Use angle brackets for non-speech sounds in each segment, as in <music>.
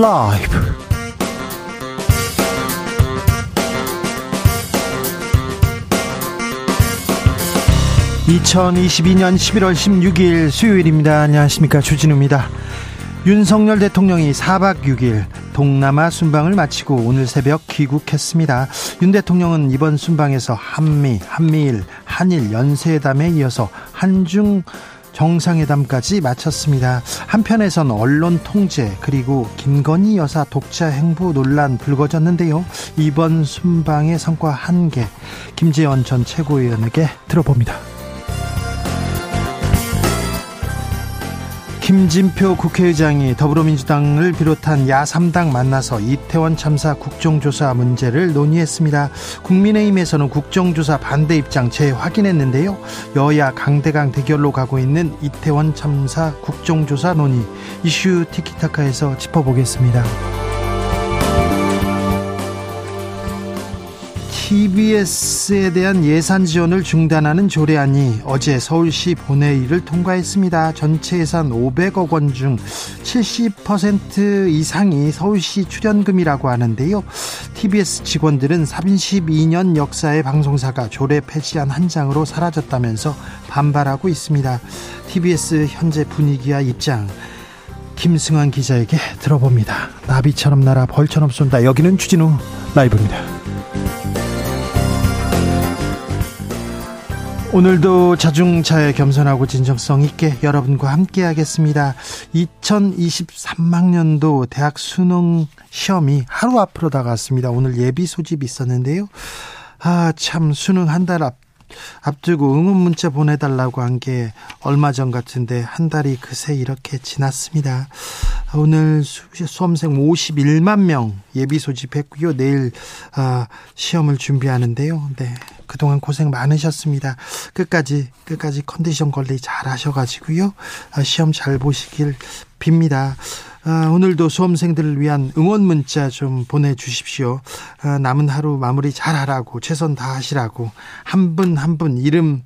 라이브. 2022년 11월 16일 수요일입니다. 안녕하십니까. 주진우입니다. 윤석열 대통령이 4박 6일 동남아 순방을 마치고 오늘 새벽 귀국했습니다. 윤 대통령은 이번 순방에서 한미, 한미일, 한일 연쇄회담에 이어서 한중 정상회담까지 마쳤습니다. 한편에선 언론 통제 그리고 김건희 여사 독자 행보 논란 불거졌는데요. 이번 순방의 성과 한개 김재원 전 최고위원에게 들어봅니다. 김진표 국회의장이 더불어민주당을 비롯한 야3당 만나서 이태원 참사 국정조사 문제를 논의했습니다. 국민의힘에서는 국정조사 반대 입장 재확인했는데요. 여야 강대강 대결로 가고 있는 이태원 참사 국정조사 논의 이슈 티키타카에서 짚어보겠습니다. TBS에 대한 예산 지원을 중단하는 조례안이 어제 서울시 본회의를 통과했습니다. 전체 예산 500억 원 중 70% 이상이 서울시 출연금이라고 하는데요. TBS 직원들은 32년 역사의 방송사가 조례 폐지안 한 장으로 사라졌다면서 반발하고 있습니다. TBS 현재 분위기와 입장 김승환 기자에게 들어봅니다. 나비처럼 날아 벌처럼 쏜다. 여기는 추진우 라이브입니다. 오늘도 자중차에 겸손하고 진정성 있게 여러분과 함께 하겠습니다. 2023학년도 대학 수능 시험이 하루 앞으로 다가왔습니다. 오늘 예비 소집이 있었는데요. 아, 참, 수능 한 달 앞, 앞두고 응원 문자 보내달라고 한 게 얼마 전 같은데 한 달이 그새 이렇게 지났습니다. 오늘 수험생 51만 명 예비 소집했고요. 내일 아, 시험을 준비하는데요. 네. 그동안 고생 많으셨습니다. 끝까지 끝까지 컨디션 관리 잘 하셔가지고요. 아, 시험 잘 보시길 빕니다. 아, 오늘도 수험생들을 위한 응원 문자 좀 보내주십시오. 아, 남은 하루 마무리 잘 하라고 최선 다하시라고 한 분 한분 이름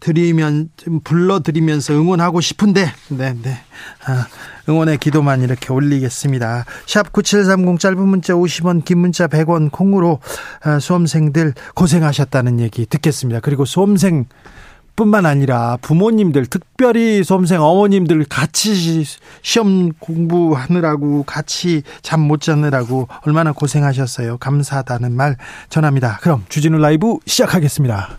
드리면 불러드리면서 응원하고 싶은데 네 네. 아, 응원의 기도만 이렇게 올리겠습니다. 샵 9730 짧은 문자 50원 긴 문자 100원 콩으로 아, 수험생들 고생하셨다는 얘기 듣겠습니다. 그리고 수험생 뿐만 아니라 부모님들 특별히 수험생 어머님들 같이 시험 공부하느라고 같이 잠 못 자느라고 얼마나 고생하셨어요. 감사하다는 말 전합니다. 그럼 주진우 라이브 시작하겠습니다.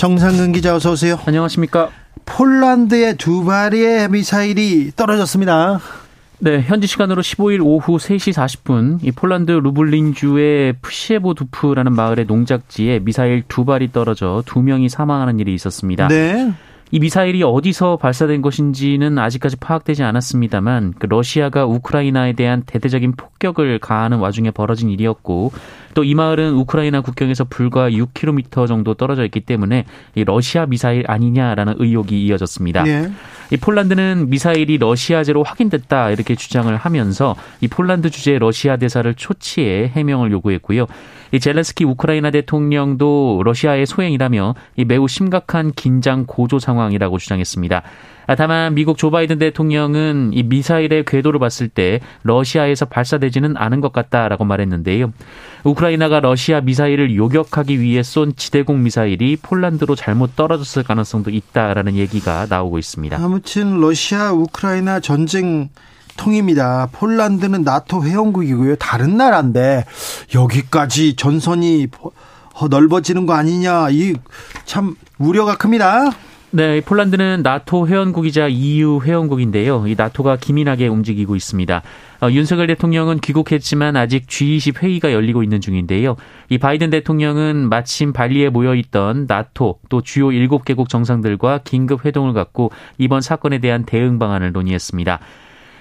정상근 기자 어서 오세요. 안녕하십니까. 폴란드의 두 발의 미사일이 떨어졌습니다. 네, 현지 시간으로 15일 오후 3시 40분 이 폴란드 루블린주의 푸시에보두프라는 마을의 농작지에 미사일 두 발이 떨어져 두 명이 사망하는 일이 있었습니다. 네. 이 미사일이 어디서 발사된 것인지는 아직까지 파악되지 않았습니다만 그 러시아가 우크라이나에 대한 대대적인 폭격을 가하는 와중에 벌어진 일이었고 또 이 마을은 우크라이나 국경에서 불과 6km 정도 떨어져 있기 때문에 이 러시아 미사일 아니냐라는 의혹이 이어졌습니다. 네. 이 폴란드는 미사일이 러시아제로 확인됐다 이렇게 주장을 하면서 이 폴란드 주재 러시아 대사를 초치해 해명을 요구했고요. 이 젤렌스키 우크라이나 대통령도 러시아의 소행이라며 이 매우 심각한 긴장 고조 상황이라고 주장했습니다. 아, 다만 미국 조 바이든 대통령은 이 미사일의 궤도를 봤을 때 러시아에서 발사되지는 않은 것 같다라고 말했는데요. 우크라이나가 러시아 미사일을 요격하기 위해 쏜 지대공 미사일이 폴란드로 잘못 떨어졌을 가능성도 있다라는 얘기가 나오고 있습니다. 아무튼 러시아 우크라이나 전쟁 통입니다. 폴란드는 나토 회원국이고요. 다른 나라인데 여기까지 전선이 넓어지는 거 아니냐. 이 참 우려가 큽니다. 네, 폴란드는 나토 회원국이자 EU 회원국인데요. 이 나토가 기민하게 움직이고 있습니다. 어, 윤석열 대통령은 귀국했지만 아직 G20 회의가 열리고 있는 중인데요. 이 바이든 대통령은 마침 발리에 모여 있던 나토 또 주요 7개국 정상들과 긴급 회동을 갖고 이번 사건에 대한 대응 방안을 논의했습니다.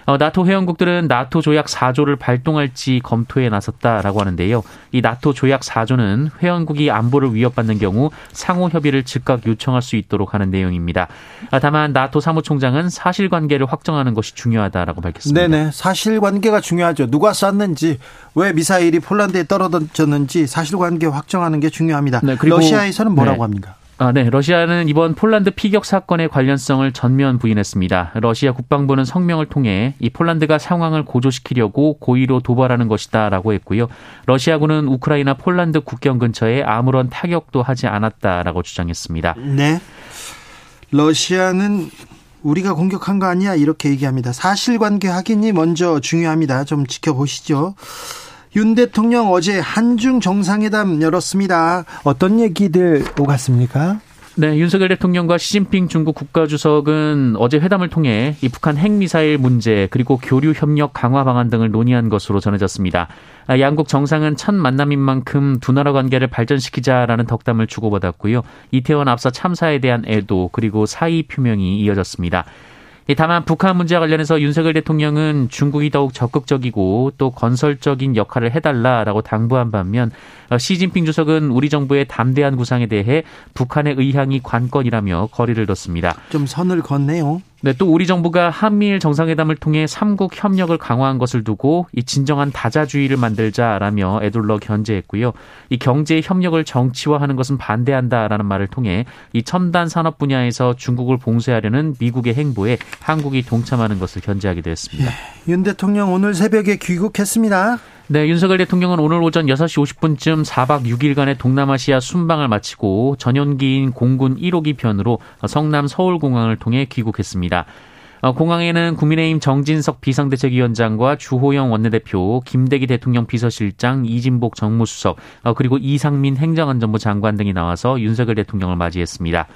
어, 나토 회원국들은 나토 조약 4조를 발동할지 검토에 나섰다라고 하는데요. 이 나토 조약 4조는 회원국이 안보를 위협받는 경우 상호 협의를 즉각 요청할 수 있도록 하는 내용입니다. 아, 다만 나토 사무총장은 사실관계를 확정하는 것이 중요하다라고 밝혔습니다. 네네 사실관계가 중요하죠. 누가 쐈는지 왜 미사일이 폴란드에 떨어졌는지 사실관계 확정하는 게 중요합니다. 네, 러시아에서는 뭐라고 네. 합니까? 아, 네. 러시아는 이번 폴란드 피격 사건의 관련성을 전면 부인했습니다. 러시아 국방부는 성명을 통해 이 폴란드가 상황을 고조시키려고 고의로 도발하는 것이다라고 했고요. 러시아군은 우크라이나 폴란드 국경 근처에 아무런 타격도 하지 않았다라고 주장했습니다. 네. 러시아는 우리가 공격한 거 아니야 이렇게 얘기합니다. 사실관계 확인이 먼저 중요합니다. 좀 지켜보시죠. 윤 대통령 어제 한중 정상회담 열었습니다. 어떤 얘기들 오갔습니까? 네, 윤석열 대통령과 시진핑 중국 국가주석은 어제 회담을 통해 이 북한 핵미사일 문제 그리고 교류 협력 강화 방안 등을 논의한 것으로 전해졌습니다. 아, 양국 정상은 첫 만남인 만큼 두 나라 관계를 발전시키자라는 덕담을 주고받았고요. 이태원 앞서 참사에 대한 애도 그리고 사의 표명이 이어졌습니다. 다만 북한 문제와 관련해서 윤석열 대통령은 중국이 더욱 적극적이고 또 건설적인 역할을 해달라라고 당부한 반면 어, 시진핑 주석은 우리 정부의 담대한 구상에 대해 북한의 의향이 관건이라며 거리를 뒀습니다. 좀 선을 걷네요. 네, 또 우리 정부가 한미일 정상회담을 통해 삼국 협력을 강화한 것을 두고 이 진정한 다자주의를 만들자라며 애둘러 견제했고요. 이 경제 협력을 정치화하는 것은 반대한다라는 말을 통해 이 첨단 산업 분야에서 중국을 봉쇄하려는 미국의 행보에 한국이 동참하는 것을 견제하기도 했습니다. 예, 윤 대통령 오늘 새벽에 귀국했습니다. 네, 윤석열 대통령은 오늘 오전 6시 50분쯤 4박 6일간의 동남아시아 순방을 마치고 전용기인 공군 1호기 편으로 성남 서울공항을 통해 귀국했습니다. 어, 공항에는 국민의힘 정진석 비상대책위원장과 주호영 원내대표, 김대기 대통령 비서실장, 이진복 정무수석, 어, 그리고 이상민 행정안전부 장관 등이 나와서 윤석열 대통령을 맞이했습니다.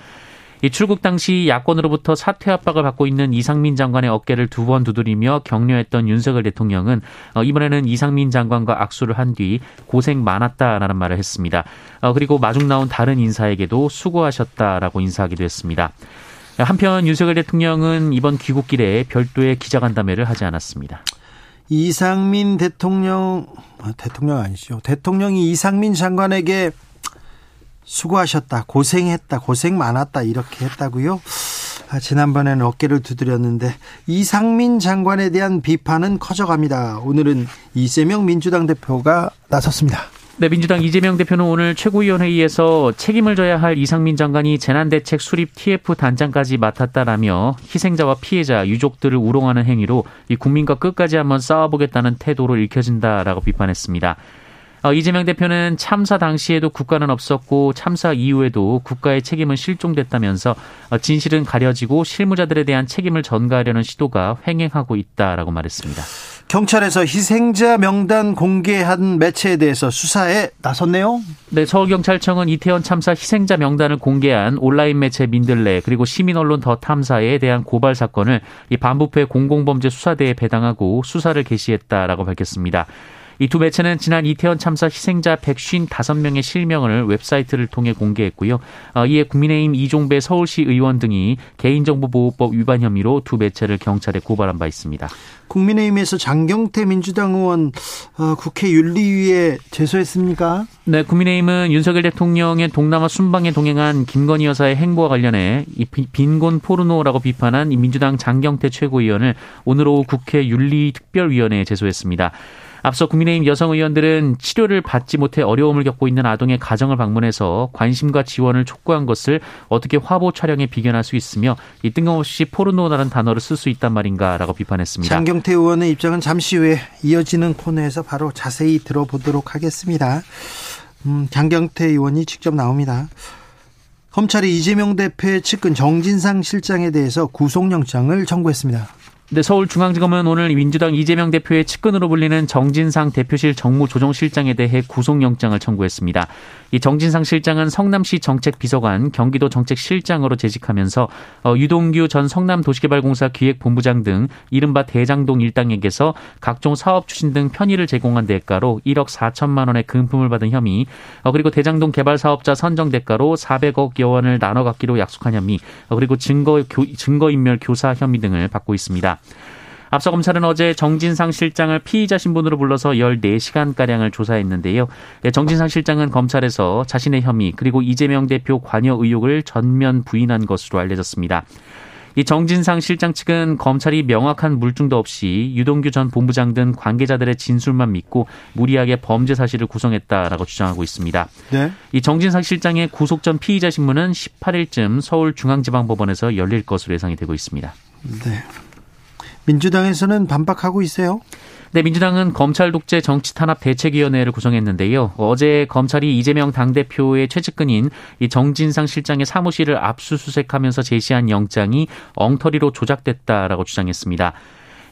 이 출국 당시 야권으로부터 사퇴 압박을 받고 있는 이상민 장관의 어깨를 두 번 두드리며 격려했던 윤석열 대통령은 어, 이번에는 이상민 장관과 악수를 한 뒤 고생 많았다라는 말을 했습니다. 어, 그리고 마중 나온 다른 인사에게도 수고하셨다라고 인사하기도 했습니다. 한편 윤석열 대통령은 이번 귀국길에 별도의 기자간담회를 하지 않았습니다. 이상민 대통령 아, 대통령 아니죠. 대통령이 이상민 장관에게 수고하셨다, 고생했다, 고생 많았다 이렇게 했다고요. 아, 지난번에는 어깨를 두드렸는데 이상민 장관에 대한 비판은 커져갑니다. 오늘은 이재명 민주당 대표가 나섰습니다. 네, 민주당 이재명 대표는 오늘 최고위원회의에서 책임을 져야 할 이상민 장관이 재난대책 수립 TF 단장까지 맡았다라며 희생자와 피해자, 유족들을 우롱하는 행위로 이 국민과 끝까지 한번 싸워보겠다는 태도로 읽혀진다라고 비판했습니다. 어, 이재명 대표는 참사 당시에도 국가는 없었고 참사 이후에도 국가의 책임은 실종됐다면서 어, 진실은 가려지고 실무자들에 대한 책임을 전가하려는 시도가 횡행하고 있다라고 말했습니다. 경찰에서 희생자 명단 공개한 매체에 대해서 수사에 나섰네요. 네, 서울경찰청은 이태원 참사 희생자 명단을 공개한 온라인 매체 민들레 그리고 시민 언론 더 탐사에 대한 고발 사건을 이 반부패 공공범죄 수사대에 배당하고 수사를 개시했다라고 밝혔습니다. 이 두 매체는 지난 이태원 참사 희생자 155명의 실명을 웹사이트를 통해 공개했고요. 어, 이에 국민의힘 이종배 서울시 의원 등이 개인정보보호법 위반 혐의로 두 매체를 경찰에 고발한 바 있습니다. 국민의힘에서 장경태 민주당 의원 어, 국회 윤리위에 제소했습니까? 네, 국민의힘은 윤석열 대통령의 동남아 순방에 동행한 김건희 여사의 행보와 관련해 이 빈곤 포르노라고 비판한 민주당 장경태 최고위원을 오늘 오후 국회 윤리특별위원회에 제소했습니다. 앞서 국민의힘 여성 의원들은 치료를 받지 못해 어려움을 겪고 있는 아동의 가정을 방문해서 관심과 지원을 촉구한 것을 어떻게 화보 촬영에 비견할 수 있으며 이 뜬금없이 포르노라는 단어를 쓸 수 있단 말인가라고 비판했습니다. 장경태 의원의 입장은 잠시 후에 이어지는 코너에서 바로 자세히 들어보도록 하겠습니다. 음, 장경태 의원이 직접 나옵니다. 검찰이 이재명 대표의 측근 정진상 실장에 대해서 구속영장을 청구했습니다. 네, 서울중앙지검은 오늘 민주당 이재명 대표의 측근으로 불리는 정진상 대표실 정무조정실장에 대해 구속영장을 청구했습니다. 이 정진상 실장은 성남시 정책비서관, 경기도 정책실장으로 재직하면서 어, 유동규 전 성남도시개발공사 기획본부장 등 이른바 대장동 일당에게서 각종 사업 추진 등 편의를 제공한 대가로 1억 4천만 원의 금품을 받은 혐의, 어, 그리고 대장동 개발 사업자 선정 대가로 400억여 원을 나눠 갖기로 약속한 혐의, 어, 그리고 증거 증거인멸 교사 혐의 등을 받고 있습니다. 앞서 검찰은 어제 정진상 실장을 피의자 신분으로 불러서 14시간가량을 조사했는데요. 네, 정진상 실장은 검찰에서 자신의 혐의 그리고 이재명 대표 관여 의혹을 전면 부인한 것으로 알려졌습니다. 이 정진상 실장 측은 검찰이 명확한 물증도 없이 유동규 전 본부장 등 관계자들의 진술만 믿고 무리하게 범죄 사실을 구성했다라고 주장하고 있습니다. 네. 이 정진상 실장의 구속 전 피의자 신문은 18일쯤 서울중앙지방법원에서 열릴 것으로 예상이 되고 있습니다. 네. 민주당에서는 반박하고 있어요. 네, 민주당은 검찰 독재 정치 탄압 대책위원회를 구성했는데요. 어제 검찰이 이재명 당대표의 최측근인 이 정진상 실장의 사무실을 압수수색하면서 제시한 영장이 엉터리로 조작됐다라고 주장했습니다.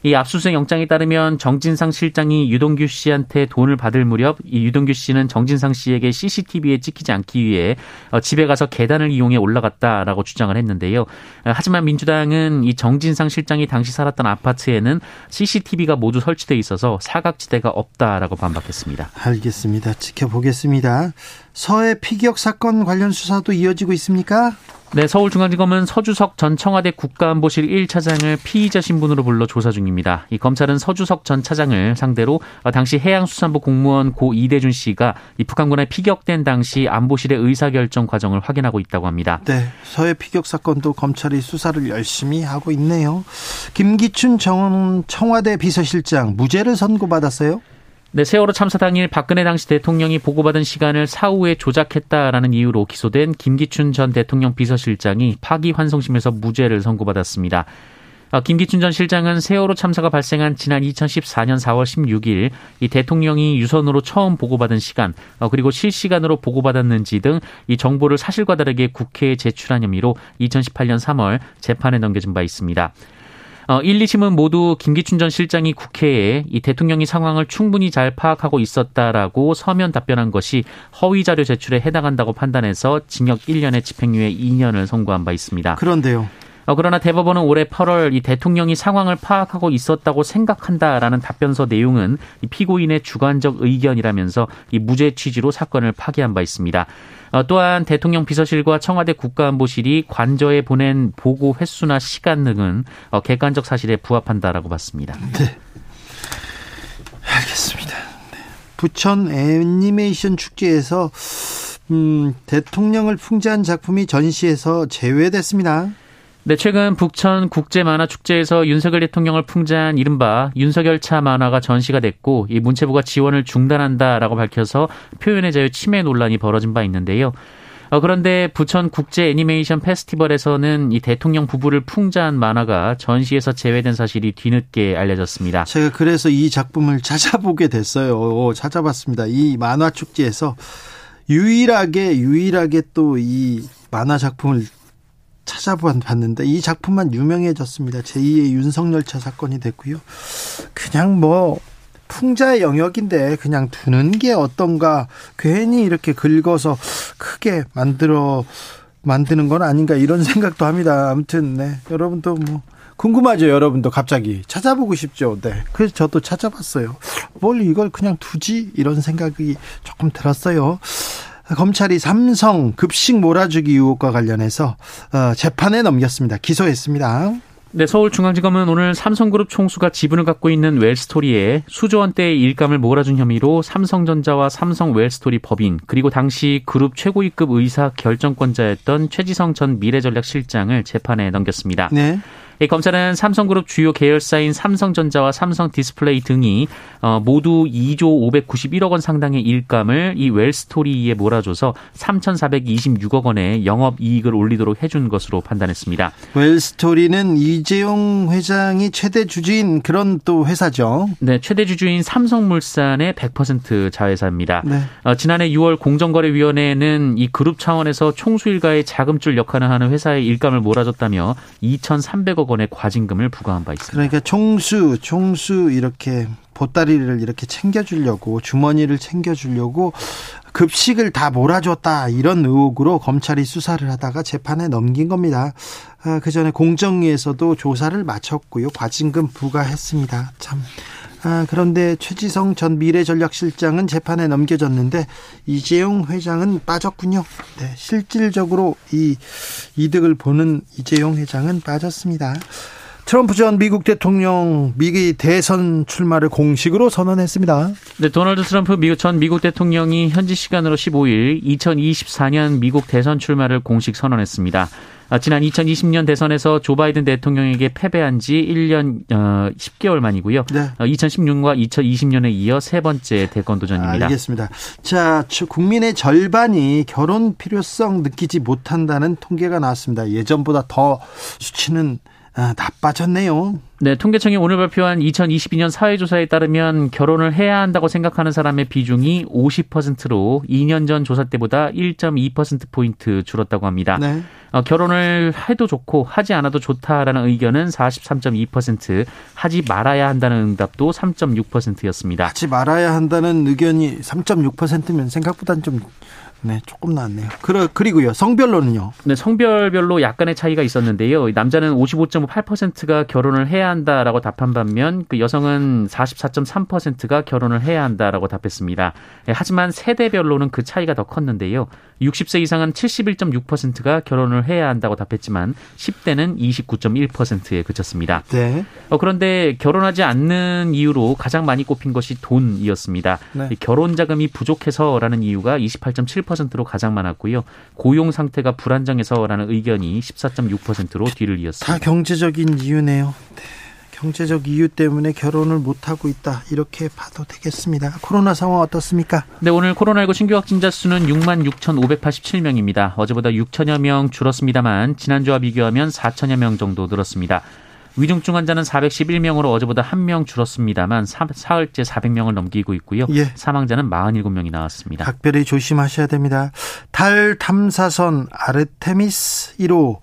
이 압수수색 영장에 따르면 정진상 실장이 유동규 씨한테 돈을 받을 무렵 이 유동규 씨는 정진상 씨에게 CCTV에 찍히지 않기 위해 어, 집에 가서 계단을 이용해 올라갔다라고 주장을 했는데요. 어, 하지만 민주당은 이 정진상 실장이 당시 살았던 아파트에는 CCTV가 모두 설치돼 있어서 사각지대가 없다라고 반박했습니다. 알겠습니다. 지켜보겠습니다. 서해 피격 사건 관련 수사도 이어지고 있습니까? 네, 서울중앙지검은 서주석 전 청와대 국가안보실 1차장을 피의자 신분으로 불러 조사 중입니다. 이 검찰은 서주석 전 차장을 상대로 당시 해양수산부 공무원 고 이대준 씨가 이 북한군에 피격된 당시 안보실의 의사결정 과정을 확인하고 있다고 합니다. 네, 서해 피격 사건도 검찰이 수사를 열심히 하고 있네요. 김기춘 전 청와대 비서실장 무죄를 선고받았어요? 네, 세월호 참사 당일 박근혜 당시 대통령이 보고받은 시간을 사후에 조작했다라는 이유로 기소된 김기춘 전 대통령 비서실장이 파기환송심에서 무죄를 선고받았습니다. 아, 김기춘 전 실장은 세월호 참사가 발생한 지난 2014년 4월 16일 이 대통령이 유선으로 처음 보고받은 시간 어, 그리고 실시간으로 보고받았는지 등 이 정보를 사실과 다르게 국회에 제출한 혐의로 2018년 3월 재판에 넘겨진 바 있습니다. 어, 1, 2심은 모두 김기춘 전 실장이 국회에 이 대통령이 상황을 충분히 잘 파악하고 있었다라고 서면 답변한 것이 허위 자료 제출에 해당한다고 판단해서 징역 1년에 집행유예 2년을 선고한 바 있습니다. 그런데요. 어, 그러나 대법원은 올해 8월 이 대통령이 상황을 파악하고 있었다고 생각한다라는 답변서 내용은 이 피고인의 주관적 의견이라면서 이 무죄 취지로 사건을 파기한 바 있습니다. 어, 또한 대통령 비서실과 청와대 국가안보실이 관저에 보낸 보고 횟수나 시간 등은 어, 객관적 사실에 부합한다라고 봤습니다. 네. 알겠습니다. 네. 부천 애니메이션 축제에서 음, 대통령을 풍자한 작품이 전시에서 제외됐습니다. 네, 최근 북천 국제만화축제에서 윤석열 대통령을 풍자한 이른바 윤석열차 만화가 전시가 됐고 이 문체부가 지원을 중단한다라고 밝혀서 표현의 자유 침해 논란이 벌어진 바 있는데요. 어, 그런데 부천 국제 애니메이션 페스티벌에서는 이 대통령 부부를 풍자한 만화가 전시에서 제외된 사실이 뒤늦게 알려졌습니다. 제가 그래서 이 작품을 찾아보게 됐어요. 찾아봤습니다. 이 만화 축제에서 유일하게 유일하게 또 이 만화 작품을 찾아봤는데 이 작품만 유명해졌습니다. 제2의 윤석열차 사건이 됐고요. 그냥 뭐 풍자의 영역인데 그냥 두는 게 어떤가 괜히 이렇게 긁어서 크게 만들어 만드는 건 아닌가 이런 <laughs> 생각도 합니다. 아무튼 네 여러분도 뭐 궁금하죠 여러분도 갑자기 찾아보고 싶죠. 네 그래서 저도 찾아봤어요. 뭘 이걸 그냥 두지 이런 생각이 조금 들었어요. 검찰이 삼성 급식 몰아주기 의혹과 관련해서 어, 재판에 넘겼습니다. 기소했습니다. 네, 서울중앙지검은 오늘 삼성그룹 총수가 지분을 갖고 있는 웰스토리에 수조 원대의 일감을 몰아준 혐의로 삼성전자와 삼성 웰스토리 법인 그리고 당시 그룹 최고위급 의사 결정권자였던 최지성 전 미래전략실장을 재판에 넘겼습니다. 네. 검찰은 삼성그룹 주요 계열사인 삼성전자와 삼성디스플레이 등이 어, 모두 2조 591억 원 상당의 일감을 이 웰스토리에 몰아줘서 3,426억 원의 영업 이익을 올리도록 해준 것으로 판단했습니다. 웰스토리는 이재용 회장이 최대 주주인 그런 또 회사죠. 네, 최대 주주인 삼성물산의 100% 자회사입니다. 네. 어, 지난해 6월 공정거래위원회는 이 그룹 차원에서 총수 일가의 자금줄 역할을 하는 회사의 일감을 몰아줬다며 2,300억 원의 과징금을 부과한 바 있습니다. 그러니까 총수, 총수 이렇게 보따리를 이렇게 챙겨주려고 주머니를 챙겨주려고 급식을 다 몰아줬다 이런 의혹으로 검찰이 수사를 하다가 재판에 넘긴 겁니다. 아, 그 전에 공정위에서도 조사를 마쳤고요. 과징금 부과했습니다. 참. 아, 그런데 최지성 전 미래전략실장은 재판에 넘겨졌는데 이재용 회장은 빠졌군요. 네, 실질적으로 이 이득을 보는 이재용 회장은 빠졌습니다. 트럼프 전 미국 대통령 미기 대선 출마를 공식으로 선언했습니다. 네, 도널드 트럼프 전 미국 대통령이 현지 시간으로 15일 2024년 미국 대선 출마를 공식 선언했습니다. 아, 지난 2020년 대선에서 조 바이든 대통령에게 패배한 지 1년 어, 10개월 만이고요. 네. 2016년과 어, 2020년에 이어 세 번째 대권 도전입니다. 알겠습니다. 자, 국민의 절반이 결혼 필요성 느끼지 못한다는 통계가 나왔습니다. 예전보다 더 수치는 아, 나빠졌네요. 네, 통계청이 오늘 발표한 2022년 사회조사에 따르면 결혼을 해야 한다고 생각하는 사람의 비중이 50%로 2년 전 조사 때보다 1.2%포인트 줄었다고 합니다. 네. 어, 결혼을 해도 좋고 하지 않아도 좋다라는 의견은 43.2%, 하지 말아야 한다는 응답도 3.6%였습니다. 하지 말아야 한다는 의견이 3.6%면 생각보다는 좀 네, 조금 나왔네요. 그러, 그리고요, 성별로는요? 네, 성별별로 약간의 차이가 있었는데요. 남자는 55.8%가 결혼을 해야 한다라고 답한 반면 그 여성은 44.3%가 결혼을 해야 한다라고 답했습니다. 네, 하지만 세대별로는 그 차이가 더 컸는데요. 60세 이상은 71.6%가 결혼을 해야 한다고 답했지만 10대는 29.1%에 그쳤습니다. 네. 어, 그런데 결혼하지 않는 이유로 가장 많이 꼽힌 것이 돈이었습니다. 네. 결혼 자금이 부족해서라는 이유가 28.7%로 가장 많았고요. 고용 상태가 불안정해서라는 의견이 14.6%로 뒤를 이었습니다. 다 경제적인 이유네요. 네. 경제적 이유 때문에 결혼을 못하고 있다. 이렇게 봐도 되겠습니다. 코로나 상황 어떻습니까? 네, 오늘 코로나19 신규 확진자 수는 6만 6,587명입니다. 어제보다 6천여 명 줄었습니다만 지난주와 비교하면 4천여 명 정도 늘었습니다. 위중증 환자는 411명으로 어제보다 1명 줄었습니다만 사, 흘째 400명을 넘기고 있고요. 예. 사망자는 47명이 나왔습니다. 각별히 조심하셔야 됩니다. 달 탐사선 아르테미스 1호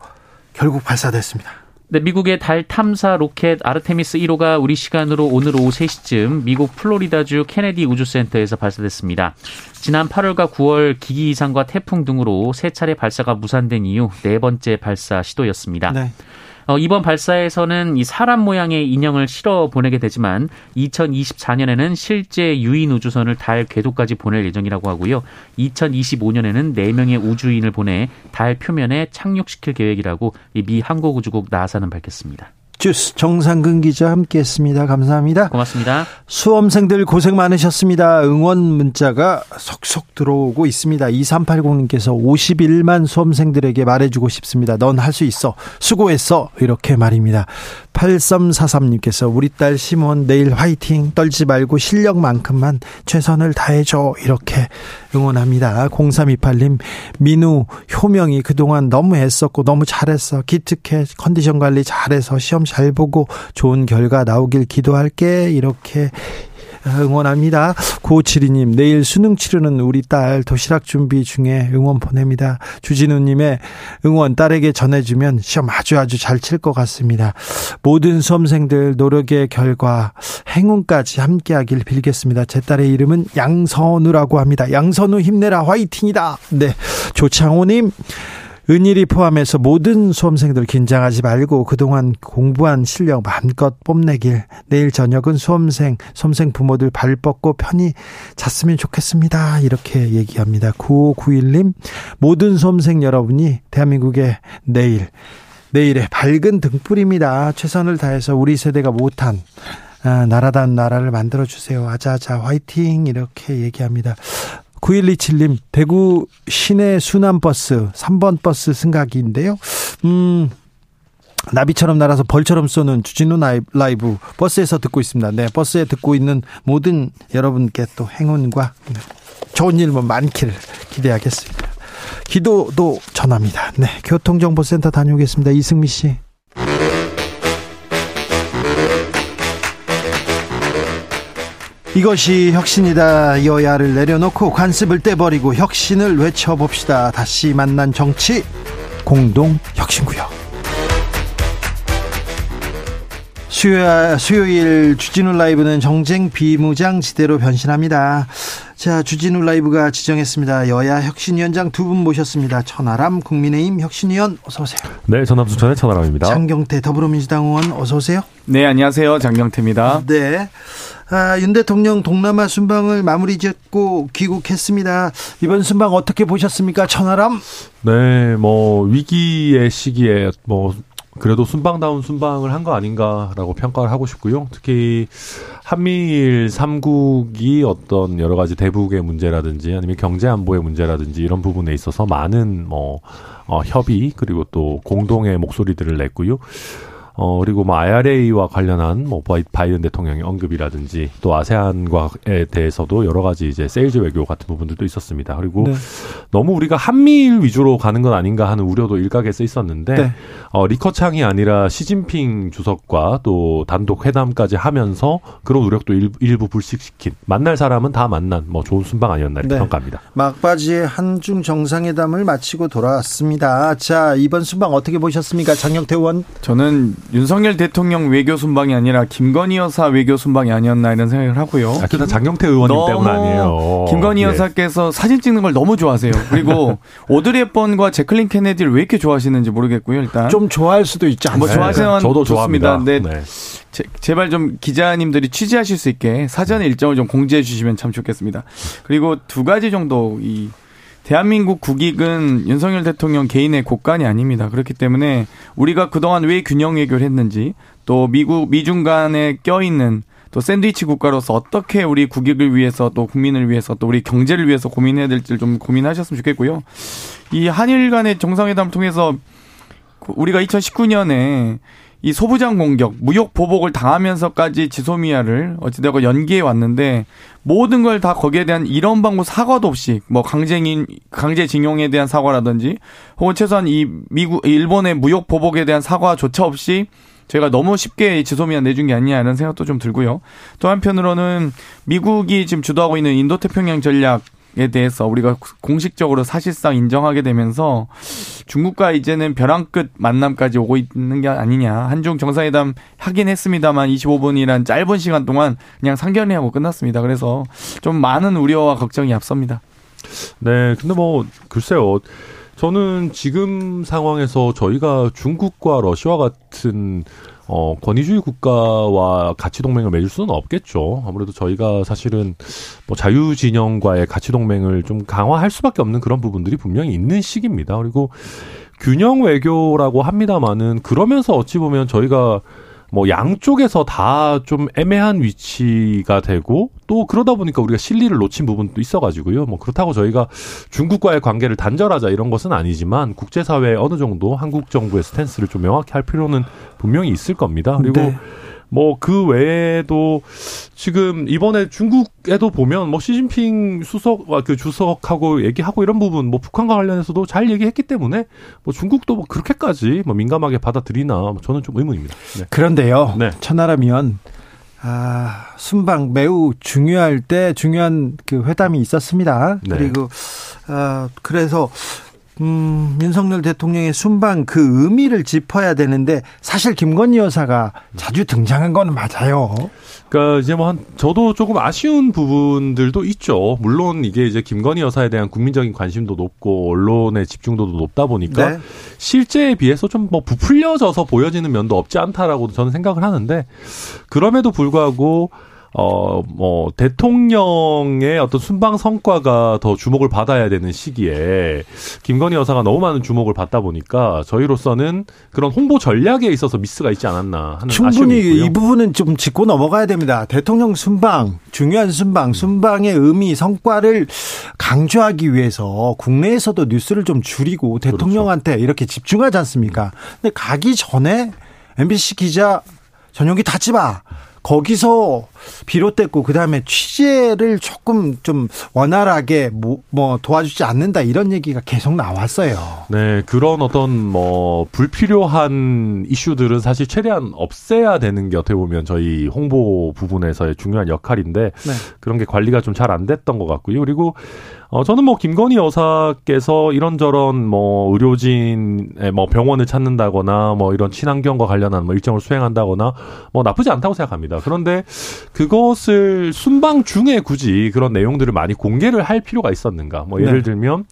결국 발사됐습니다. 네, 미국의 달 탐사 로켓 아르테미스 1호가 우리 시간으로 오늘 오후 3시쯤 미국 플로리다주 케네디 우주센터에서 발사됐습니다. 지난 8월과 9월 기기 이상과 태풍 등으로 세 차례 발사가 무산된 이후 네 번째 발사 시도였습니다. 네. 어, 이번 발사에서는 이 사람 모양의 인형을 실어 보내게 되지만 2024년에는 실제 유인 우주선을 달 궤도까지 보낼 예정이라고 하고요. 2025년에는 4명의 우주인을 보내 달 표면에 착륙시킬 계획이라고 미 항공우주국 나사는 밝혔습니다. 주스 정상근 기자 함께했습니다. 감사합니다. 고맙습니다. 수험생들 고생 많으셨습니다. 응원 문자가 속속 들어오고 있습니다. 2380님께서 51만 수험생들에게 말해주고 싶습니다. 넌 할 수 있어. 수고했어. 이렇게 말입니다. 8343님께서 우리 딸 시몬 내일 화이팅 떨지 말고 실력만큼만 최선을 다해줘 이렇게 응원합니다. 0328님 민우 효명이 그동안 너무 애썼고 너무 잘했어 기특해 컨디션 관리 잘해서 시험 잘 보고 좋은 결과 나오길 기도할게 이렇게 응원합니다. 9572님, 내일 수능 치르는 우리 딸 도시락 준비 중에 응원 보냅니다. 주진우님의 응원 딸에게 전해주면 시험 아주 아주 잘 칠 것 같습니다. 모든 수험생들 노력의 결과 행운까지 함께하길 빌겠습니다. 제 딸의 이름은 양선우라고 합니다. 양선우 힘내라 화이팅이다. 네. 조창호님, 은일이 포함해서 모든 수험생들 긴장하지 말고 그동안 공부한 실력 마음껏 뽐내길 내일 저녁은 수험생, 수험생 부모들 발 뻗고 편히 잤으면 좋겠습니다. 이렇게 얘기합니다. 9591님, 모든 수험생 여러분이 대한민국의 내일, 내일의 밝은 등불입니다. 최선을 다해서 우리 세대가 못한 아, 나라다운 나라를 만들어 주세요. 아자아자 화이팅 이렇게 얘기합니다. 9127님, 대구 시내 순환버스 3번 버스 승각인데요. 음, 나비처럼 날아서 벌처럼 쏘는 주진우 라이브 버스에서 듣고 있습니다. 네, 버스에 듣고 있는 모든 여러분께 또 행운과 좋은 일만 많기를 기대하겠습니다. 기도도 전합니다. 네, 교통정보센터 다녀오겠습니다. 이승미 씨. 이것이 혁신이다. 여야를 내려놓고 관습을 떼버리고 혁신을 외쳐봅시다. 다시 만난 정치 공동 혁신구역. 수요, 수요일 주진우 라이브는 정쟁 비무장 지대로 변신합니다. 자, 주진우 라이브가 지정했습니다. 여야 혁신위원장 두 분 모셨습니다. 천하람 국민의힘 혁신위원 어서 오세요. 네, 전남수천의 천하람입니다. 장경태 더불어민주당 의원 어서 오세요. 네, 안녕하세요. 장경태입니다. 네. 아, 윤 대통령 동남아 순방을 마무리 짓고 귀국했습니다. 이번 순방 어떻게 보셨습니까? 천하람? 네, 뭐 위기의 시기에 뭐 그래도 순방다운 순방을 한 거 아닌가라고 평가를 하고 싶고요. 특히 한미일 삼국이 어떤 여러 가지 대북의 문제라든지 아니면 경제 안보의 문제라든지 이런 부분에 있어서 많은 뭐 어, 협의 그리고 또 공동의 목소리들을 냈고요. 어, 그리고 뭐 IRA와 관련한 뭐 바이든 대통령의 언급이라든지 또 아세안과에 대해서도 여러 가지 이제 세일즈 외교 같은 부분들도 있었습니다. 그리고 네. 너무 우리가 한미일 위주로 가는 건 아닌가 하는 우려도 일각에 서 있었는데 네. 어, 리커창이 아니라 시진핑 주석과 또 단독 회담까지 하면서 그런 노력도 일부, 일부 불식시킨 만날 사람은 다 만난 뭐 좋은 순방 아니었나 이렇게 네. 평가합니다. 막바지에 한중 정상회담을 마치고 돌아왔습니다. 자 이번 순방 어떻게 보셨습니까, 장영태 의원? 저는 윤석열 대통령 외교 순방이 아니라 김건희 여사 외교 순방이 아니었나 이런 생각을 하고요. 아, 그다 장경태 의원님 때문 아니에요. 김건희 예. 여사께서 사진 찍는 걸 너무 좋아하세요. 그리고 <laughs> 오드리 헵번과 제클린 케네디를 왜 이렇게 좋아하시는지 모르겠고요. 일단 좀 좋아할 수도 있지 않나요? 뭐 좋아하시는 네, 저도 좋습니다. 네. 네. 제, 제발 좀 기자님들이 취재하실 수 있게 사전에 일정을 좀 공지해 주시면 참 좋겠습니다. 그리고 두 가지 정도 이 대한민국 국익은 윤석열 대통령 개인의 곳간이 아닙니다. 그렇기 때문에 우리가 그동안 왜 균형 외교를 했는지 또 미국 미중 간에 껴있는 또 샌드위치 국가로서 어떻게 우리 국익을 위해서 또 국민을 위해서 또 우리 경제를 위해서 고민해야 될지를 좀 고민하셨으면 좋겠고요. 이 한일 간의 정상회담 통해서 우리가 2019년에 이 소부장 공격, 무역 보복을 당하면서까지 지소미아를 어찌되고 연기해 왔는데 모든 걸 다 거기에 대한 이런 방법 사과도 없이 뭐 강쟁인 강제징용에 대한 사과라든지 혹은 최소한 이 미국 일본의 무역 보복에 대한 사과조차 없이 제가 너무 쉽게 지소미아 내준 게 아니냐 이런 생각도 좀 들고요. 또 한편으로는 미국이 지금 주도하고 있는 인도태평양 전략 에 대해서 우리가 공식적으로 사실상 인정하게 되면서 중국과 이제는 벼랑 끝 만남까지 오고 있는 게 아니냐. 한중 정상회담 하긴 했습니다만 25분이란 짧은 시간 동안 그냥 상견례하고 끝났습니다. 그래서 좀 많은 우려와 걱정이 앞섭니다. 네, 근데 뭐 글쎄요. 저는 지금 상황에서 저희가 중국과 러시아 같은 어, 권위주의 국가와 가치 동맹을 맺을 수는 없겠죠. 아무래도 저희가 사실은 뭐 자유 진영과의 가치 동맹을 좀 강화할 수밖에 없는 그런 부분들이 분명히 있는 시기입니다. 그리고 균형 외교라고 합니다만은 그러면서 어찌 보면 저희가 뭐 양쪽에서 다 좀 애매한 위치가 되고 또 그러다 보니까 우리가 실리를 놓친 부분도 있어가지고요. 뭐 그렇다고 저희가 중국과의 관계를 단절하자 이런 것은 아니지만 국제사회에 어느 정도 한국 정부의 스탠스를 좀 명확히 할 필요는 분명히 있을 겁니다. 그리고 네. 뭐 그 외에도 지금 이번에 중국에도 보면 뭐 시진핑 수석 그 주석하고 얘기하고 이런 부분 뭐 북한과 관련해서도 잘 얘기했기 때문에 뭐 중국도 뭐 그렇게까지 뭐 민감하게 받아들이나 뭐 저는 좀 의문입니다. 네. 그런데요. 네. 천하라면 아, 순방 매우 중요할 때 중요한 그 회담이 있었습니다. 네. 그리고 아, 그래서 음, 윤석열 대통령의 순방 그 의미를 짚어야 되는데 사실 김건희 여사가 자주 등장한 건 맞아요. 그러니까 이제 뭐 한 저도 조금 아쉬운 부분들도 있죠. 물론 이게 이제 김건희 여사에 대한 국민적인 관심도 높고 언론의 집중도도 높다 보니까 네. 실제에 비해서 좀 뭐 부풀려져서 보여지는 면도 없지 않다라고 저는 생각을 하는데 그럼에도 불구하고 어, 뭐, 대통령의 어떤 순방 성과가 더 주목을 받아야 되는 시기에 김건희 여사가 너무 많은 주목을 받다 보니까 저희로서는 그런 홍보 전략에 있어서 미스가 있지 않았나 하는 충분히 이 부분은 좀 짚고 넘어가야 됩니다. 대통령 순방, 중요한 순방, 순방의 의미, 성과를 강조하기 위해서 국내에서도 뉴스를 좀 줄이고 그렇죠. 대통령한테 그렇죠. 이렇게 집중하지 않습니까? 근데 가기 전에 MBC 기자 전용기 닫지 마. 거기서 비롯됐고 그다음에 취재를 조금 좀 원활하게 뭐, 뭐 도와주지 않는다 이런 얘기가 계속 나왔어요. 네, 그런 어떤 뭐 불필요한 이슈들은 사실 최대한 없애야 되는 게 어떻게 보면 저희 홍보 부분에서의 중요한 역할인데 네. 그런 게 관리가 좀 잘 안 됐던 것 같고요. 그리고 어, 저는 뭐 김건희 여사께서 이런저런 뭐 의료진의 뭐 병원을 찾는다거나 뭐 이런 친환경과 관련한 뭐 일정을 수행한다거나 뭐 나쁘지 않다고 생각합니다. 그런데 그것을 순방 중에 굳이 그런 내용들을 많이 공개를 할 필요가 있었는가? 뭐 예를 네. 들면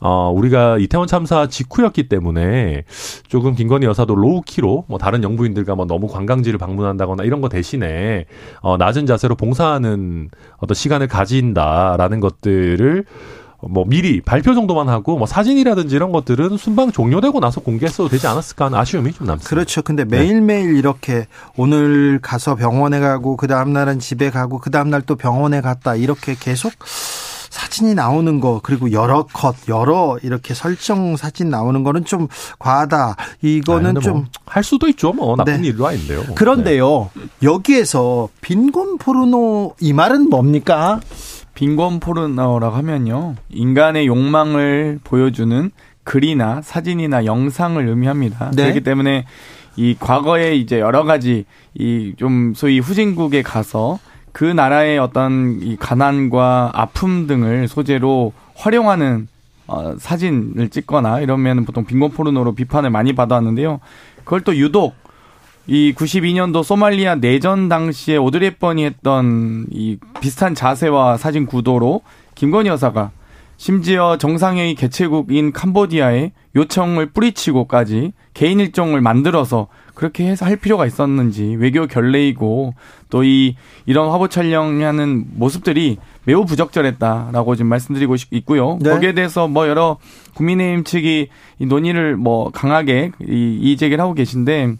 어, 우리가 이태원 참사 직후였기 때문에 조금 김건희 여사도 로우키로 뭐 다른 영부인들과 뭐 너무 관광지를 방문한다거나 이런 거 대신에 어, 낮은 자세로 봉사하는 어떤 시간을 가진다라는 것들을 뭐 미리 발표 정도만 하고 뭐 사진이라든지 이런 것들은 순방 종료되고 나서 공개했어도 되지 않았을까 하는 아쉬움이 좀 남습니다. 그렇죠. 근데 매일매일 네. 이렇게 오늘 가서 병원에 가고 그 다음 날은 집에 가고 그 다음 날 또 병원에 갔다 이렇게 계속 사진이 나오는 거 그리고 여러 컷 여러 이렇게 설정 사진 나오는 거는 좀 과하다. 이거는 좀할 뭐 수도 있죠. 뭐 나쁜 네. 일도 아닌데요. 그런데요. 네. 여기에서 빈곤 포르노 이 말은 뭡니까? 빈곤 포르노라고 하면요. 인간의 욕망을 보여주는 글이나 사진이나 영상을 의미합니다. 네. 그렇기 때문에 이 과거에 이제 여러 가지 이 좀 소위 후진국에 가서 그 나라의 어떤 이 가난과 아픔 등을 소재로 활용하는 어, 사진을 찍거나 이러면 보통 빈곤 포르노로 비판을 많이 받아왔는데요. 그걸 또 유독 이 92년도 소말리아 내전 당시에 오드리 헵번이 했던 이 비슷한 자세와 사진 구도로 김건희 여사가 심지어 정상회의 개최국인 캄보디아에 요청을 뿌리치고까지 개인 일정을 만들어서 그렇게 해서 할 필요가 있었는지 외교 결례이고 또 이 이런 화보 촬영하는 모습들이 매우 부적절했다라고 지금 말씀드리고 있고요. 네. 거기에 대해서 뭐 여러 국민의힘 측이 이 논의를 뭐 강하게 이, 이 제기를 하고 계신데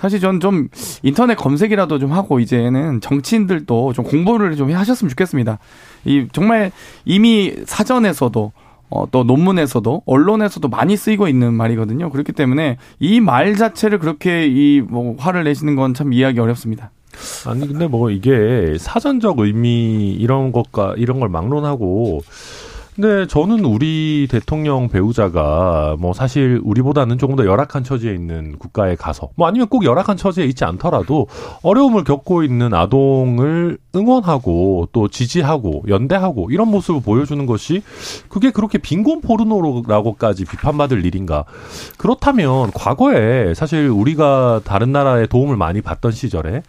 사실 저는 좀 인터넷 검색이라도 좀 하고 이제는 정치인들도 좀 공부를 좀 하셨으면 좋겠습니다. 이 정말 이미 사전에서도 어, 또 논문에서도 언론에서도 많이 쓰이고 있는 말이거든요. 그렇기 때문에 이 말 자체를 그렇게 이 뭐 화를 내시는 건 참 이해하기 어렵습니다. 아니 근데 뭐 이게 사전적 의미 이런 것과 이런 걸 막론하고 근데 저는 우리 대통령 배우자가 뭐 사실 우리보다는 조금 더 열악한 처지에 있는 국가에 가서 뭐 아니면 꼭 열악한 처지에 있지 않더라도 어려움을 겪고 있는 아동을 응원하고 또 지지하고 연대하고 이런 모습을 보여주는 것이 그게 그렇게 빈곤 포르노라고까지 비판받을 일인가? 그렇다면 과거에 사실 우리가 다른 나라의 도움을 많이 받던 시절에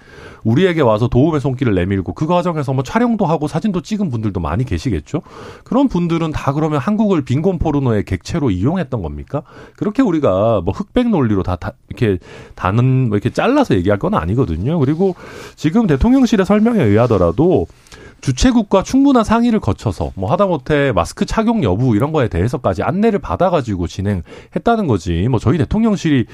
우리에게 와서 도움의 손길을 내밀고 그 과정에서 뭐 촬영도 하고 사진도 찍은 분들도 많이 계시겠죠. 그런 분들 은 다 그러면 한국을 빈곤 포르노의 객체로 이용했던 겁니까? 그렇게 우리가 뭐 흑백 논리로 다, 다 이렇게 다는 뭐 이렇게 잘라서 얘기할 건 아니거든요. 그리고 지금 대통령실의 설명에 의하더라도 주최국과 충분한 상의를 거쳐서 뭐 하다못해 마스크 착용 여부 이런 거에 대해서까지 안내를 받아가지고 진행했다는 거지. 뭐 저희 대통령실이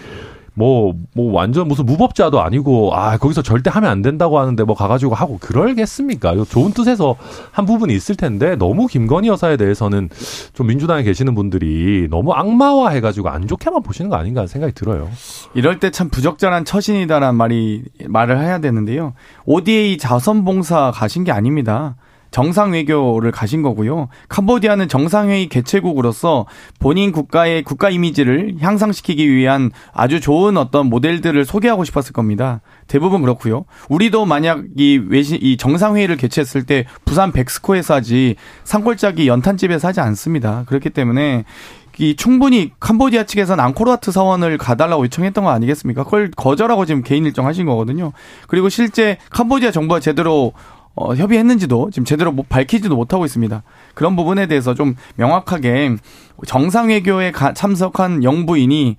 뭐, 뭐 완전 무슨 무법자도 아니고, 아, 거기서 절대 하면 안 된다고 하는데 뭐 가가지고 하고 그럴겠습니까? 좋은 뜻에서 한 부분이 있을 텐데, 너무 김건희 여사에 대해서는 좀 민주당에 계시는 분들이 너무 악마화 해가지고 안 좋게만 보시는 거 아닌가 생각이 들어요. 이럴 때 참 부적절한 처신이다라는 말이, 말을 해야 되는데요. ODA 자선봉사 가신 게 아닙니다. 정상 외교를 가신 거고요. 캄보디아는 정상회의 개최국으로서 본인 국가의 국가 이미지를 향상시키기 위한 아주 좋은 어떤 모델들을 소개하고 싶었을 겁니다. 대부분 그렇고요. 우리도 만약 이 외신 이 정상회의를 개최했을 때 부산 백스코에서 하지 산골짜기 연탄집에서 하지 않습니다. 그렇기 때문에 이 충분히 캄보디아 측에서는 앙코르와트 사원을 가달라고 요청했던 거 아니겠습니까? 그걸 거절하고 지금 개인 일정 하신 거거든요. 그리고 실제 캄보디아 정부가 제대로 어, 협의했는지도 지금 제대로 못 밝히지도 못하고 있습니다. 그런 부분에 대해서 좀 명확하게 정상외교에 가, 참석한 영부인이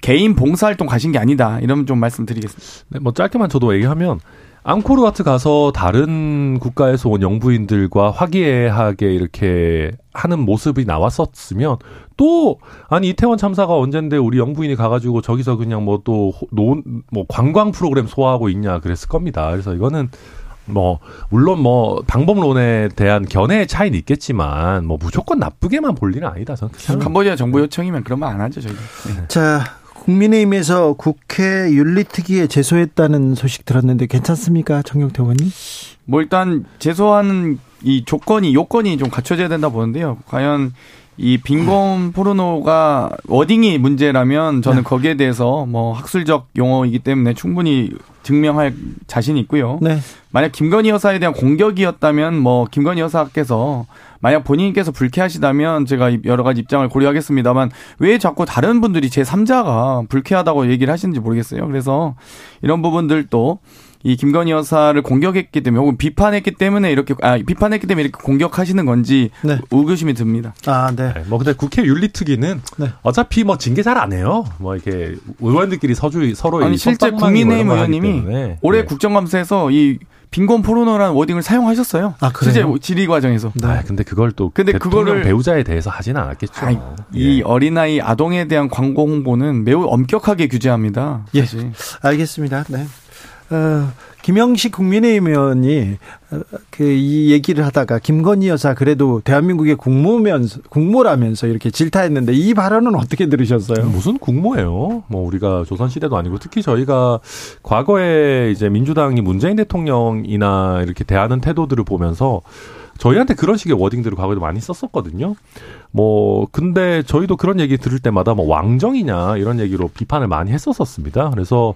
개인 봉사활동 가신 게 아니다. 이런 좀 말씀드리겠습니다. 네, 뭐 짧게만 저도 얘기하면 앙코르와트 가서 다른 국가에서 온 영부인들과 화기애애하게 이렇게 하는 모습이 나왔었으면 또 아니 이태원 참사가 언젠데 우리 영부인이 가가지고 저기서 그냥 뭐또노뭐 관광 프로그램 소화하고 있냐 그랬을 겁니다. 그래서 이거는 뭐 물론 뭐 방법론에 대한 견해의 차이는 있겠지만 뭐 무조건 나쁘게만 볼 일은 아니다 저는 캄보디아 정부 요청이면 그러면 안 하죠 저희. 네. 자 국민의힘에서 국회 윤리특위에 제소했다는 소식 들었는데 괜찮습니까, 정경태 의원님? 뭐 일단 제소하는 이 조건이 요건이 좀 갖춰져야 된다 보는데요. 과연 이 빈곤 포르노가 워딩이 문제라면 저는 네. 거기에 대해서 뭐 학술적 용어이기 때문에 충분히 증명할 자신이 있고요. 네. 만약 김건희 여사에 대한 공격이었다면 뭐 김건희 여사께서 만약 본인께서 불쾌하시다면 제가 여러 가지 입장을 고려하겠습니다만 왜 자꾸 다른 분들이 제 3자가 불쾌하다고 얘기를 하시는지 모르겠어요. 그래서 이런 부분들도 이 김건희 여사를 공격했기 때문에 혹은 비판했기 때문에 이렇게 아 비판했기 때문에 이렇게 공격하시는 건지 네. 의구심이 듭니다. 아, 네. 네. 뭐 근데 국회 윤리특위는 네. 어차피 뭐 징계 잘 안 해요. 뭐 이렇게 의원들끼리 서주 서로 아니 실제 국민의힘 의원님이 올해 네. 국정감사에서 이 빈곤 포르노라는 워딩을 사용하셨어요. 아, 그래요? 실제 질의 과정에서. 네. 아, 근데 그걸 또 근데 그거를 배우자에 대해서 하지는 않았겠죠. 아이, 이 예. 어린아이 아동에 대한 광고 홍보는 매우 엄격하게 규제합니다. 예. 알겠습니다. 네. 어, 김영식 국민의힘 의원이 어, 그이 얘기를 하다가 김건희 여사 그래도 대한민국의 국모면서 국모라면서 이렇게 질타했는데 이 발언은 어떻게 들으셨어요? 무슨 국모예요? 뭐 우리가 조선 시대도 아니고 특히 저희가 과거에 이제 민주당이 문재인 대통령이나 이렇게 대하는 태도들을 보면서 저희한테 그런 식의 워딩들을 과거에도 많이 썼었거든요. 뭐 근데 저희도 그런 얘기 들을 때마다 뭐 왕정이냐 이런 얘기로 비판을 많이 했었었습니다. 그래서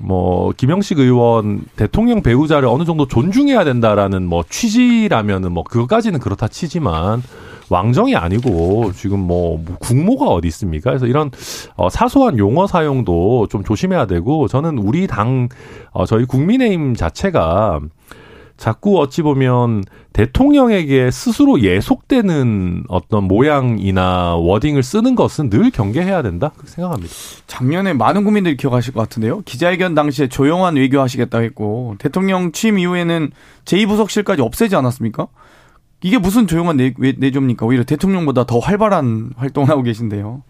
뭐 김영식 의원 대통령 배우자를 어느 정도 존중해야 된다라는 뭐 취지라면은 뭐 그것까지는 그렇다 치지만 왕정이 아니고 지금 뭐 국모가 어디 있습니까? 그래서 이런 어 사소한 용어 사용도 좀 조심해야 되고 저는 우리 당 어 저희 국민의힘 자체가 자꾸 어찌 보면 대통령에게 스스로 예속되는 어떤 모양이나 워딩을 쓰는 것은 늘 경계해야 된다 그렇게 생각합니다. 작년에 많은 국민들이 기억하실 것 같은데요. 기자회견 당시에 조용한 외교하시겠다고 했고 대통령 취임 이후에는 제2부속실까지 없애지 않았습니까? 이게 무슨 조용한 내, 내조입니까? 오히려 대통령보다 더 활발한 활동을 하고 계신데요.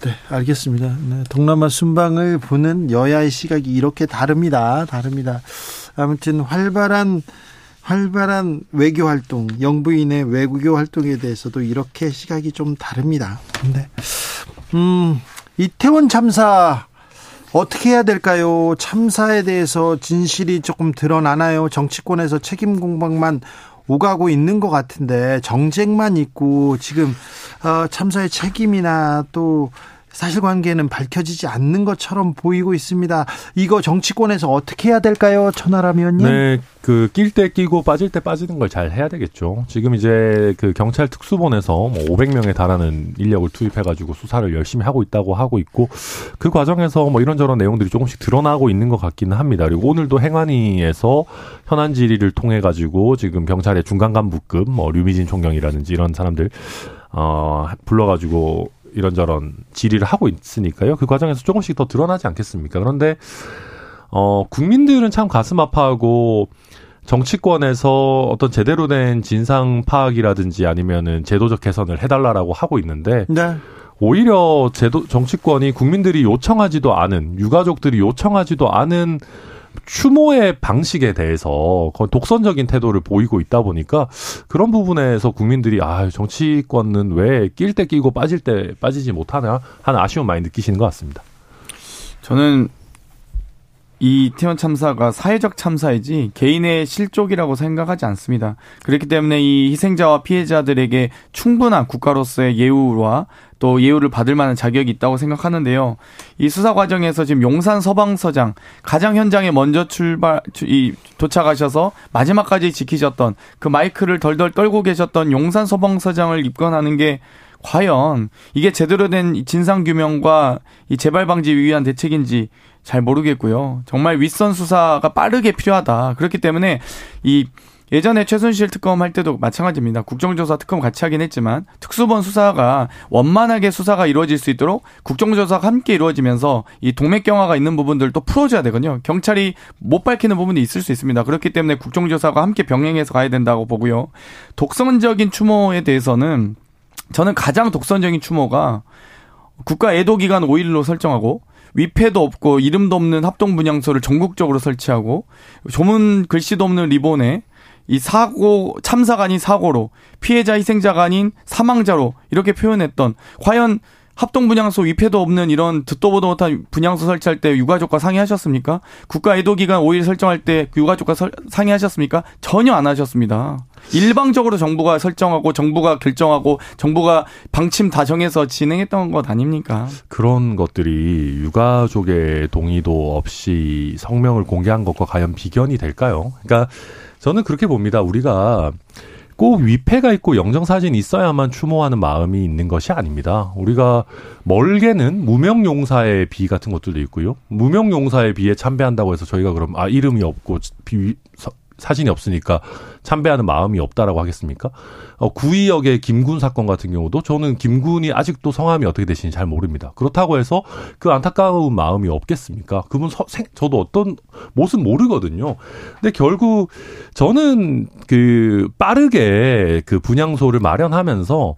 네, 알겠습니다. 네, 동남아 순방을 보는 여야의 시각이 이렇게 다릅니다. 다릅니다. 아무튼 활발한 활발한 외교 활동, 영부인의 외교 활동에 대해서도 이렇게 시각이 좀 다릅니다. 근데 음, 이태원 참사 어떻게 해야 될까요? 참사에 대해서 진실이 조금 드러나나요? 정치권에서 책임 공방만 오가고 있는 것 같은데 정쟁만 있고 지금 어, 참사의 책임이나 또 사실관계는 밝혀지지 않는 것처럼 보이고 있습니다. 이거 정치권에서 어떻게 해야 될까요, 천하람 의원님? 네, 그 낄 때 끼고 빠질 때 빠지는 걸 잘 해야 되겠죠. 지금 이제 그 경찰 특수본에서 뭐 500명에 달하는 인력을 투입해가지고 수사를 열심히 하고 있다고 하고 있고 그 과정에서 뭐 이런저런 내용들이 조금씩 드러나고 있는 것 같기는 합니다. 그리고 오늘도 행안위에서 현안 질의를 통해 가지고 지금 경찰의 중간 간부급 뭐 류미진 총경이라든지 이런 사람들 어 불러가지고 이런저런 질의를 하고 있으니까요. 그 과정에서 조금씩 더 드러나지 않겠습니까? 그런데 어 국민들은 참 가슴 아파하고 정치권에서 어떤 제대로 된 진상 파악이라든지 아니면은 제도적 개선을 해달라라고 하고 있는데 네. 오히려 제도 정치권이 국민들이 요청하지도 않은 유가족들이 요청하지도 않은 추모의 방식에 대해서 독선적인 태도를 보이고 있다 보니까 그런 부분에서 국민들이 아 정치권은 왜 낄 때 끼고 빠질 때 빠지지 못하나 하는 아쉬움 많이 느끼시는 것 같습니다. 저는 이 태원 참사가 사회적 참사이지 개인의 실족이라고 생각하지 않습니다. 그렇기 때문에 이 희생자와 피해자들에게 충분한 국가로서의 예우와 또 예우를 받을 만한 자격이 있다고 생각하는데요. 이 수사 과정에서 지금 용산 서방서장 가장 현장에 먼저 출발 이 도착하셔서 마지막까지 지키셨던 그 마이크를 덜덜 떨고 계셨던 용산 서방서장을 입건하는 게 과연 이게 제대로 된 진상 규명과 이 재발 방지 위한 대책인지 잘 모르겠고요. 정말 윗선 수사가 빠르게 필요하다. 그렇기 때문에 이 예전에 최순실 특검 할 때도 마찬가지입니다. 국정조사 특검 같이 하긴 했지만 특수본 수사가 원만하게 수사가 이루어질 수 있도록 국정조사가 함께 이루어지면서 이 동맥경화가 있는 부분들도 풀어줘야 되거든요. 경찰이 못 밝히는 부분이 있을 수 있습니다. 그렇기 때문에 국정조사가 함께 병행해서 가야 된다고 보고요. 독선적인 추모에 대해서는 저는 가장 독선적인 추모가 국가 애도 기간 5일로 설정하고 위패도 없고 이름도 없는 합동 분향소를 전국적으로 설치하고 조문 글씨도 없는 리본에 이 사고 참사가 아닌 사고로 피해자 희생자가 아닌 사망자로 이렇게 표현했던 과연 합동 분향소 위패도 없는 이런 듣도 보도 못한 분향소 설치할 때 유가족과 상의하셨습니까? 국가 애도 기간 5일 설정할 때 유가족과 상의하셨습니까? 전혀 안 하셨습니다. 일방적으로 정부가 설정하고 정부가 결정하고 정부가 방침 다 정해서 진행했던 것 아닙니까? 그런 것들이 유가족의 동의도 없이 성명을 공개한 것과 과연 비견이 될까요? 그러니까 저는 그렇게 봅니다. 우리가 꼭 위패가 있고 영정사진이 있어야만 추모하는 마음이 있는 것이 아닙니다. 우리가 멀게는 무명용사의 비 같은 것들도 있고요. 무명용사의 비에 참배한다고 해서 저희가 그럼 아 이름이 없고 비, 사진이 없으니까 참배하는 마음이 없다라고 하겠습니까? 어, 구의역의 김군 사건 같은 경우도 저는 김군이 아직도 성함이 어떻게 되시는지 잘 모릅니다. 그렇다고 해서 그 안타까운 마음이 없겠습니까? 그분 서, 생, 저도 어떤 모습 모르거든요. 근데 결국 저는 그 빠르게 그 분향소를 마련하면서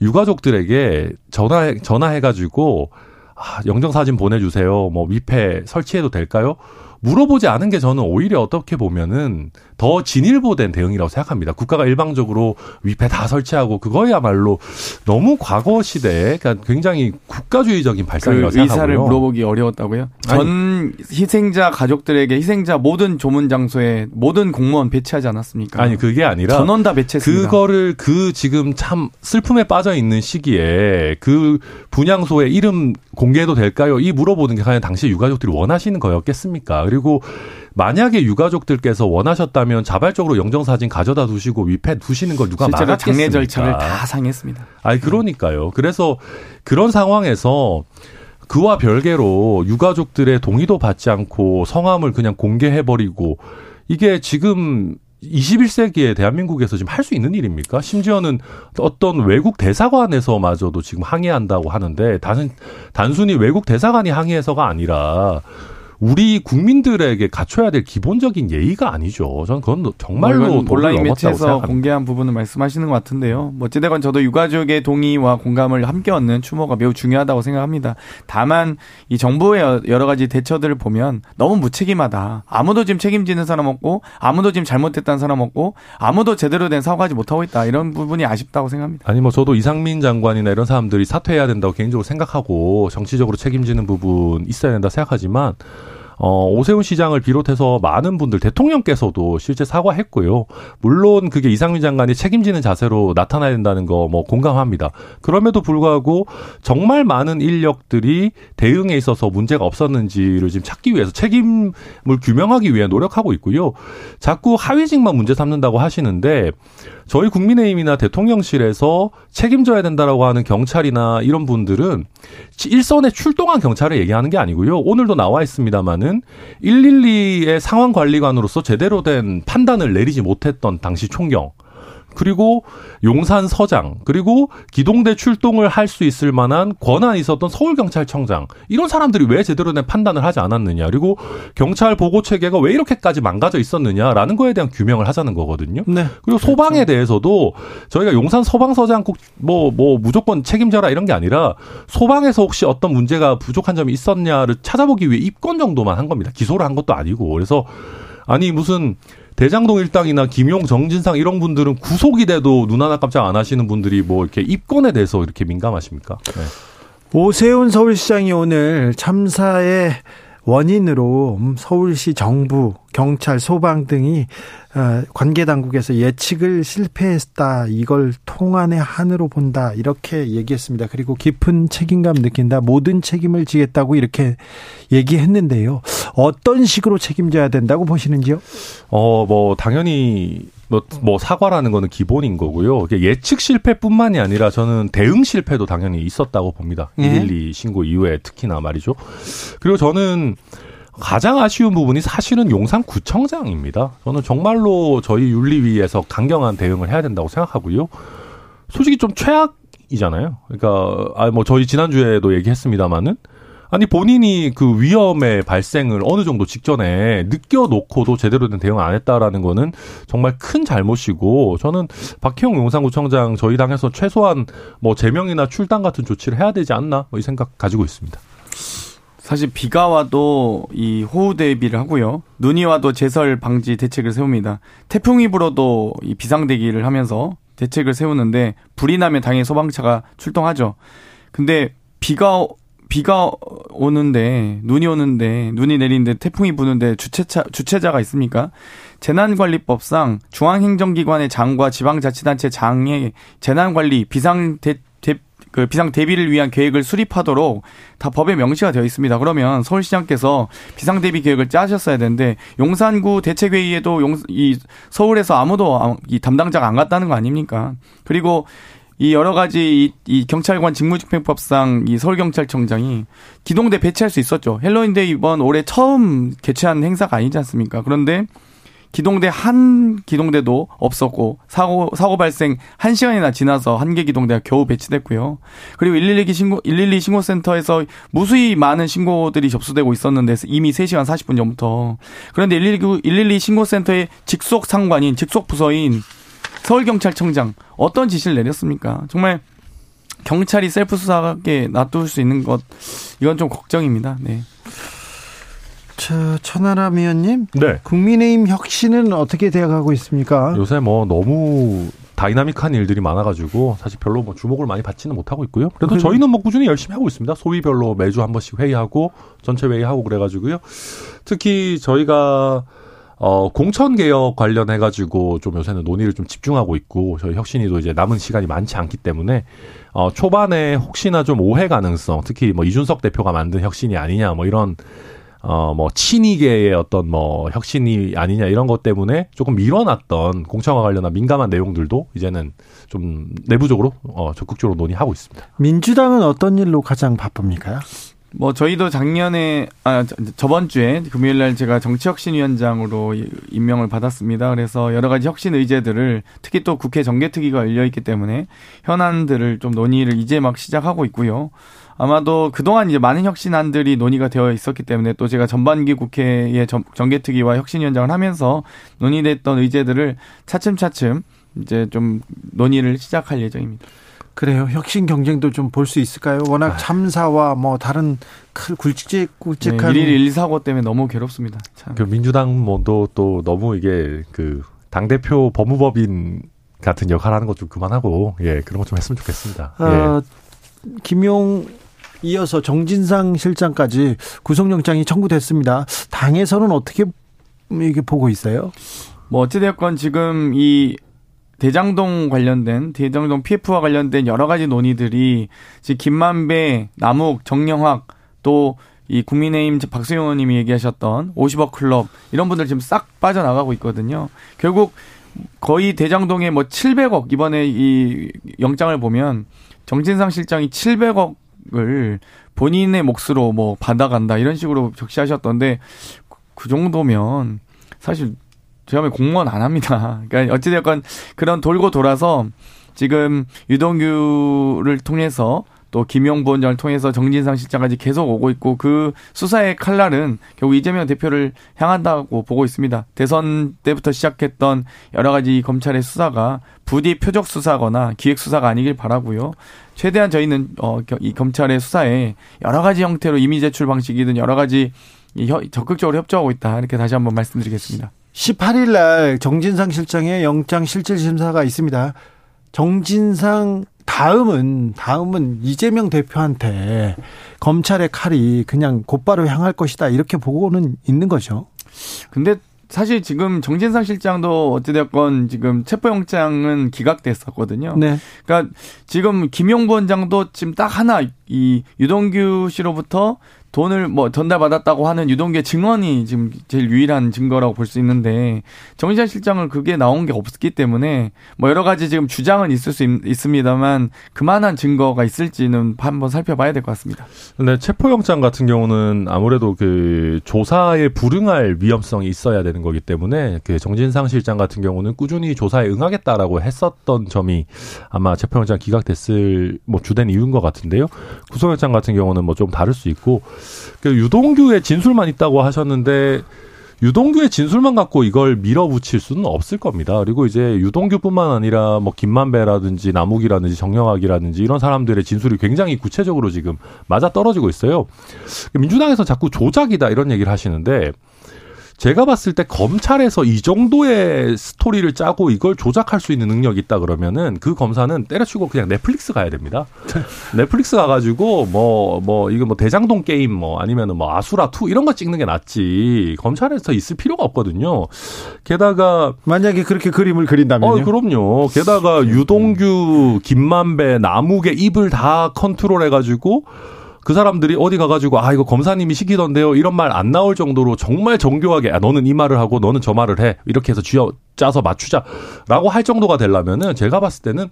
유가족들에게 전화 전화해가지고 아, 영정 사진 보내주세요. 뭐 위패 설치해도 될까요? 물어보지 않은 게 저는 오히려 어떻게 보면은 더 진일보된 대응이라고 생각합니다. 국가가 일방적으로 위패 다 설치하고 그거야말로 너무 과거 시대에 그러니까 굉장히 국가주의적인 발상이라고 그 생각하고요. 의사를 물어보기 어려웠다고요? 전 아니, 희생자 가족들에게 희생자 모든 조문 장소에 모든 공무원 배치하지 않았습니까? 아니 그게 아니라 전원 다 배치했습니다. 그거를 그 지금 참 슬픔에 빠져 있는 시기에 그 분향소에 이름 공개해도 될까요? 이 물어보는 게 과연 당시 유가족들이 원하시는 거였겠습니까? 그리고 만약에 유가족들께서 원하셨다면 자발적으로 영정사진 가져다 두시고 위패 두시는 걸 누가 막았겠습니까? 장례 절차를 다 상했습니다. 아니 그러니까요. 그래서 그런 상황에서 그와 별개로 유가족들의 동의도 받지 않고 성함을 그냥 공개해버리고 이게 지금 21세기에 대한민국에서 지금 할 수 있는 일입니까? 심지어는 어떤 외국 대사관에서마저도 지금 항의한다고 하는데 단, 단순히 외국 대사관이 항의해서가 아니라 우리 국민들에게 갖춰야 될 기본적인 예의가 아니죠. 저는 그건 정말로 뭐 온라인 매체에서 공개한 부분을 말씀하시는 것 같은데요. 뭐 어찌되건 저도 유가족의 동의와 공감을 함께 얻는 추모가 매우 중요하다고 생각합니다. 다만 이 정부의 여러 가지 대처들을 보면 너무 무책임하다. 아무도 지금 책임지는 사람 없고 아무도 지금 잘못했다는 사람 없고 아무도 제대로 된 사과하지 못하고 있다. 이런 부분이 아쉽다고 생각합니다. 아니 뭐 저도 이상민 장관이나 이런 사람들이 사퇴해야 된다고 개인적으로 생각하고 정치적으로 책임지는 부분 있어야 된다 생각하지만 어, 오세훈 시장을 비롯해서 많은 분들 대통령께서도 실제 사과했고요. 물론 그게 이상민 장관이 책임지는 자세로 나타나야 된다는 거 뭐 공감합니다. 그럼에도 불구하고 정말 많은 인력들이 대응에 있어서 문제가 없었는지를 지금 찾기 위해서 책임을 규명하기 위해 노력하고 있고요. 자꾸 하위직만 문제 삼는다고 하시는데 저희 국민의힘이나 대통령실에서 책임져야 된다라고 하는 경찰이나 이런 분들은 일선에 출동한 경찰을 얘기하는 게 아니고요. 오늘도 나와 있습니다마는 112의 상황 관리관으로서 제대로 된 판단을 내리지 못했던 당시 총경 그리고 용산 서장 그리고 기동대 출동을 할 수 있을 만한 권한이 있었던 서울경찰청장 이런 사람들이 왜 제대로 된 판단을 하지 않았느냐 그리고 경찰 보고 체계가 왜 이렇게까지 망가져 있었느냐라는 거에 대한 규명을 하자는 거거든요. 네. 그리고 소방에 그렇죠. 대해서도 저희가 용산 서방서장 꼭뭐뭐 뭐 무조건 책임져라 이런 게 아니라 소방에서 혹시 어떤 문제가 부족한 점이 있었냐를 찾아보기 위해 입건 정도만 한 겁니다. 기소를 한 것도 아니고 그래서 아니 무슨 대장동 일당이나 김용, 정진상 이런 분들은 구속이 돼도 눈 하나 깜짝 안 하시는 분들이 뭐 이렇게 입건에 대해서 이렇게 민감하십니까? 네. 오세훈 서울시장이 오늘 참사의 원인으로 서울시 정부, 경찰, 소방 등이 어, 관계 당국에서 예측을 실패했다. 이걸 통안의 한으로 본다. 이렇게 얘기했습니다. 그리고 깊은 책임감 느낀다. 모든 책임을 지겠다고 이렇게 얘기했는데요. 어떤 식으로 책임져야 된다고 보시는지요? 어, 뭐 당연히 뭐, 뭐 사과라는 거는 기본인 거고요. 예측 실패뿐만이 아니라 저는 대응 실패도 당연히 있었다고 봅니다. 예. 112 신고 이후에 특히나 말이죠. 그리고 저는 가장 아쉬운 부분이 사실은 용산구청장입니다. 저는 정말로 저희 윤리위에서 강경한 대응을 해야 된다고 생각하고요. 솔직히 좀 최악이잖아요. 그러니까 아 뭐 저희 지난주에도 얘기했습니다마는 아니 본인이 그 위험의 발생을 어느 정도 직전에 느껴놓고도 제대로 된 대응 안 했다라는 거는 정말 큰 잘못이고 저는 박희영 용산구청장 저희 당에서 최소한 뭐 제명이나 출당 같은 조치를 해야 되지 않나 뭐 이 생각 가지고 있습니다. 사실 비가 와도 이 호우 대비를 하고요. 눈이 와도 제설 방지 대책을 세웁니다. 태풍이 불어도 이 비상 대기를 하면서 대책을 세우는데 불이 나면 당연히 소방차가 출동하죠. 근데 비가 비가 오는데 눈이 오는데 눈이 내리는데 태풍이 부는데 주체차 주체자가 있습니까? 재난관리법상 중앙행정기관의 장과 지방자치단체 장의 재난관리 비상 대, 대, 그 비상 대비를 위한 계획을 수립하도록 다 법에 명시가 되어 있습니다. 그러면 서울시장께서 비상 대비 계획을 짜셨어야 되는데 용산구 대책회의에도 용, 이 서울에서 아무도 이 담당자가 안 갔다는 거 아닙니까? 그리고 이 여러 가지 이, 이 경찰관 직무집행법상 이 서울경찰청장이 기동대 배치할 수 있었죠. 헬로윈데이 이번 올해 처음 개최한 행사가 아니지 않습니까? 그런데 기동대 한 기동대도 없었고 사고 사고 발생 1시간이나 지나서 한 개 기동대가 겨우 배치됐고요. 그리고 112 신고 112 신고 센터에서 무수히 많은 신고들이 접수되고 있었는데 이미 3시간 40분 전부터 그런데 119 112 신고 센터의 직속 상관인 직속 부서인 서울경찰청장 어떤 지시를 내렸습니까? 정말 경찰이 셀프 수사하게 놔둘 수 있는 것 이건 좀 걱정입니다. 네. 저 천하람 의원님, 네. 국민의힘 혁신은 어떻게 되어가고 있습니까? 요새 뭐 너무 다이나믹한 일들이 많아가지고 사실 별로 뭐 주목을 많이 받지는 못하고 있고요. 그래도 저희는 뭐 꾸준히 열심히 하고 있습니다. 소위별로 매주 한 번씩 회의하고 전체 회의하고 그래가지고요. 특히 저희가 어, 공천 개혁 관련해 가지고 좀 요새는 논의를 좀 집중하고 있고 저희 혁신이도 이제 남은 시간이 많지 않기 때문에 어, 초반에 혹시나 좀 오해 가능성, 특히 뭐 이준석 대표가 만든 혁신이 아니냐 뭐 이런 어, 뭐, 친이계의 어떤 뭐, 혁신이 아니냐 이런 것 때문에 조금 밀어놨던 공천과 관련한 민감한 내용들도 이제는 좀 내부적으로, 어, 적극적으로 논의하고 있습니다. 민주당은 어떤 일로 가장 바쁩니까? 뭐 저희도 작년에 아 저번 주에 금요일 날 제가 정치혁신위원장으로 임명을 받았습니다. 그래서 여러 가지 혁신 의제들을 특히 또 국회 정개특위가 열려 있기 때문에 현안들을 좀 논의를 이제 막 시작하고 있고요. 아마도 그동안 이제 많은 혁신안들이 논의가 되어 있었기 때문에 또 제가 전반기 국회의 정개특위와 혁신위원장을 하면서 논의됐던 의제들을 차츰차츰 이제 좀 논의를 시작할 예정입니다. 그래요. 혁신 경쟁도 좀 볼 수 있을까요? 워낙 아. 참사와 뭐 다른 큰 굵직 굵직한 네, 1일 1 사고 때문에 너무 괴롭습니다. 참. 그 민주당 뭐도 또 너무 이게 그당 대표 법무법인 같은 역할 하는 것 좀 그만하고 예 그런 것 좀 했으면 좋겠습니다. 어, 예. 김용 이어서 정진상 실장까지 구속영장이 청구됐습니다. 당에서는 어떻게 이게 보고 있어요? 뭐 어찌됐건 지금 이 대장동 관련된 대장동 PF와 관련된 여러 가지 논의들이 지금 김만배, 남욱, 정영학 또 이 국민의힘 박수영 의원님이 얘기하셨던 50억 클럽 이런 분들 지금 싹 빠져나가고 있거든요. 결국 거의 대장동에 뭐 700억 이번에 이 영장을 보면 정진상 실장이 700억을 본인의 몫으로 뭐 받아간다 이런 식으로 적시하셨던데 그 정도면 사실 제가 공무원 안 합니다. <laughs> 그러니까 어찌되건 그런 돌고 돌아서 지금 유동규를 통해서 또 김용 부원장을 통해서 정진상 실장까지 계속 오고 있고 그 수사의 칼날은 결국 이재명 대표를 향한다고 보고 있습니다. 대선 때부터 시작했던 여러 가지 검찰의 수사가 부디 표적 수사거나 기획 수사가 아니길 바라고요. 최대한 저희는 어 이 검찰의 수사에 여러 가지 형태로 이미 제출 방식이든 여러 가지 적극적으로 협조하고 있다 이렇게 다시 한번 말씀드리겠습니다. 18일 날 정진상 실장의 영장 실질 심사가 있습니다. 정진상 다음은 다음은 이재명 대표한테 검찰의 칼이 그냥 곧바로 향할 것이다 이렇게 보고는 있는 거죠. 근데 사실 지금 정진상 실장도 어찌됐건 지금 체포영장은 기각됐었거든요. 네. 그러니까 지금 김용부 원장도 지금 딱 하나 이 유동규 씨로부터 돈을 뭐 전달받았다고 하는 유동규의 증언이 지금 제일 유일한 증거라고 볼 수 있는데 정의자 실장은 그게 나온 게 없기 때문에 뭐 여러 가지 지금 주장은 있을 수 있, 습니다만 그만한 증거가 있을지는 한번 살펴봐야 될 것 같습니다. 근데 체포영장 같은 경우는 아무래도 그 조사에 불응할 위험성이 있어야 되는 거기 때문에 그 정진상 실장 같은 경우는 꾸준히 조사에 응하겠다라고 했었던 점이 아마 체포영장 기각됐을 뭐 주된 이유인 것 같은데요. 구속영장 같은 경우는 뭐 좀 다를 수 있고 그 유동규의 진술만 있다고 하셨는데 유동규의 진술만 갖고 이걸 밀어붙일 수는 없을 겁니다. 그리고 이제 유동규뿐만 아니라 뭐 김만배라든지 남욱이라든지 정영학이라든지 이런 사람들의 진술이 굉장히 구체적으로 지금 맞아 떨어지고 있어요. 민주당에서 자꾸 조작이다 이런 얘기를 하시는데 제가 봤을 때 검찰에서 이 정도의 스토리를 짜고 이걸 조작할 수 있는 능력이 있다 그러면은 그 검사는 때려치고 그냥 넷플릭스 가야 됩니다. <laughs> 넷플릭스 가가지고 뭐뭐 뭐 이거 뭐 대장동 게임 뭐 아니면은 뭐 아수라 two 이런 거 찍는 게 낫지 검찰에서 있을 필요가 없거든요. 게다가 만약에 그렇게 그림을 그린다면요? 어, 그럼요. 게다가 유동규, 김만배, 남욱의 입을 다 컨트롤 해가지고 그 사람들이 어디 가가지고 아 이거 검사님이 시키던데요. 이런 말 안 나올 정도로 정말 정교하게 아 너는 이 말을 하고 너는 저 말을 해. 이렇게 해서 쥐어 짜서 맞추자라고 할 정도가 되려면은 제가 봤을 때는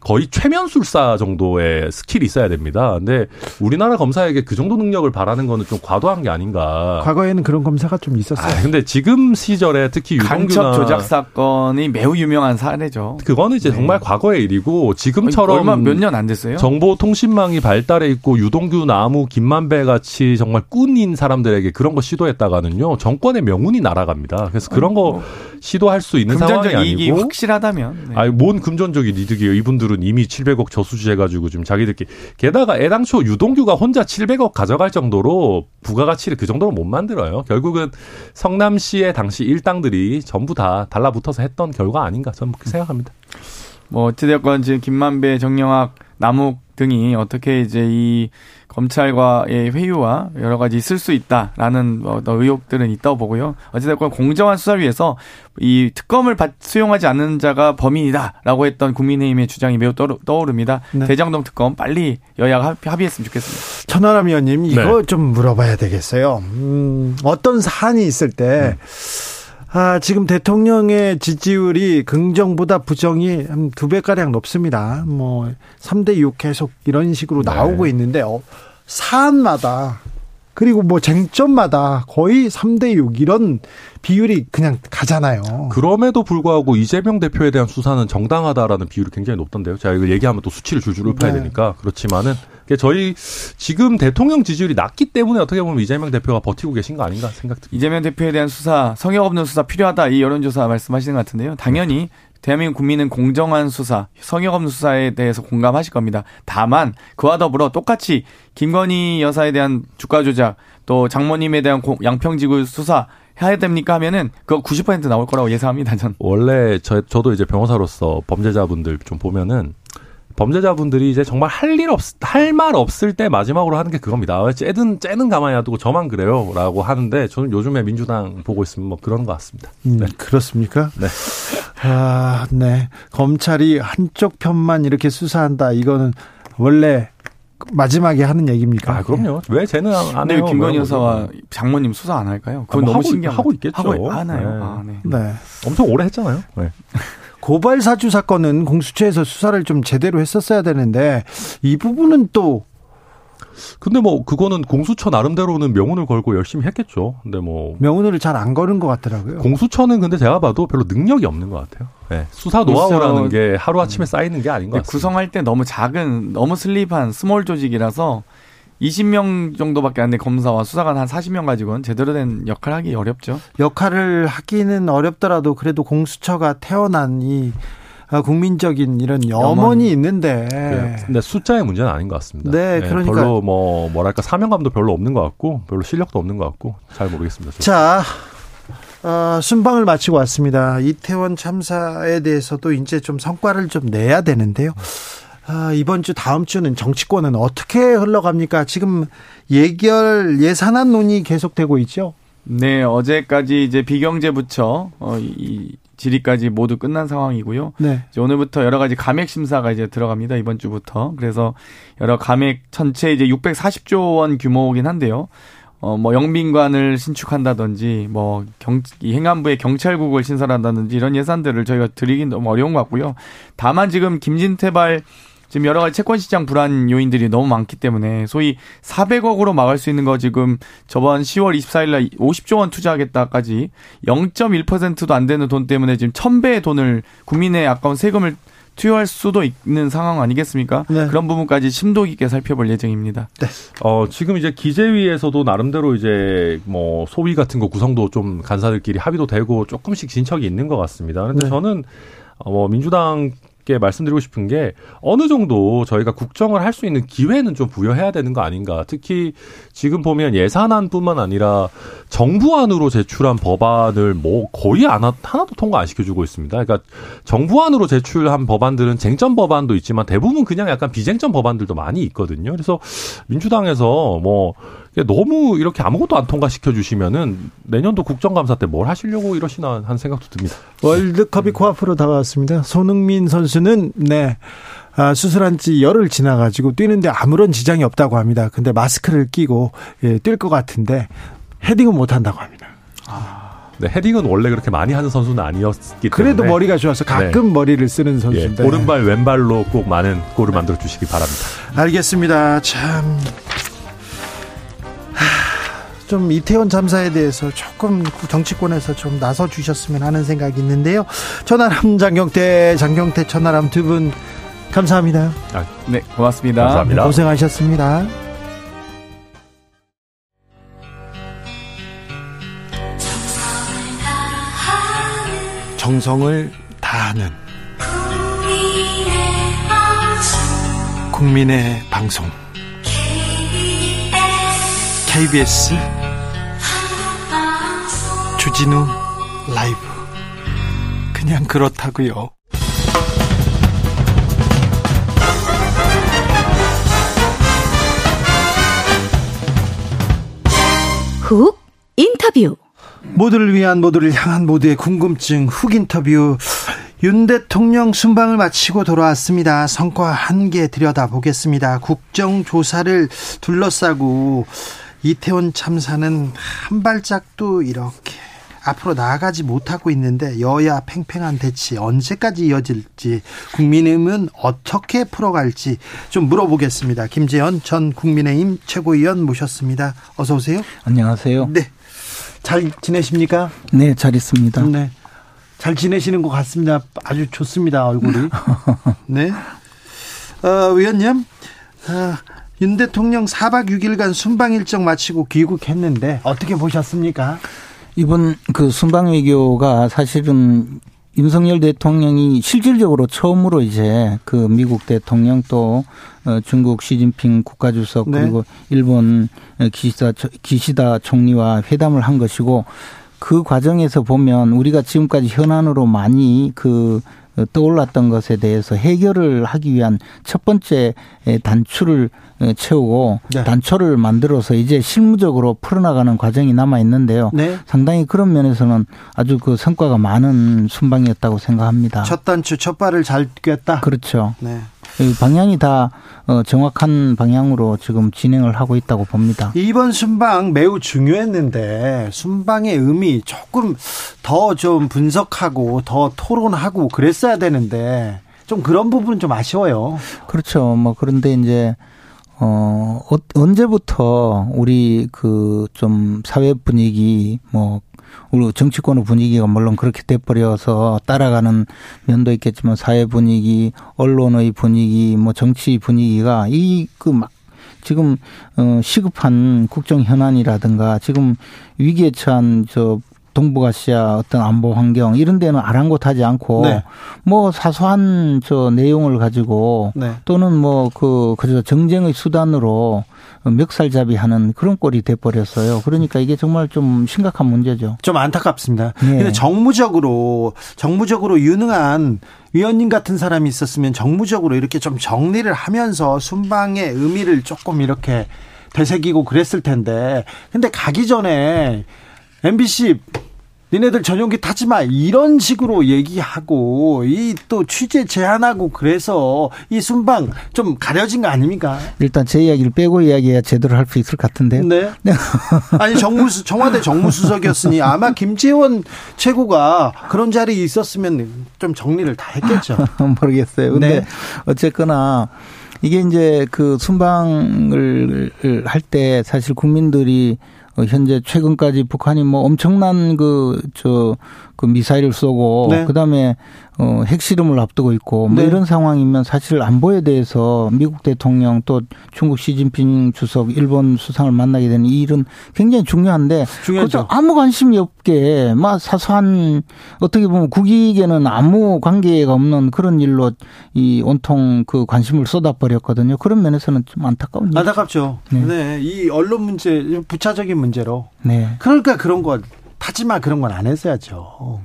거의 최면술사 정도의 스킬이 있어야 됩니다. 근데 우리나라 검사에게 그 정도 능력을 바라는 거는 좀 과도한 게 아닌가. 과거에는 그런 검사가 좀 있었어요. 아, 근데 지금 시절에 특히 유동규나 간첩 조작 사건이 매우 유명한 사례죠. 그거는 이제 네. 정말 과거의 일이고 지금처럼 얼마 몇 년 안 됐어요. 정보 통신망이 발달해 있고 유동규, 나무, 김만배 같이 정말 꾼인 사람들에게 그런 거 시도했다가는요 정권의 명운이 날아갑니다. 그래서 그런 거 어, 시도할 수 있는 상황이 아니고 확실하다면 네. 아니 뭔 금전적인 이득이에요. 이분들은 이미 700억 저수지해 가지고 지금 자기들끼리 게다가 애당초 유동규가 혼자 700억 가져갈 정도로 부가가치를 그 정도로 못 만들어요. 결국은 성남시의 당시 일당들이 전부 다 달라붙어서 했던 결과 아닌가 저는 그렇게 생각합니다. 뭐 어찌됐건 지금 김만배, 정영학, 남욱 등이 어떻게 이제 이 검찰과의 회유와 여러 가지 있을 수 있다라는 뭐 의혹들은 있다고 보고요. 어찌됐건 공정한 수사 위해서 이 특검을 수용하지 않는 자가 범인이다라고 했던 국민의힘의 주장이 매우 떠오릅니다. 네. 대장동 특검 빨리 여야가 합의했으면 좋겠습니다. 천하람 의원님 이거 네. 좀 물어봐야 되겠어요. 음, 어떤 사안이 있을 때 음. 아, 지금 대통령의 지지율이 긍정보다 부정이 한 두 배가량 높습니다. 뭐, 3대6 계속 이런 식으로 네. 나오고 있는데, 어, 사안마다, 그리고 뭐 쟁점마다 거의 3대 6 이런 비율이 그냥 가잖아요. 그럼에도 불구하고 이재명 대표에 대한 수사는 정당하다라는 비율이 굉장히 높던데요. 제가 이걸 얘기하면 또 수치를 줄줄 읊어야 네. 되니까. 그렇지만은 저희 지금 대통령 지지율이 낮기 때문에 어떻게 보면 이재명 대표가 버티고 계신 거 아닌가 생각됩니다. 이재명 대표에 대한 수사, 성역 없는 수사 필요하다 이 여론조사 말씀하시는 것 같은데요. 당연히 대한민국 국민은 공정한 수사, 성역 없는 수사에 대해서 공감하실 겁니다. 다만 그와 더불어 똑같이 김건희 여사에 대한 주가 조작, 또 장모님에 대한 양평지구 수사 해야 됩니까 하면은 그거 90% 나올 거라고 예상합니다. 전 원래 저 저도 이제 변호사로서 범죄자분들 좀 보면은 범죄자분들이 이제 정말 할 일 없, 할 말 없을 때 마지막으로 하는 게 그겁니다. 쟤는, 쟤는 가만히 놔두고 저만 그래요. 라고 하는데 저는 요즘에 민주당 보고 있으면 뭐 그런 것 같습니다. 음, 네. 그렇습니까? 네. 아, 네. 검찰이 한쪽 편만 이렇게 수사한다. 이거는 원래 마지막에 하는 얘기입니까? 아, 그럼요. 왜 쟤는 안 해요? 김건희 여사와 장모님 수사 안 할까요? 그건 아, 뭐 너무 신기한 하고 있겠죠. 하고 하나요? 네. 아, 네. 네. 엄청 오래 했잖아요. 네. <laughs> 고발 사주 사건은 공수처에서 수사를 좀 제대로 했었어야 되는데 이 부분은 또 근데 뭐 그거는 공수처 나름대로는 명운을 걸고 열심히 했겠죠. 근데 뭐 명운을 잘안 거는 것 같더라고요. 공수처는 근데 제가 봐도 별로 능력이 없는 것 같아요. 네. 수사 노하우라는 게 하루 아침에 쌓이는 게 아닌 것 같아요. 구성할 때 너무 작은 너무 slim한 small 조직이라서 20명 정도밖에 안된 검사와 수사관 한 40명 가지고는 제대로 된 역할을 하기 어렵죠. 역할을 하기는 어렵더라도 그래도 공수처가 태어난 이 아, 국민적인 이런 염원이 있는데. 네. 근데 숫자의 문제는 아닌 것 같습니다. 네, 네, 그러니까 별로 뭐 뭐랄까 사명감도 별로 없는 것 같고 별로 실력도 없는 것 같고 잘 모르겠습니다. 자, 어, 순방을 마치고 왔습니다. 이태원 참사에 대해서도 이제 좀 성과를 좀 내야 되는데요. 아, 이번 주 다음 주는 정치권은 어떻게 흘러갑니까? 지금 예결 예산안 논의 계속되고 있죠. 네, 어제까지 이제 비경제 부처 어, 이 질의까지 모두 끝난 상황이고요. 네. 이제 오늘부터 여러 가지 감액 심사가 이제 들어갑니다. 이번 주부터. 그래서 여러 감액 전체 이제 640조 원 규모이긴 한데요. 어, 뭐, 영빈관을 신축한다든지, 뭐, 경, 이 행안부의 경찰국을 신설한다든지 이런 예산들을 저희가 드리긴 너무 어려운 것 같고요. 다만 지금 김진태발 지금 여러 가지 채권 시장 불안 요인들이 너무 많기 때문에 소위 400억으로 막을 수 있는 거 지금 저번 10월 24일 날 50조 원 투자하겠다까지 0.1%도 안 되는 돈 때문에 지금 1000배의 돈을 국민의 아까운 세금을 투여할 수도 있는 상황 아니겠습니까? 네. 그런 부분까지 심도 깊게 살펴볼 예정입니다. 네. 어, 지금 이제 기재위에서도 나름대로 이제 뭐 소위 같은 거 구성도 좀 간사들끼리 합의도 되고 조금씩 진척이 있는 것 같습니다. 그런데 네. 저는 어, 뭐 민주당 의원님께 말씀드리고 싶은 게 어느 정도 저희가 국정을 할 수 있는 기회는 좀 부여해야 되는 거 아닌가. 특히 지금 보면 예산안뿐만 아니라 정부안으로 제출한 법안을 뭐 거의 안 하나도 통과 안 시켜주고 있습니다. 그러니까 정부안으로 제출한 법안들은 쟁점 법안도 있지만 대부분 그냥 약간 비쟁점 법안들도 많이 있거든요. 그래서 민주당에서 뭐 너무 이렇게 아무것도 안 통과시켜 주시면은 내년도 국정감사 때 뭘 하시려고 이러시나 하는 생각도 듭니다. 월드컵이 코앞으로 다가왔습니다. 손흥민 선수는 네. 아, 수술한 지 열흘 지나가지고 뛰는데 아무런 지장이 없다고 합니다. 근데 마스크를 끼고 예, 뛸 것 같은데 헤딩은 못 한다고 합니다. 아. 네, 헤딩은 원래 그렇게 많이 하는 선수는 아니었기 때문에 그래도 머리가 좋아서 가끔 네. 머리를 쓰는 선수인데 예, 오른발 왼발로 꼭 많은 골을 만들어 주시기 바랍니다. 알겠습니다. 참. 좀 이태원 참사에 대해서 조금 정치권에서 좀 나서 주셨으면 하는 생각이 있는데요. 천하람 장경태 장경태 천하람 두 분 감사합니다. 아, 네, 고맙습니다. 감사합니다. 네, 고생하셨습니다. 정성을 다하는 국민의 방송 KBS 주진우 라이브 그냥 그렇다고요. 훅 인터뷰 모두를 위한 모두를 향한 모두의 궁금증 훅 인터뷰 윤 대통령 순방을 마치고 돌아왔습니다. 성과 한 개 들여다보겠습니다. 국정조사를 둘러싸고 이태원 참사는 한 발짝도 이렇게 앞으로 나아가지 못하고 있는데 여야 팽팽한 대치 언제까지 이어질지 국민의힘은 어떻게 풀어갈지 좀 물어보겠습니다. 김재현 전 국민의힘 최고위원 모셨습니다. 어서 오세요. 안녕하세요. 네. 잘 지내십니까? 네, 잘 있습니다. 네. 잘 지내시는 것 같습니다. 아주 좋습니다, 얼굴이. <laughs> 네. 어, 의원님, 어, 윤 대통령 4박 6일간 순방 일정 마치고 귀국했는데 어떻게 보셨습니까? 이번 그 순방 외교가 사실은 윤석열 대통령이 실질적으로 처음으로 이제 그 미국 대통령 또 어, 중국 시진핑 국가주석 네. 그리고 일본 기시다 기시다 총리와 회담을 한 것이고 그 과정에서 보면 우리가 지금까지 현안으로 많이 그 떠올랐던 것에 대해서 해결을 하기 위한 첫 번째 단추를 채우고 네. 단초를 만들어서 이제 실무적으로 풀어나가는 과정이 남아 있는데요. 네. 상당히 그런 면에서는 아주 그 성과가 많은 순방이었다고 생각합니다. 첫 단추 첫 발을 잘 뛰었다. 그렇죠. 네. 방향이 다 어, 정확한 방향으로 지금 진행을 하고 있다고 봅니다. 이번 순방 매우 중요했는데 순방의 의미 조금 더 좀 분석하고 더 토론하고 그랬어야 되는데 좀 그런 부분 좀 아쉬워요. 그렇죠. 뭐 그런데 이제 어, 어 언제부터 우리 그 좀 사회 분위기 뭐 우리 정치권의 분위기가 물론 그렇게 돼버려서 따라가는 면도 있겠지만 사회 분위기, 언론의 분위기, 뭐 정치 분위기가 이 그 막 지금 어 시급한 국정 현안이라든가 지금 위기에 처한 저 동북아시아 어떤 안보 환경 이런 데는 아랑곳하지 않고 네. 뭐 사소한 저 내용을 가지고 네. 또는 뭐 그 그저 정쟁의 수단으로 멱살잡이하는 그런 꼴이 돼 버렸어요. 그러니까 이게 정말 좀 심각한 문제죠. 좀 안타깝습니다. 네. 근데 정무적으로 정무적으로 유능한 위원님 같은 사람이 있었으면 정무적으로 이렇게 좀 정리를 하면서 순방의 의미를 조금 이렇게 되새기고 그랬을 텐데 근데 가기 전에 MBC 니네들 전용기 타지 마 이런 식으로 얘기하고 이 또 취재 제한하고 그래서 이 순방 좀 가려진 거 아닙니까? 일단 제 이야기를 빼고 이야기해야 제대로 할 수 있을 것 같은데요. 네. 네. <laughs> 아니 정무수 청와대 정무수석이었으니 아마 김재원 최고가 그런 자리에 있었으면 좀 정리를 다 했겠죠. <laughs> 모르겠어요. 근데 네. 어쨌거나 이게 이제 그 순방을 할 때 사실 국민들이 어, 현재 최근까지 북한이 뭐 엄청난 그, 저, 그 미사일을 쏘고, 네. 그 다음에 어, 핵실험을 앞두고 있고, 뭐 네. 이런 상황이면 사실 안보에 대해서 미국 대통령 또 중국 시진핑 주석, 일본 수상을 만나게 되는 이 일은 굉장히 중요한데, 중요하죠. 아무 관심이 없게, 막 사소한, 어떻게 보면 국익에는 아무 관계가 없는 그런 일로 이 온통 그 관심을 쏟아버렸거든요. 그런 면에서는 좀 안타까운 일. 안타깝죠. 네. 네. 이 언론 문제, 부차적인 문제로. 네. 그러니까 그런 거 하지마 그런 건 안 했어야죠.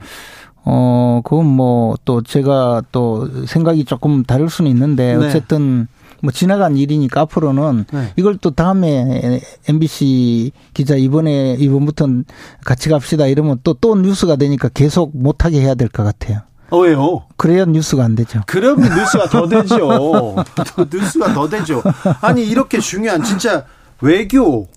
어, 그건 뭐 또 제가 또 생각이 조금 다를 수는 있는데 네. 어쨌든 뭐 지나간 일이니까 앞으로는 네. 이걸 또 다음에 MBC 기자 이번에 이번부터는 같이 갑시다 이러면 또또 또 뉴스가 되니까 계속 못하게 해야 될 것 같아요. 어, 왜요? 그래야 뉴스가 안 되죠. 그러면 뉴스가 더 되죠. <laughs> <laughs> 뉴스가 더 되죠. 아니 이렇게 중요한 진짜 외교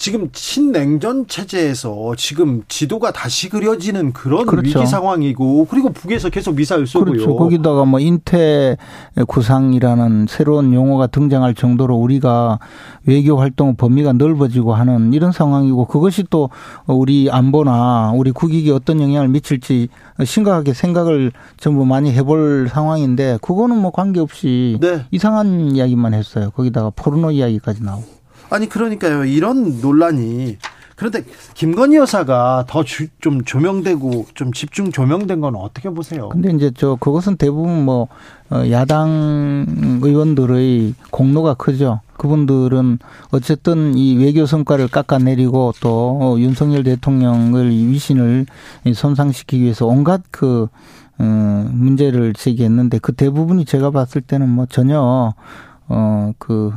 지금 신냉전 체제에서 지금 지도가 다시 그려지는 그런 그렇죠. 위기 상황이고 그리고 북에서 계속 미사일 쏘고요. 그렇죠. 거기다가 뭐 인태 구상이라는 새로운 용어가 등장할 정도로 우리가 외교 활동 범위가 넓어지고 하는 이런 상황이고 그것이 또 우리 안보나 우리 국익에 어떤 영향을 미칠지 심각하게 생각을 전부 많이 해볼 상황인데 그거는 뭐 관계없이 네. 이상한 이야기만 했어요. 거기다가 포르노 이야기까지 나오고. 아니 그러니까요. 이런 논란이 그런데 김건희 여사가 더 좀 조명되고 좀 집중 조명된 건 어떻게 보세요? 근데 이제 저 그것은 대부분 뭐 어, 야당 의원들의 공로가 크죠. 그분들은 어쨌든 이 외교 성과를 깎아내리고 또 어, 윤석열 대통령을 위신을 손상시키기 위해서 온갖 그 어, 문제를 제기했는데 그 대부분이 제가 봤을 때는 뭐 전혀 어그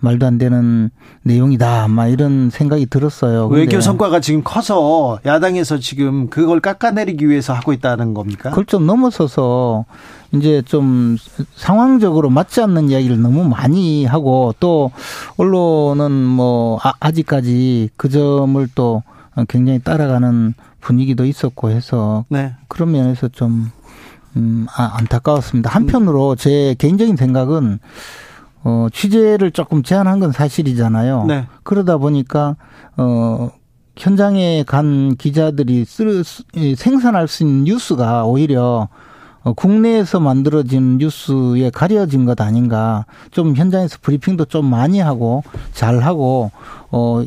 말도 안 되는 내용이다. 막 이런 생각이 들었어요. 외교 성과가 지금 커서 야당에서 지금 그걸 깎아내리기 위해서 하고 있다는 겁니까? 그걸 좀 넘어서서 이제 좀 상황적으로 맞지 않는 이야기를 너무 많이 하고 또 언론은 뭐 아, 아직까지 그 점을 또 굉장히 따라가는 분위기도 있었고 해서 네. 그런 면에서 좀 음, 아, 안타까웠습니다. 한편으로 제 개인적인 생각은 어, 취재를 조금 제한한 건 사실이잖아요. 네. 그러다 보니까 어, 현장에 간 기자들이 쓰, 생산할 수 있는 뉴스가 오히려 어, 국내에서 만들어진 뉴스에 가려진 것 아닌가. 좀 현장에서 브리핑도 좀 많이 하고 잘 하고 어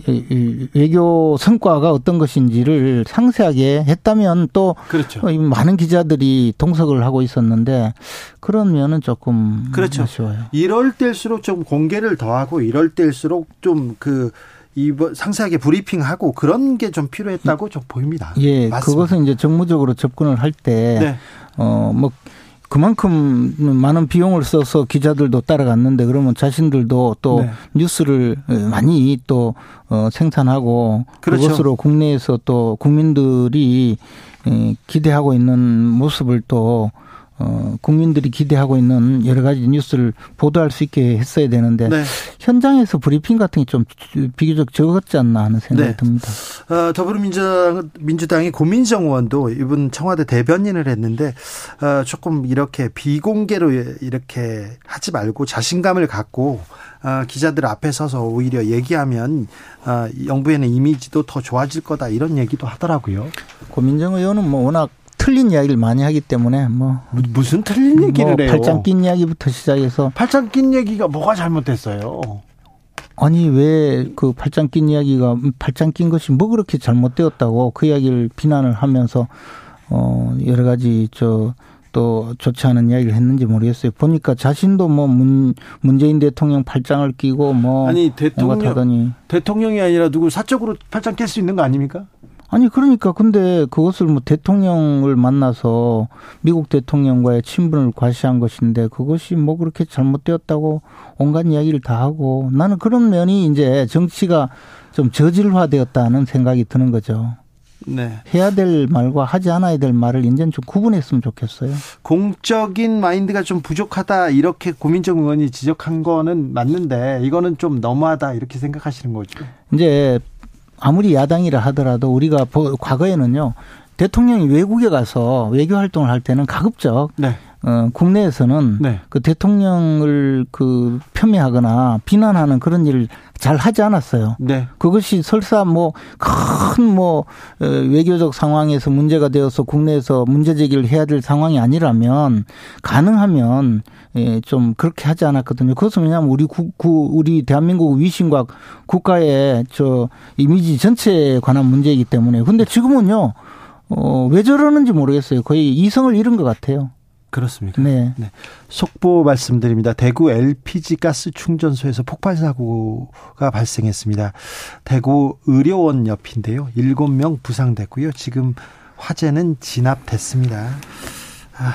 외교 성과가 어떤 것인지를 상세하게 했다면 또 그렇죠. 어, 많은 기자들이 동석을 하고 있었는데 그런 면은 조금 그렇죠. 아쉬워요. 이럴 때일수록 좀 공개를 더하고 이럴 때일수록 좀그 이번 상세하게 브리핑하고 그런 게 좀 필요했다고 좀 보입니다. 예, 맞습니다. 그것은 이제 정무적으로 접근을 할 때, 네. 어, 뭐, 그만큼 많은 비용을 써서 기자들도 따라갔는데 그러면 자신들도 또 네. 뉴스를 많이 또 어, 생산하고 그렇죠. 그것으로 국내에서 또 국민들이 기대하고 있는 모습을 또 어, 국민들이 기대하고 있는 여러 가지 뉴스를 보도할 수 있게 했어야 되는데 네. 현장에서 브리핑 같은 게 좀 비교적 적었지 않나 하는 생각이 네. 듭니다. 어, 더불어민주당 민주당이 고민정 의원도 이분 청와대 대변인을 했는데 어, 조금 이렇게 비공개로 이렇게 하지 말고 자신감을 갖고 어, 기자들 앞에 서서 오히려 얘기하면 어, 영부에는 이미지도 더 좋아질 거다 이런 얘기도 하더라고요. 고민정 의원은 뭐 워낙 틀린 이야기를 많이 하기 때문에 뭐 무슨 틀린 뭐 얘기를 뭐 해요? 팔짱 낀 이야기부터 시작해서 팔짱 낀 얘기가 뭐가 잘못됐어요? 아니 왜 그 팔짱 낀 이야기가 팔짱 낀 것이 뭐 그렇게 잘못되었다고 그 이야기를 비난을 하면서 어 여러 가지 저 또 좋지 않은 이야기를 했는지 모르겠어요. 보니까 자신도 뭐 문, 문재인 대통령 팔짱을 끼고 뭐 아니 대통령 대통령이 아니라 누구 사적으로 팔짱 낄 수 있는 거 아닙니까? 아니 그러니까 근데 그것을 뭐 대통령을 만나서 미국 대통령과의 친분을 과시한 것인데 그것이 뭐 그렇게 잘못되었다고 온갖 이야기를 다 하고 나는 그런 면이 이제 정치가 좀 저질화되었다는 생각이 드는 거죠. 네. 해야 될 말과 하지 않아야 될 말을 이제는 좀 구분했으면 좋겠어요. 공적인 마인드가 좀 부족하다 이렇게 고민정 의원이 지적한 거는 맞는데 이거는 좀 너무하다 이렇게 생각하시는 거죠. 이제 아무리 야당이라 하더라도 우리가 과거에는요 대통령이 외국에 가서 외교 활동을 할 때는 가급적 네. 어, 국내에서는 네. 그 대통령을 그 폄훼하거나 비난하는 그런 일을 잘 하지 않았어요. 네. 그것이 설사 뭐 큰뭐 뭐, 어, 외교적 상황에서 문제가 되어서 국내에서 문제 제기를 해야 될 상황이 아니라면 가능하면 예, 좀 그렇게 하지 않았거든요. 그것은 왜냐하면 우리 국, 구, 우리 대한민국 위신과 국가의 저 이미지 전체에 관한 문제이기 때문에. 근데 지금은요, 어, 왜 저러는지 모르겠어요. 거의 이성을 잃은 것 같아요. 그렇습니까? 네. 네. 속보 말씀드립니다. 대구 LPG 가스 충전소에서 폭발 사고가 발생했습니다. 대구 의료원 옆인데요. 7명 부상됐고요. 지금 화재는 진압됐습니다. 아,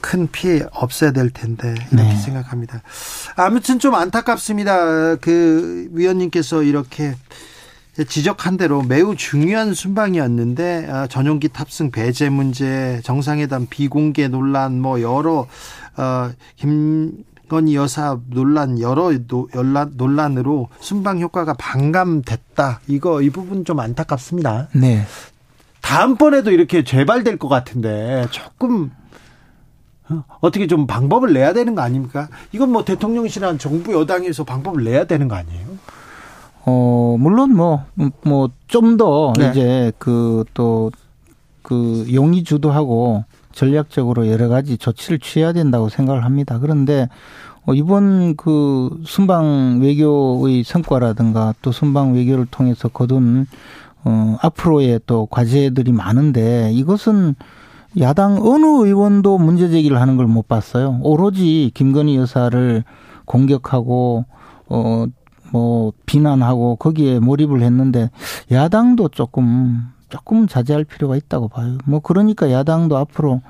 큰 피해 없어야 될 텐데 이렇게 네. 생각합니다. 아무튼 좀 안타깝습니다. 그 위원님께서 이렇게 지적한 대로 매우 중요한 순방이었는데 아, 전용기 탑승 배제 문제, 정상회담 비공개 논란 뭐 여러 어, 김건희 여사 논란 여러 논란 논란 으로 순방 효과가 반감됐다. 이거 이 부분 좀 안타깝습니다. 네. 다음번에도 이렇게 재발될 것 같은데 조금 어, 어떻게 좀 방법을 내야 되는 거 아닙니까? 이건 뭐 대통령실이나 정부 여당에서 방법을 내야 되는 거 아니에요? 어, 물론 뭐, 뭐, 좀더 네. 이제 그 또, 그 용의 주도하고 전략적으로 여러 가지 조치를 취해야 된다고 생각을 합니다. 그런데 어, 이번 그 순방 외교의 성과라든가 또 순방 외교를 통해서 거둔 어, 앞으로의 또 과제들이 많은데 이것은 야당 어느 의원도 문제 제기를 하는 걸 못 봤어요. 오로지 김건희 여사를 공격하고 어, 뭐 비난하고 거기에 몰입을 했는데 야당도 조금 조금 자제할 필요가 있다고 봐요. 뭐 그러니까 야당도 앞으로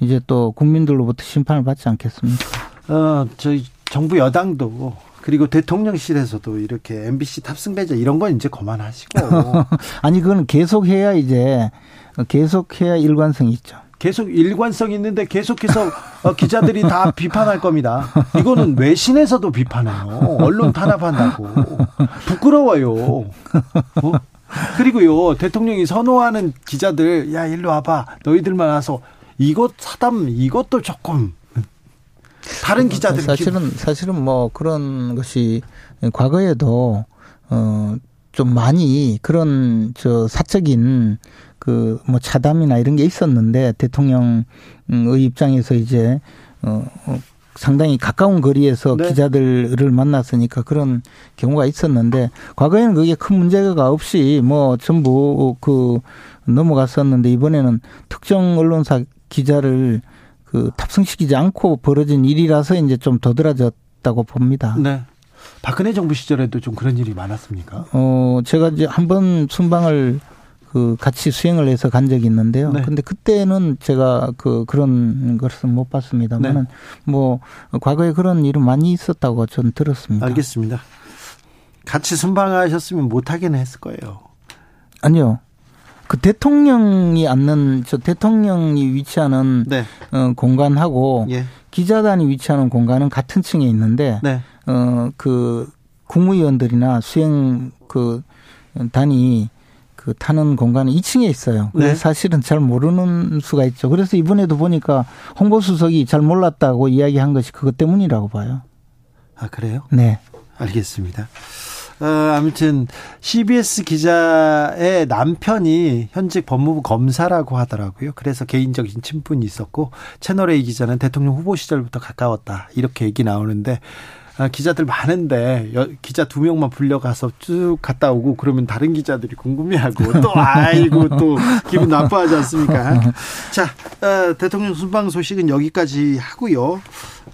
이제 또 국민들로부터 심판을 받지 않겠습니까? 어, 저희 정부 여당도 그리고 대통령실에서도 이렇게 MBC 탑승 배제 이런 건 이제 그만하시고 <laughs> 아니 그건 계속해야 이제 계속해야 일관성이 있죠. 계속 일관성 있는데 계속해서 어, 기자들이 다 <laughs> 비판할 겁니다. 이거는 외신에서도 비판해요. 언론 탄압한다고. 부끄러워요. 어? 그리고요, 대통령이 선호하는 기자들, 야, 일로 와봐. 너희들만 와서 이것 사담, 이것도 조금. 다른 기자들 사실은 사실은 뭐 그런 것이 과거에도 어좀 많이 그런 저 사적인 그 뭐 차담이나 이런 게 있었는데 대통령의 입장에서 이제 어, 어 상당히 가까운 거리에서 네. 기자들을 만났으니까 그런 경우가 있었는데 과거에는 그게 큰 문제가 없이 뭐 전부 그 넘어갔었는데 이번에는 특정 언론사 기자를 그 탑승시키지 않고 벌어진 일이라서 이제 좀 더들어졌다고 봅니다. 네. 박근혜 정부 시절에도 좀 그런 일이 많았습니까? 어, 제가 이제 한 번 순방을 그 같이 수행을 해서 간 적이 있는데요. 네. 근데 그때는 제가 그 그런 것은 못 봤습니다만은 네. 뭐 과거에 그런 일은 많이 있었다고 저는 들었습니다. 알겠습니다. 같이 순방하셨으면 못 하긴 했을 거예요. 아니요. 그 대통령이 앉는 저 대통령이 위치하는 네. 어, 공간하고 예. 기자단이 위치하는 공간은 같은 층에 있는데 네. 어그 국무위원들이나 수행 그 단이 그 타는 공간은 2층에 있어요. 네. 사실은 잘 모르는 수가 있죠. 그래서 이번에도 보니까 홍보 수석이 잘 몰랐다고 이야기한 것이 그것 때문이라고 봐요. 아, 그래요? 네. 알겠습니다. 어, 아무튼 CBS 기자의 남편이 현직 법무부 검사라고 하더라고요. 그래서 개인적인 친분이 있었고 채널 A 기자는 대통령 후보 시절부터 가까웠다 이렇게 얘기 나오는데 아, 기자들 많은데 여, 기자 두 명만 불려가서 쭉 갔다 오고 그러면 다른 기자들이 궁금해하고 또 <laughs> 아이고 또 기분 나빠하지 않습니까? 자 어, 대통령 순방 소식은 여기까지 하고요.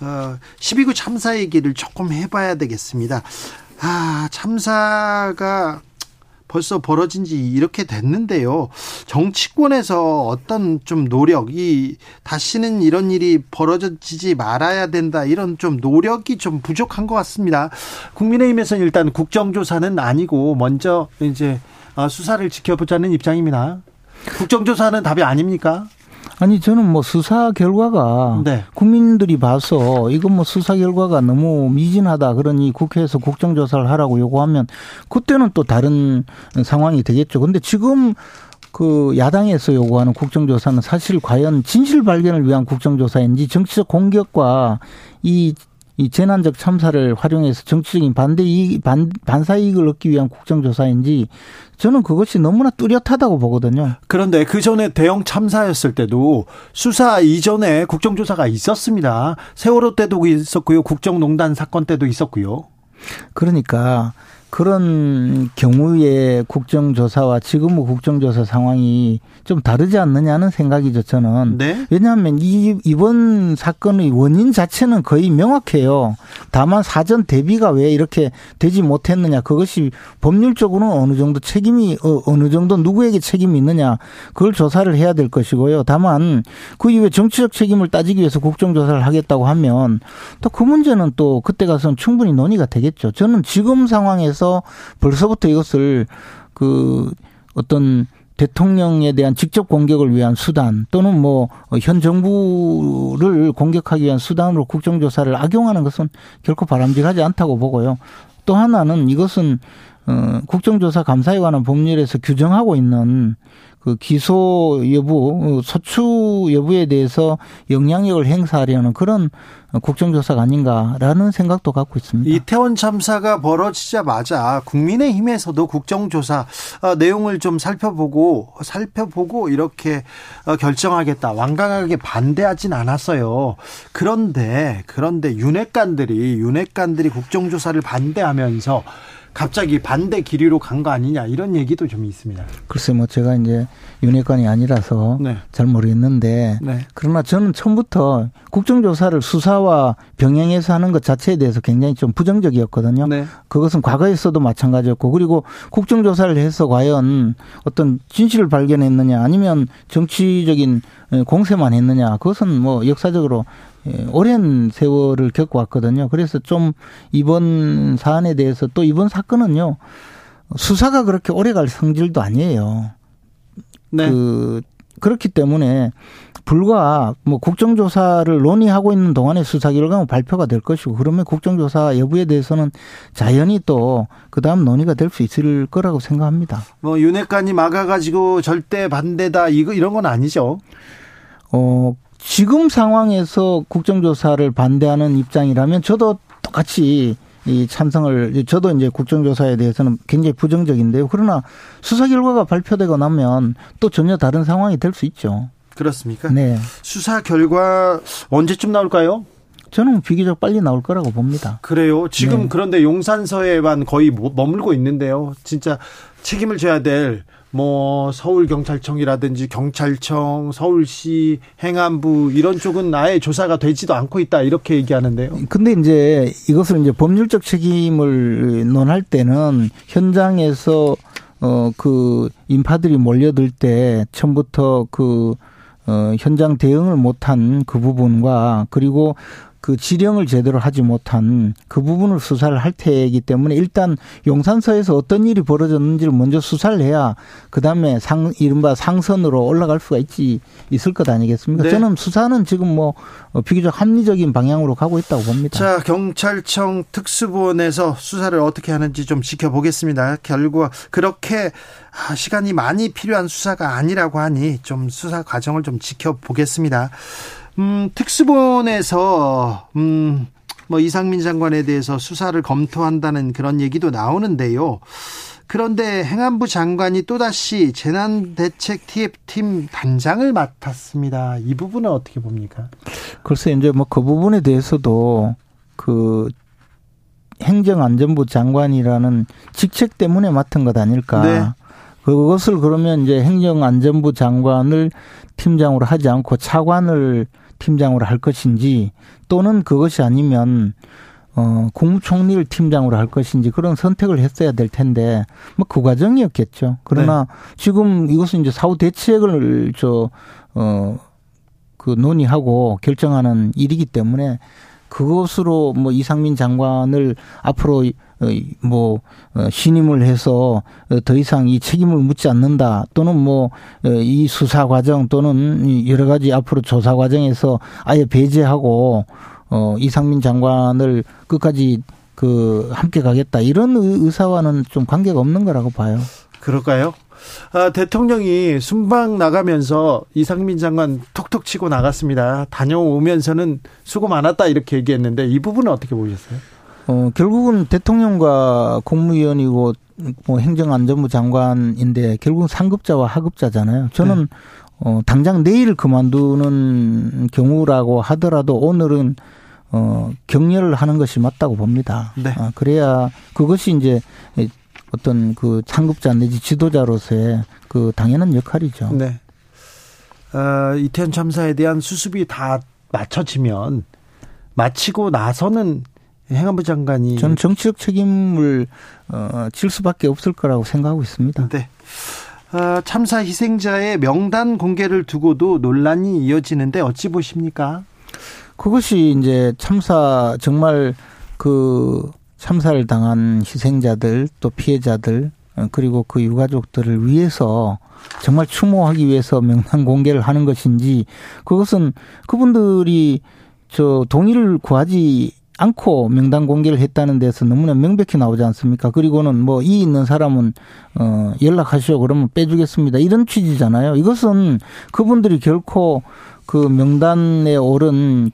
어, 12구 참사 얘기를 조금 해봐야 되겠습니다. 아 참사가 벌써 벌어진 지 이렇게 됐는데요. 정치권에서 어떤 좀 노력이 다시는 이런 일이 벌어지지 말아야 된다. 이런 좀 노력이 좀 부족한 것 같습니다. 국민의힘에서는 일단 국정조사는 아니고 먼저 이제 어, 수사를 지켜보자는 입장입니다. 국정조사는 답이 아닙니까? 아니 저는 뭐 수사 결과가 네. 국민들이 봐서 이건 뭐 수사 결과가 너무 미진하다 그러니 국회에서 국정조사를 하라고 요구하면 그때는 또 다른 상황이 되겠죠. 근데 지금 그 야당에서 요구하는 국정조사는 사실 과연 진실 발견을 위한 국정조사인지 정치적 공격과 이, 이 재난적 참사를 활용해서 정치적인 반대 이익, 반, 반사 이익을 얻기 위한 국정조사인지 저는 그것이 너무나 뚜렷하다고 보거든요. 그런데 그 전에 대형 참사였을 때도 수사 이전에 국정조사가 있었습니다. 세월호 때도 있었고요. 국정농단 사건 때도 있었고요. 그러니까 그런 경우의 국정조사와 지금의 국정조사 상황이 좀 다르지 않느냐는 생각이죠, 저는. 네? 왜냐하면 이, 이번 사건의 원인 자체는 거의 명확해요. 다만 사전 대비가 왜 이렇게 되지 못했느냐. 그것이 법률적으로는 어느 정도 책임이, 어, 어느 정도 누구에게 책임이 있느냐. 그걸 조사를 해야 될 것이고요. 다만 그 이후에 정치적 책임을 따지기 위해서 국정조사를 하겠다고 하면 또 그 문제는 또 그때 가서는 충분히 논의가 되겠죠. 저는 지금 상황에서 해서 벌써부터 이것을 그 어떤 대통령에 대한 직접 공격을 위한 수단 또는 뭐 현 정부를 공격하기 위한 수단으로 국정조사를 악용하는 것은 결코 바람직하지 않다고 보고요. 또 하나는 이것은 어 국정조사 감사에 관한 법률에서 규정하고 있는 그 기소 여부, 소추 여부에 대해서 영향력을 행사하려는 그런 국정조사가 아닌가라는 생각도 갖고 있습니다. 이태원 참사가 벌어지자마자 국민의힘에서도 국정조사 어, 내용을 좀 살펴보고 살펴보고 이렇게 어, 결정하겠다 완강하게 반대하진 않았어요. 그런데 그런데 윤핵관들이 윤핵관들이 국정조사를 반대하면서 갑자기 반대 기류로 간 거 아니냐 이런 얘기도 좀 있습니다. 글쎄 뭐 제가 이제 윤회관이 아니라서 네. 잘 모르겠는데 네. 그러나 저는 처음부터 국정조사를 수사와 병행해서 하는 것 자체에 대해서 굉장히 좀 부정적이었거든요. 네. 그것은 과거에서도 마찬가지였고 그리고 국정조사를 해서 과연 어떤 진실을 발견했느냐 아니면 정치적인 공세만 했느냐 그것은 뭐 역사적으로 예, 오랜 세월을 겪어왔거든요. 그래서 좀 이번 사안에 대해서 또 이번 사건은요 수사가 그렇게 오래 갈 성질도 아니에요. 네. 그 그렇기 때문에 불과 뭐 국정조사를 논의하고 있는 동안에 수사 결과는 발표가 될 것이고 그러면 국정조사 여부에 대해서는 자연히 또 그다음 논의가 될 수 있을 거라고 생각합니다. 뭐 윤핵관이 막아가지고 절대 반대다 이거 이런 건 아니죠. 어 지금 상황에서 국정조사를 반대하는 입장이라면 저도 똑같이 이 찬성을 저도 이제 국정조사에 대해서는 굉장히 부정적인데요. 그러나 수사 결과가 발표되고 나면 또 전혀 다른 상황이 될 수 있죠. 그렇습니까? 네. 수사 결과 언제쯤 나올까요? 저는 비교적 빨리 나올 거라고 봅니다. 그래요. 지금 네. 그런데 용산서에만 거의 머물고 있는데요. 진짜 책임을 져야 될 뭐 서울경찰청이라든지 경찰청, 서울시, 행안부 이런 쪽은 아예 조사가 되지도 않고 있다 이렇게 얘기하는데요. 근데 이제 이것을 이제 법률적 책임을 논할 때는 현장에서 어 그 인파들이 몰려들 때 처음부터 그 어, 현장 대응을 못한 그 부분과 그리고 그 지령을 제대로 하지 못한 그 부분을 수사를 할 테이기 때문에 일단 용산서에서 어떤 일이 벌어졌는지를 먼저 수사를 해야 그 다음에 상 이른바 상선으로 올라갈 수가 있지 있을 것 아니겠습니까? 네. 저는 수사는 지금 뭐 비교적 합리적인 방향으로 가고 있다고 봅니다. 자 경찰청 특수본에서 수사를 어떻게 하는지 좀 지켜보겠습니다. 결과 그렇게 아, 시간이 많이 필요한 수사가 아니라고 하니 좀 수사 과정을 좀 지켜보겠습니다. 음, 특수본에서 음, 뭐 이상민 장관에 대해서 수사를 검토한다는 그런 얘기도 나오는데요. 그런데 행안부 장관이 또다시 재난대책 TF팀 단장을 맡았습니다. 이 부분은 어떻게 봅니까? 글쎄 이제 뭐 그 부분에 대해서도 그 행정안전부 장관이라는 직책 때문에 맡은 것 아닐까. 네. 그것을 그러면 이제 행정안전부 장관을 팀장으로 하지 않고 차관을 팀장으로 할 것인지 또는 그것이 아니면 어, 국무총리를 팀장으로 할 것인지 그런 선택을 했어야 될 텐데 뭐 그 과정이었겠죠. 그러나 네. 지금 이것은 이제 사후 대책을 저, 어, 그 논의하고 결정하는 일이기 때문에 그것으로 뭐 이상민 장관을 앞으로 어, 뭐 어, 신임을 해서 어, 더 이상 이 책임을 묻지 않는다 또는 뭐 이 수사 과정 또는 여러 가지 앞으로 조사 과정에서 아예 배제하고 어 이상민 장관을 끝까지 그 함께 가겠다 이런 의사와는 좀 관계가 없는 거라고 봐요. 그럴까요? 아, 대통령이 순방 나가면서 이상민 장관 톡톡 치고 나갔습니다. 다녀오면서는 수고 많았다 이렇게 얘기했는데 이 부분은 어떻게 보셨어요? 어, 결국은 대통령과 국무위원이고 뭐 행정안전부 장관인데 결국은 상급자와 하급자잖아요. 저는 네. 어, 당장 내일 그만두는 경우라고 하더라도 오늘은 어, 격려를 하는 것이 맞다고 봅니다. 네. 아, 그래야 그것이 이제 어떤 그 상급자 내지 지도자로서의 그 당연한 역할이죠. 네. 어, 이태원 참사에 대한 수습이 다 맞춰지면 마치고 나서는 행안부 장관이 저는 정치적 책임을 어, 질 수밖에 없을 거라고 생각하고 있습니다. 네. 어, 참사 희생자의 명단 공개를 두고도 논란이 이어지는데 어찌 보십니까? 그것이 이제 참사 정말 그 참사를 당한 희생자들 또 피해자들 어, 그리고 그 유가족들을 위해서 정말 추모하기 위해서 명단 공개를 하는 것인지 그것은 그분들이 저 동의를 구하지 않고 명단 공개를 했다는 데서 너무나 명백히 나오지 않습니까? 그리고는 뭐 이 있는 사람은 어 연락하시오 그러면 빼주겠습니다. 이런 취지잖아요. 이것은 그분들이 결코 그 명단에 오른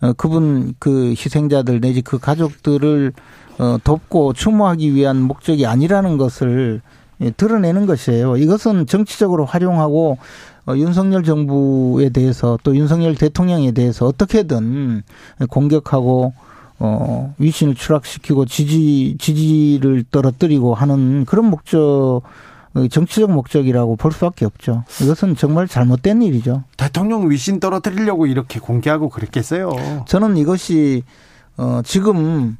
어 그분 그 희생자들 내지 그 가족들을 어 돕고 추모하기 위한 목적이 아니라는 것을 예, 드러내는 것이에요. 이것은 정치적으로 활용하고 어, 윤석열 정부에 대해서 또 윤석열 대통령에 대해서 어떻게든 공격하고 어, 위신을 추락시키고 지지, 지지를 떨어뜨리고 하는 그런 목적, 정치적 목적이라고 볼 수밖에 없죠. 이것은 정말 잘못된 일이죠. 대통령 위신 떨어뜨리려고 이렇게 공개하고 그랬겠어요. 저는 이것이, 어, 지금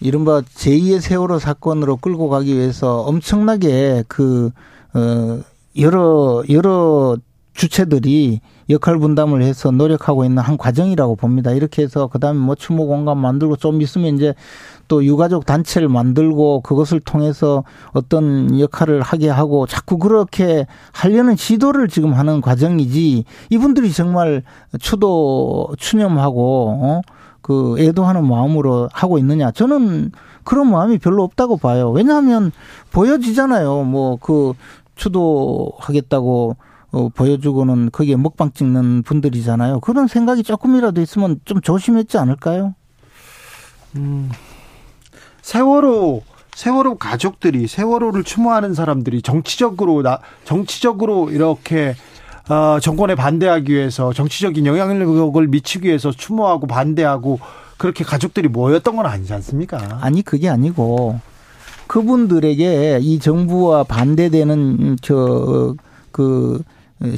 이른바 제2의 세월호 사건으로 끌고 가기 위해서 엄청나게 그, 어, 여러, 여러 주체들이 역할 분담을 해서 노력하고 있는 한 과정이라고 봅니다. 이렇게 해서 그다음에 뭐 추모 공간 만들고 좀 있으면 이제 또 유가족 단체를 만들고 그것을 통해서 어떤 역할을 하게 하고 자꾸 그렇게 하려는 시도를 지금 하는 과정이지 이분들이 정말 추도 추념하고 어? 그 애도하는 마음으로 하고 있느냐 저는 그런 마음이 별로 없다고 봐요. 왜냐하면 보여지잖아요. 뭐 그 추도하겠다고 어, 보여주고는 거기에 먹방 찍는 분들이잖아요. 그런 생각이 조금이라도 있으면 좀 조심했지 않을까요? 음, 세월호 세월호 가족들이 세월호를 추모하는 사람들이 정치적으로 나 정치적으로 이렇게 어, 정권에 반대하기 위해서 정치적인 영향력을 미치기 위해서 추모하고 반대하고 그렇게 가족들이 모였던 건 아니지 않습니까? 아니 그게 아니고 그분들에게 이 정부와 반대되는 저 그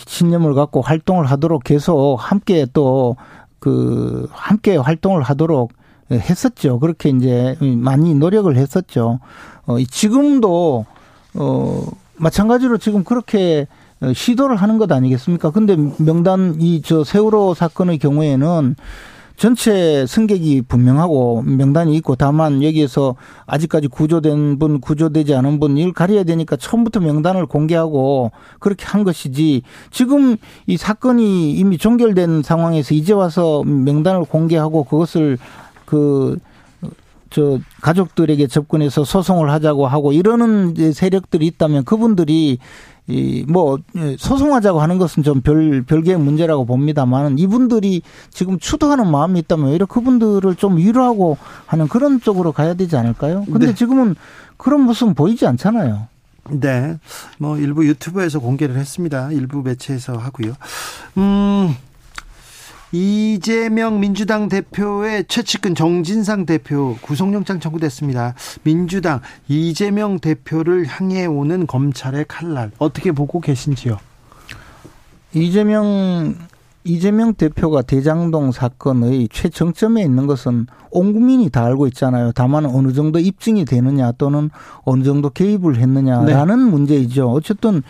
신념을 갖고 활동을 하도록 계속 함께 또 그 함께 활동을 하도록 했었죠. 그렇게 이제 많이 노력을 했었죠. 어 지금도 어 마찬가지로 지금 그렇게 시도를 하는 것 아니겠습니까? 근데 명단 이 저 세월호 사건의 경우에는 전체 승객이 분명하고 명단이 있고 다만 여기에서 아직까지 구조된 분, 구조되지 않은 분 이걸 가려야 되니까 처음부터 명단을 공개하고 그렇게 한 것이지 지금 이 사건이 이미 종결된 상황에서 이제 와서 명단을 공개하고 그것을 그 저 가족들에게 접근해서 소송을 하자고 하고 이러는 세력들이 있다면 그분들이 이뭐 예, 소송하자고 하는 것은 좀 별 별개의 문제라고 봅니다만 이분들이 지금 추도하는 마음이 있다면 오히려 그분들을 좀 위로하고 하는 그런 쪽으로 가야 되지 않을까요? 근데 네. 지금은 그런 모습은 보이지 않잖아요. 네. 뭐 일부 유튜브에서 공개를 했습니다. 일부 매체에서 하고요. 음. 이재명 민주당 대표의 최측근 정진상 대표 구속영장 청구됐습니다. 민주당 이재명 대표를 향해 오는 검찰의 칼날 어떻게 보고 계신지요? 이재명 이재명 대표가 대장동 사건의 최정점에 있는 것은 온 국민이 다 알고 있잖아요. 다만 어느 정도 입증이 되느냐 또는 어느 정도 개입을 했느냐라는 네. 문제이죠. 어쨌든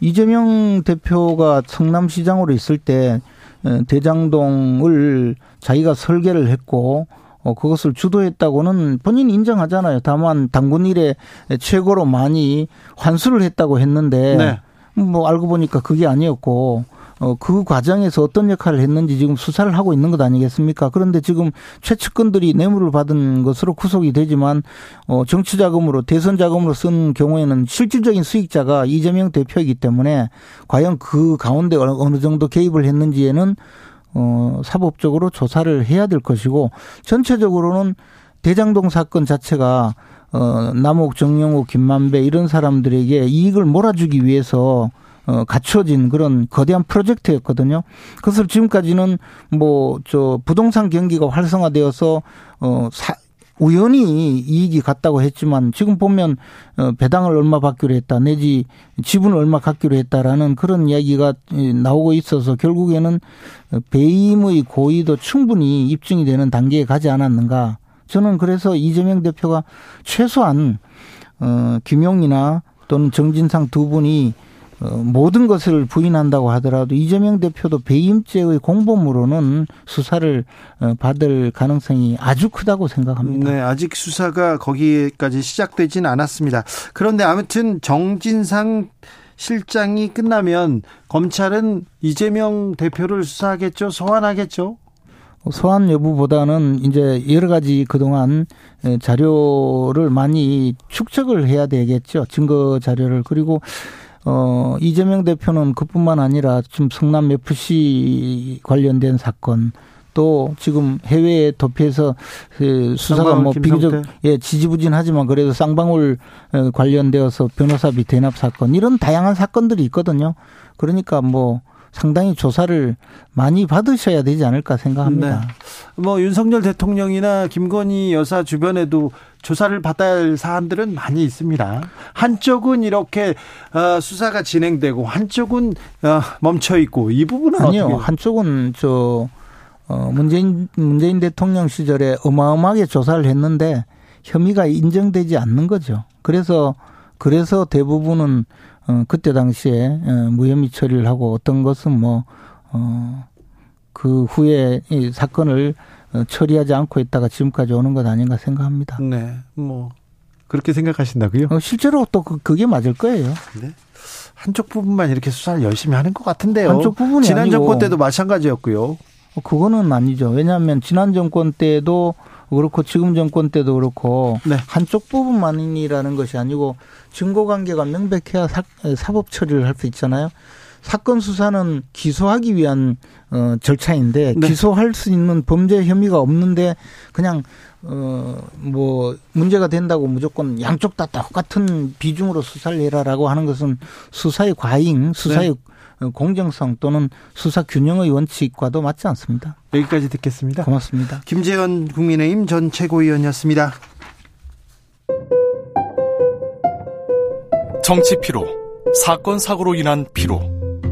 이재명 대표가 성남시장으로 있을 때 어, 대장동을 자기가 설계를 했고 어, 그것을 주도했다고는 본인이 인정하잖아요. 다만 당군 일에 최고로 많이 환수를 했다고 했는데 네. 뭐 알고 보니까 그게 아니었고 어, 그 과정에서 어떤 역할을 했는지 지금 수사를 하고 있는 것 아니겠습니까? 그런데 지금 최측근들이 뇌물을 받은 것으로 구속이 되지만, 어, 정치 자금으로, 대선 자금으로 쓴 경우에는 실질적인 수익자가 이재명 대표이기 때문에 과연 그 가운데 어느 정도 개입을 했는지에는 어, 사법적으로 조사를 해야 될 것이고, 전체적으로는 대장동 사건 자체가 어, 남욱, 정영욱, 김만배 이런 사람들에게 이익을 몰아주기 위해서 어, 갖춰진 그런 거대한 프로젝트였거든요. 그것을 지금까지는 뭐, 저, 부동산 경기가 활성화되어서, 어, 사, 우연히 이익이 갔다고 했지만 지금 보면 어, 배당을 얼마 받기로 했다 내지 지분을 얼마 갖기로 했다라는 그런 이야기가 나오고 있어서 결국에는 배임의 고의도 충분히 입증이 되는 단계에 가지 않았는가 저는 그래서 이재명 대표가 최소한 어 김용이나 또는 정진상 두 분이 어, 모든 것을 부인한다고 하더라도 이재명 대표도 배임죄의 공범으로는 수사를 어, 받을 가능성이 아주 크다고 생각합니다. 네, 아직 수사가 거기까지 시작되진 않았습니다. 그런데 아무튼 정진상 실장이 끝나면 검찰은 이재명 대표를 수사하겠죠, 소환하겠죠. 소환 여부보다는 이제 여러 가지 그동안 자료를 많이 축적을 해야 되겠죠. 증거 자료를. 그리고 어, 이재명 대표는 그뿐만 아니라 지금 성남 FC 관련된 사건 또 지금 해외에 도피해서 그 수사가 뭐 비교적 예 지지부진하지만 그래도 쌍방울 어, 관련되어서 변호사비 대납 사건 이런 다양한 사건들이 있거든요. 그러니까 뭐 상당히 조사를 많이 받으셔야 되지 않을까 생각합니다. 네. 뭐 윤석열 대통령이나 김건희 여사 주변에도 조사를 받아야 할 사안들은 많이 있습니다. 한쪽은 이렇게 어, 수사가 진행되고 한쪽은 어, 멈춰 있고 이 부분은 아니요. 어떻게... 한쪽은 저 어, 문재인 문재인 대통령 시절에 어마어마하게 조사를 했는데 혐의가 인정되지 않는 거죠. 그래서 그래서 대부분은 어, 그때 당시에 어, 무혐의 처리를 하고 어떤 것은 뭐, 어, 그 후에 이 사건을 어, 처리하지 않고 있다가 지금까지 오는 것 아닌가 생각합니다. 네. 뭐, 그렇게 생각하신다고요? 어, 실제로 또 그, 그게 맞을 거예요. 네. 한쪽 부분만 이렇게 수사를 열심히 하는 것 같은데요. 한쪽 부분이 지난 아니고. 정권 때도 마찬가지였고요. 어, 그거는 아니죠. 왜냐하면 지난 정권 때도 그렇고 지금 정권 때도 그렇고 네. 한쪽 부분만이라는 것이 아니고 증거 관계가 명백해야 사, 사법 처리를 할 수 있잖아요. 사건 수사는 기소하기 위한 어 절차인데 네. 기소할 수 있는 범죄 혐의가 없는데 그냥 어뭐 문제가 된다고 무조건 양쪽 다 똑같은 비중으로 수사를 해라라고 하는 것은 수사의 과잉, 수사의 네. 공정성 또는 수사 균형의 원칙과도 맞지 않습니다. 여기까지 듣겠습니다. 고맙습니다. 김재현 국민의힘 전 최고위원이었습니다. 정치 피로, 사건 사고로 인한 피로,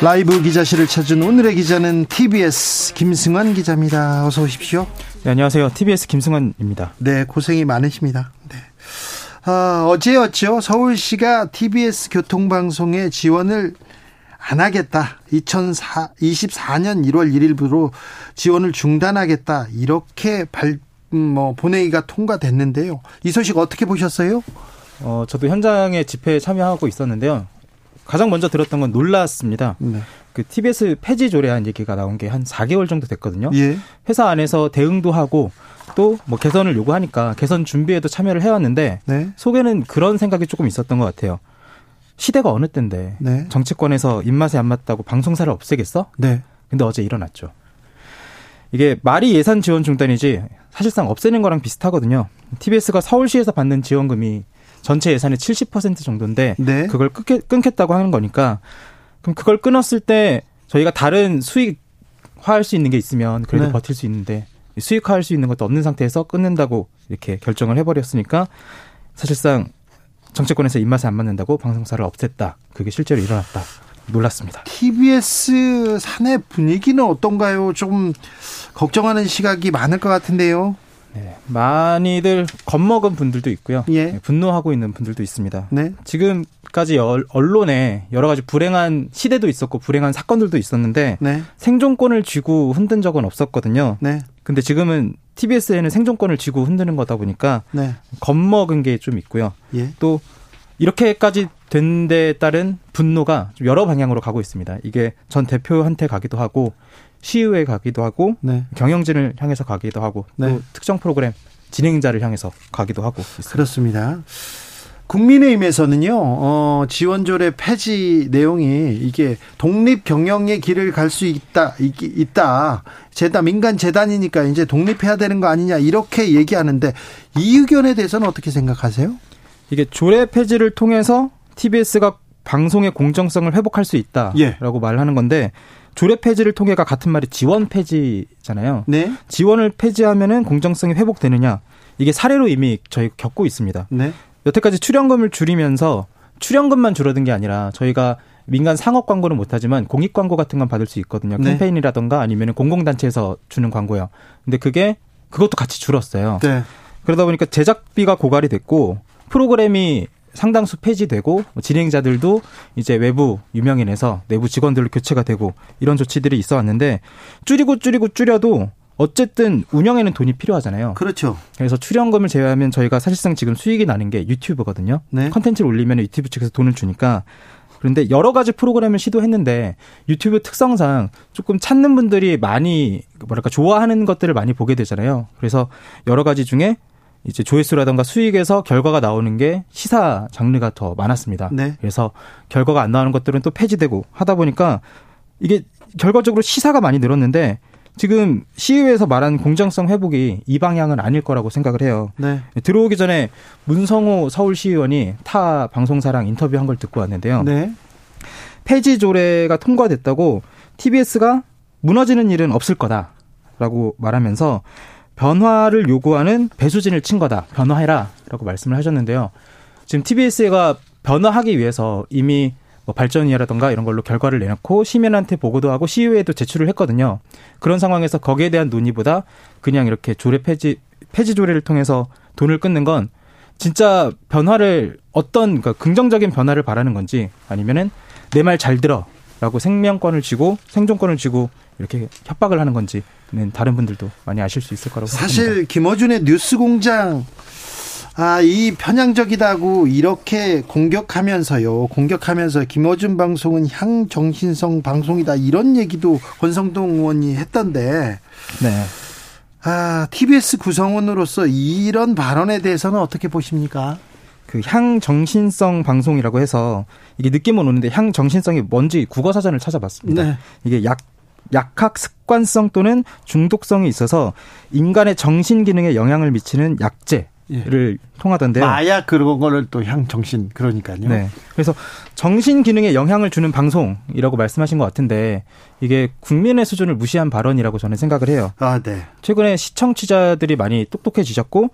라이브 기자실을 찾은 오늘의 기자는 TBS 김승환 기자입니다. 어서 오십시오. 네, 안녕하세요. TBS 김승환입니다. 네, 고생이 많으십니다. 네. 아, 어제였죠. 서울시가 TBS 교통방송에 지원을 안 하겠다. 2024년 1월 1일부로 지원을 중단하겠다. 이렇게 발, 음, 뭐 본회의가 통과됐는데요. 이 소식 어떻게 보셨어요? 어, 저도 현장에 집회에 참여하고 있었는데요. 가장 먼저 들었던 건 놀랐습니다. 네. 그 TBS 폐지 조례안 얘기가 나온 게 한 4개월 정도 됐거든요. 예. 회사 안에서 대응도 하고 또 뭐 개선을 요구하니까 개선 준비에도 참여를 해왔는데 네. 속에는 그런 생각이 조금 있었던 것 같아요. 시대가 어느 때인데 네. 정치권에서 입맛에 안 맞다고 방송사를 없애겠어? 네. 근데 어제 일어났죠. 이게 말이 예산 지원 중단이지 사실상 없애는 거랑 비슷하거든요. TBS가 서울시에서 받는 지원금이 전체 예산의 70% 정도인데 네. 그걸 끊겠, 끊겠다고 하는 거니까 그럼 그걸 끊었을 때 저희가 다른 수익화할 수 있는 게 있으면 그래도 네. 버틸 수 있는데 수익화할 수 있는 것도 없는 상태에서 끊는다고 이렇게 결정을 해버렸으니까 사실상 정치권에서 입맛에 안 맞는다고 방송사를 없앴다. 그게 실제로 일어났다. 놀랐습니다. TBS 사내 분위기는 어떤가요? 좀 걱정하는 시각이 많을 것 같은데요. 네, 많이들 겁먹은 분들도 있고요. 예. 네, 분노하고 있는 분들도 있습니다. 네. 지금까지 언론에 여러 가지 불행한 시대도 있었고 불행한 사건들도 있었는데 네. 생존권을 쥐고 흔든 적은 없었거든요. 네. 근데 지금은 TBS에는 생존권을 쥐고 흔드는 거다 보니까 네. 겁먹은 게 좀 있고요. 예. 또 이렇게까지 된데 따른 분노가 여러 방향으로 가고 있습니다. 이게 전 대표한테 가기도 하고 시의회 가기도 하고 네. 경영진을 향해서 가기도 하고 네. 또 특정 프로그램 진행자를 향해서 가기도 하고 있습니다. 그렇습니다. 국민의힘에서는요, 어, 지원조례 폐지 내용이 이게 독립 경영의 길을 갈 수 있다, 있 다. 재단, 민간 재단이니까 이제 독립해야 되는 거 아니냐, 이렇게 얘기하는데 이 의견에 대해서는 어떻게 생각하세요? 이게 조례 폐지를 통해서 TBS가 방송의 공정성을 회복할 수 있다라고 예. 말하는 건데 조례 폐지를 통해가 같은 말이 지원 폐지잖아요. 네. 지원을 폐지하면은 공정성이 회복되느냐? 이게 사례로 이미 저희 겪고 있습니다. 네. 여태까지 출연금을 줄이면서 출연금만 줄어든 게 아니라 저희가 민간 상업 광고는 못하지만 공익 광고 같은 건 받을 수 있거든요. 네. 캠페인이라던가 아니면 공공단체에서 주는 광고요. 근데 그게 그것도 같이 줄었어요. 네. 그러다 보니까 제작비가 고갈이 됐고 프로그램이 상당수 폐지되고 뭐 진행자들도 이제 외부 유명인에서 내부 직원들로 교체가 되고 이런 조치들이 있어 왔는데 줄이고 줄이고 줄여도 어쨌든 운영에는 돈이 필요하잖아요. 그렇죠. 그래서 출연금을 제외하면 저희가 사실상 지금 수익이 나는 게 유튜브거든요. 네. 컨텐츠를 올리면 유튜브 측에서 돈을 주니까 그런데 여러 가지 프로그램을 시도했는데 유튜브 특성상 조금 찾는 분들이 많이 뭐랄까 좋아하는 것들을 많이 보게 되잖아요. 그래서 여러 가지 중에 이제 조회수라든가 수익에서 결과가 나오는 게 시사 장르가 더 많았습니다. 네. 그래서 결과가 안 나오는 것들은 또 폐지되고 하다 보니까 이게 결과적으로 시사가 많이 늘었는데 지금 시의회에서 말한 공정성 회복이 이 방향은 아닐 거라고 생각을 해요. 네. 들어오기 전에 문성호 서울시의원이 타 방송사랑 인터뷰한 걸 듣고 왔는데요. 네. 폐지 조례가 통과됐다고 TBS가 무너지는 일은 없을 거다라고 말하면서 변화를 요구하는 배수진을 친 거다. 변화해라. 라고 말씀을 하셨는데요. 지금 TBS가 변화하기 위해서 이미 뭐 발전이라던가 이런 걸로 결과를 내놓고 시민한테 보고도 하고 시의회에도 제출을 했거든요. 그런 상황에서 거기에 대한 논의보다 그냥 이렇게 조례 폐지, 폐지 조례를 통해서 돈을 끊는 건 진짜 변화를 어떤 그러니까 긍정적인 변화를 바라는 건지 아니면은 내 말 잘 들어 라고 생명권을 쥐고 생존권을 쥐고 이렇게 협박을 하는 건지는 다른 분들도 많이 아실 수 있을 거라고 사실 생각합니다. 김어준의 뉴스공장 아, 이 편향적이다고 이렇게 공격하면서요. 공격하면서 김어준 방송은 향정신성 방송이다. 이런 얘기도 권성동 의원이 했던데. 네. 아, TBS 구성원으로서 이런 발언에 대해서는 어떻게 보십니까? 그 향정신성 방송이라고 해서 이게 느낌은 오는데 향정신성이 뭔지 국어 사전을 찾아봤습니다. 네. 이게 약 약학 습관성 또는 중독성이 있어서 인간의 정신 기능에 영향을 미치는 약제. 를 예. 통하던데요. 마약 그런 거를 또 향 정신 그러니까요. 네. 그래서 정신 기능에 영향을 주는 방송이라고 말씀하신 것 같은데 이게 국민의 수준을 무시한 발언이라고 저는 생각을 해요. 아, 네. 최근에 시청자들이 많이 똑똑해지셨고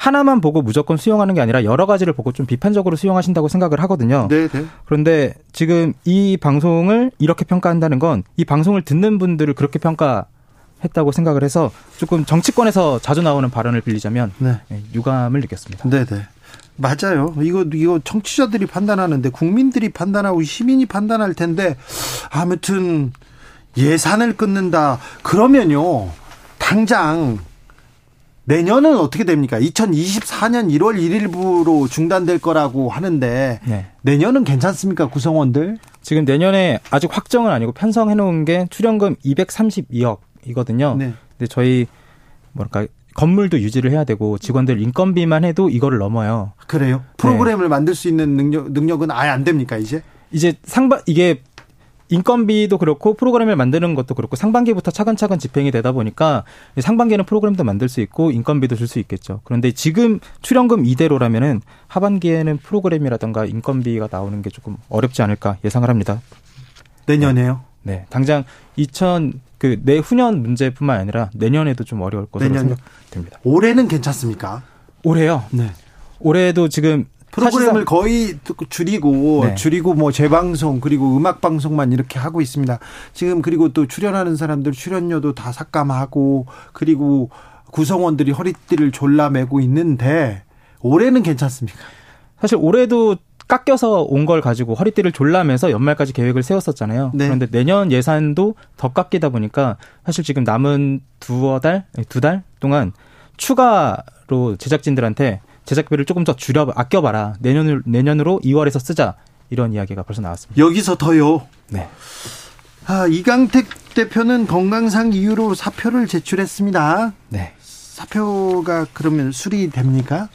하나만 보고 무조건 수용하는 게 아니라 여러 가지를 보고 좀 비판적으로 수용하신다고 생각을 하거든요. 네, 네. 그런데 지금 이 방송을 이렇게 평가한다는 건 이 방송을 듣는 분들을 그렇게 평가 했다고 생각을 해서 조금 정치권에서 자주 나오는 발언을 빌리자면 네. 네 유감을 느꼈습니다. 네, 네. 맞아요. 이거 이거 청취자들이 판단하는데 국민들이 판단하고 시민이 판단할 텐데 아무튼 예산을 끊는다. 그러면요. 당장 내년은 어떻게 됩니까? 2024년 1월 1일부로 중단될 거라고 하는데 네. 내년은 괜찮습니까? 구성원들? 지금 내년에 아직 확정은 아니고 편성해 놓은 게 출연금 232억이거든요. 네. 근데 저희 뭐랄까 건물도 유지를 해야 되고 직원들 인건비만 해도 이거를 넘어요. 그래요? 프로그램을 네. 만들 수 있는 능력 능력은 아예 안 됩니까, 이제? 이제 상반 이게 인건비도 그렇고 프로그램을 만드는 것도 그렇고 상반기부터 차근차근 집행이 되다 보니까 상반기에는 프로그램도 만들 수 있고 인건비도 줄 수 있겠죠. 그런데 지금 출연금 이대로라면은 하반기에는 프로그램이라든가 인건비가 나오는 게 조금 어렵지 않을까 예상을 합니다. 내년에요? 네. 네. 당장 2000 그 내후년 문제뿐만 아니라 내년에도 좀 어려울 것으로 내년. 생각됩니다. 올해는 괜찮습니까? 올해요? 네. 올해도 지금 프로그램을 거의 줄이고 네. 줄이고 뭐 재방송 그리고 음악 방송만 이렇게 하고 있습니다. 지금 그리고 또 출연하는 사람들 출연료도 다 삭감하고 그리고 구성원들이 허리띠를 졸라매고 있는데 올해는 괜찮습니까? 사실 올해도 깎여서 온 걸 가지고 허리띠를 졸라매서 연말까지 계획을 세웠었잖아요. 네. 그런데 내년 예산도 더 깎이다 보니까 사실 지금 남은 두어 달, 두 달 동안 추가로 제작진들한테 제작비를 조금 더 줄여 아껴봐라. 내년을 내년으로 2월에서 쓰자. 이런 이야기가 벌써 나왔습니다. 여기서 더요. 네. 아, 이강택 대표는 건강상 이유로 사표를 제출했습니다. 네. 사표가 그러면 수리됩니까?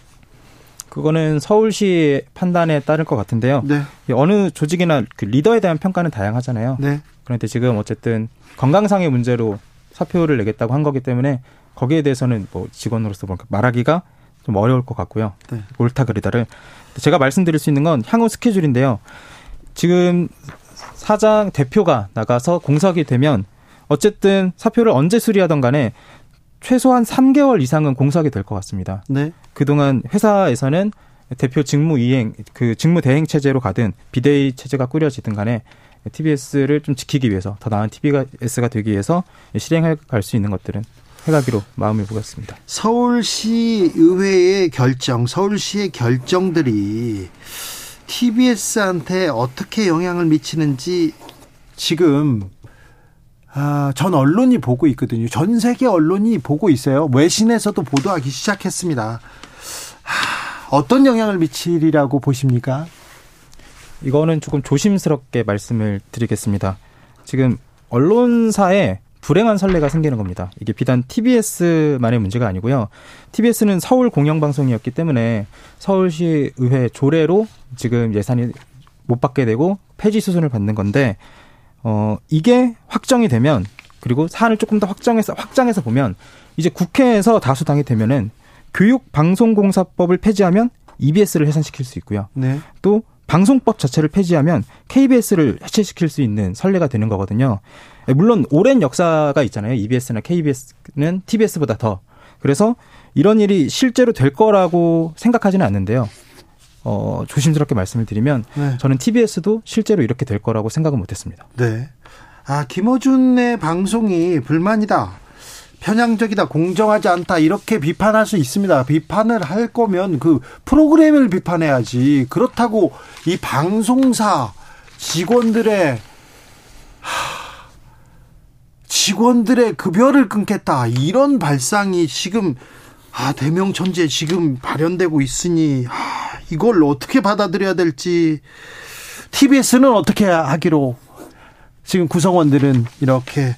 그거는 서울시 판단에 따를 것 같은데요. 네. 어느 조직이나 그 리더에 대한 평가는 다양하잖아요. 네. 그런데 지금 어쨌든 건강상의 문제로 사표를 내겠다고 한 거기 때문에 거기에 대해서는 뭐 직원으로서 말하기가 좀 어려울 것 같고요. 네. 옳다 그리다를 제가 말씀드릴 수 있는 건 향후 스케줄인데요. 지금 사장 대표가 나가서 공석이 되면 어쨌든 사표를 언제 수리하던 간에 최소한 3개월 이상은 공석이 될 것 같습니다. 네. 그동안 회사에서는 대표 직무 이행, 그 직무 대행 체제로 가든 비대위 체제가 꾸려지든 간에 TBS를 좀 지키기 위해서 더 나은 TBS가 되기 위해서 실행해 갈 수 있는 것들은 해가기로 마음을 먹었습니다. 서울시 의회의 결정, 서울시의 결정들이 TBS한테 어떻게 영향을 미치는지 지금 아, 전 언론이 보고 있거든요. 전 세계 언론이 보고 있어요. 외신에서도 보도하기 시작했습니다. 하, 어떤 영향을 미치리라고 보십니까? 이거는 조금 조심스럽게 말씀을 드리겠습니다. 지금 언론사에 불행한 선례가 생기는 겁니다. 이게 비단 TBS만의 문제가 아니고요. TBS는 서울 공영방송이었기 때문에 서울시 의회 조례로 지금 예산이 못 받게 되고 폐지 수순을 받는 건데 어, 이게 확정이 되면 그리고 사안을 조금 더 확정해서 확장해서 보면 이제 국회에서 다수당이 되면은 교육방송공사법을 폐지하면 EBS를 해산시킬 수 있고요. 네. 또 방송법 자체를 폐지하면 KBS를 해체시킬 수 있는 선례가 되는 거거든요. 물론 오랜 역사가 있잖아요. EBS나 KBS는 TBS보다 더. 그래서 이런 일이 실제로 될 거라고 생각하지는 않는데요. 어, 조심스럽게 말씀을 드리면 네. 저는 TBS도 실제로 이렇게 될 거라고 생각은 못 했습니다. 네. 아 김어준의 방송이 불만이다. 편향적이다, 공정하지 않다, 이렇게 비판할 수 있습니다. 비판을 할 거면 그 프로그램을 비판해야지. 그렇다고 이 방송사 직원들의, 직원들의 급여를 끊겠다. 이런 발상이 지금, 아, 대명천지에 지금 발현되고 있으니, 아, 이걸 어떻게 받아들여야 될지 TBS는 어떻게 하기로 지금 구성원들은 이렇게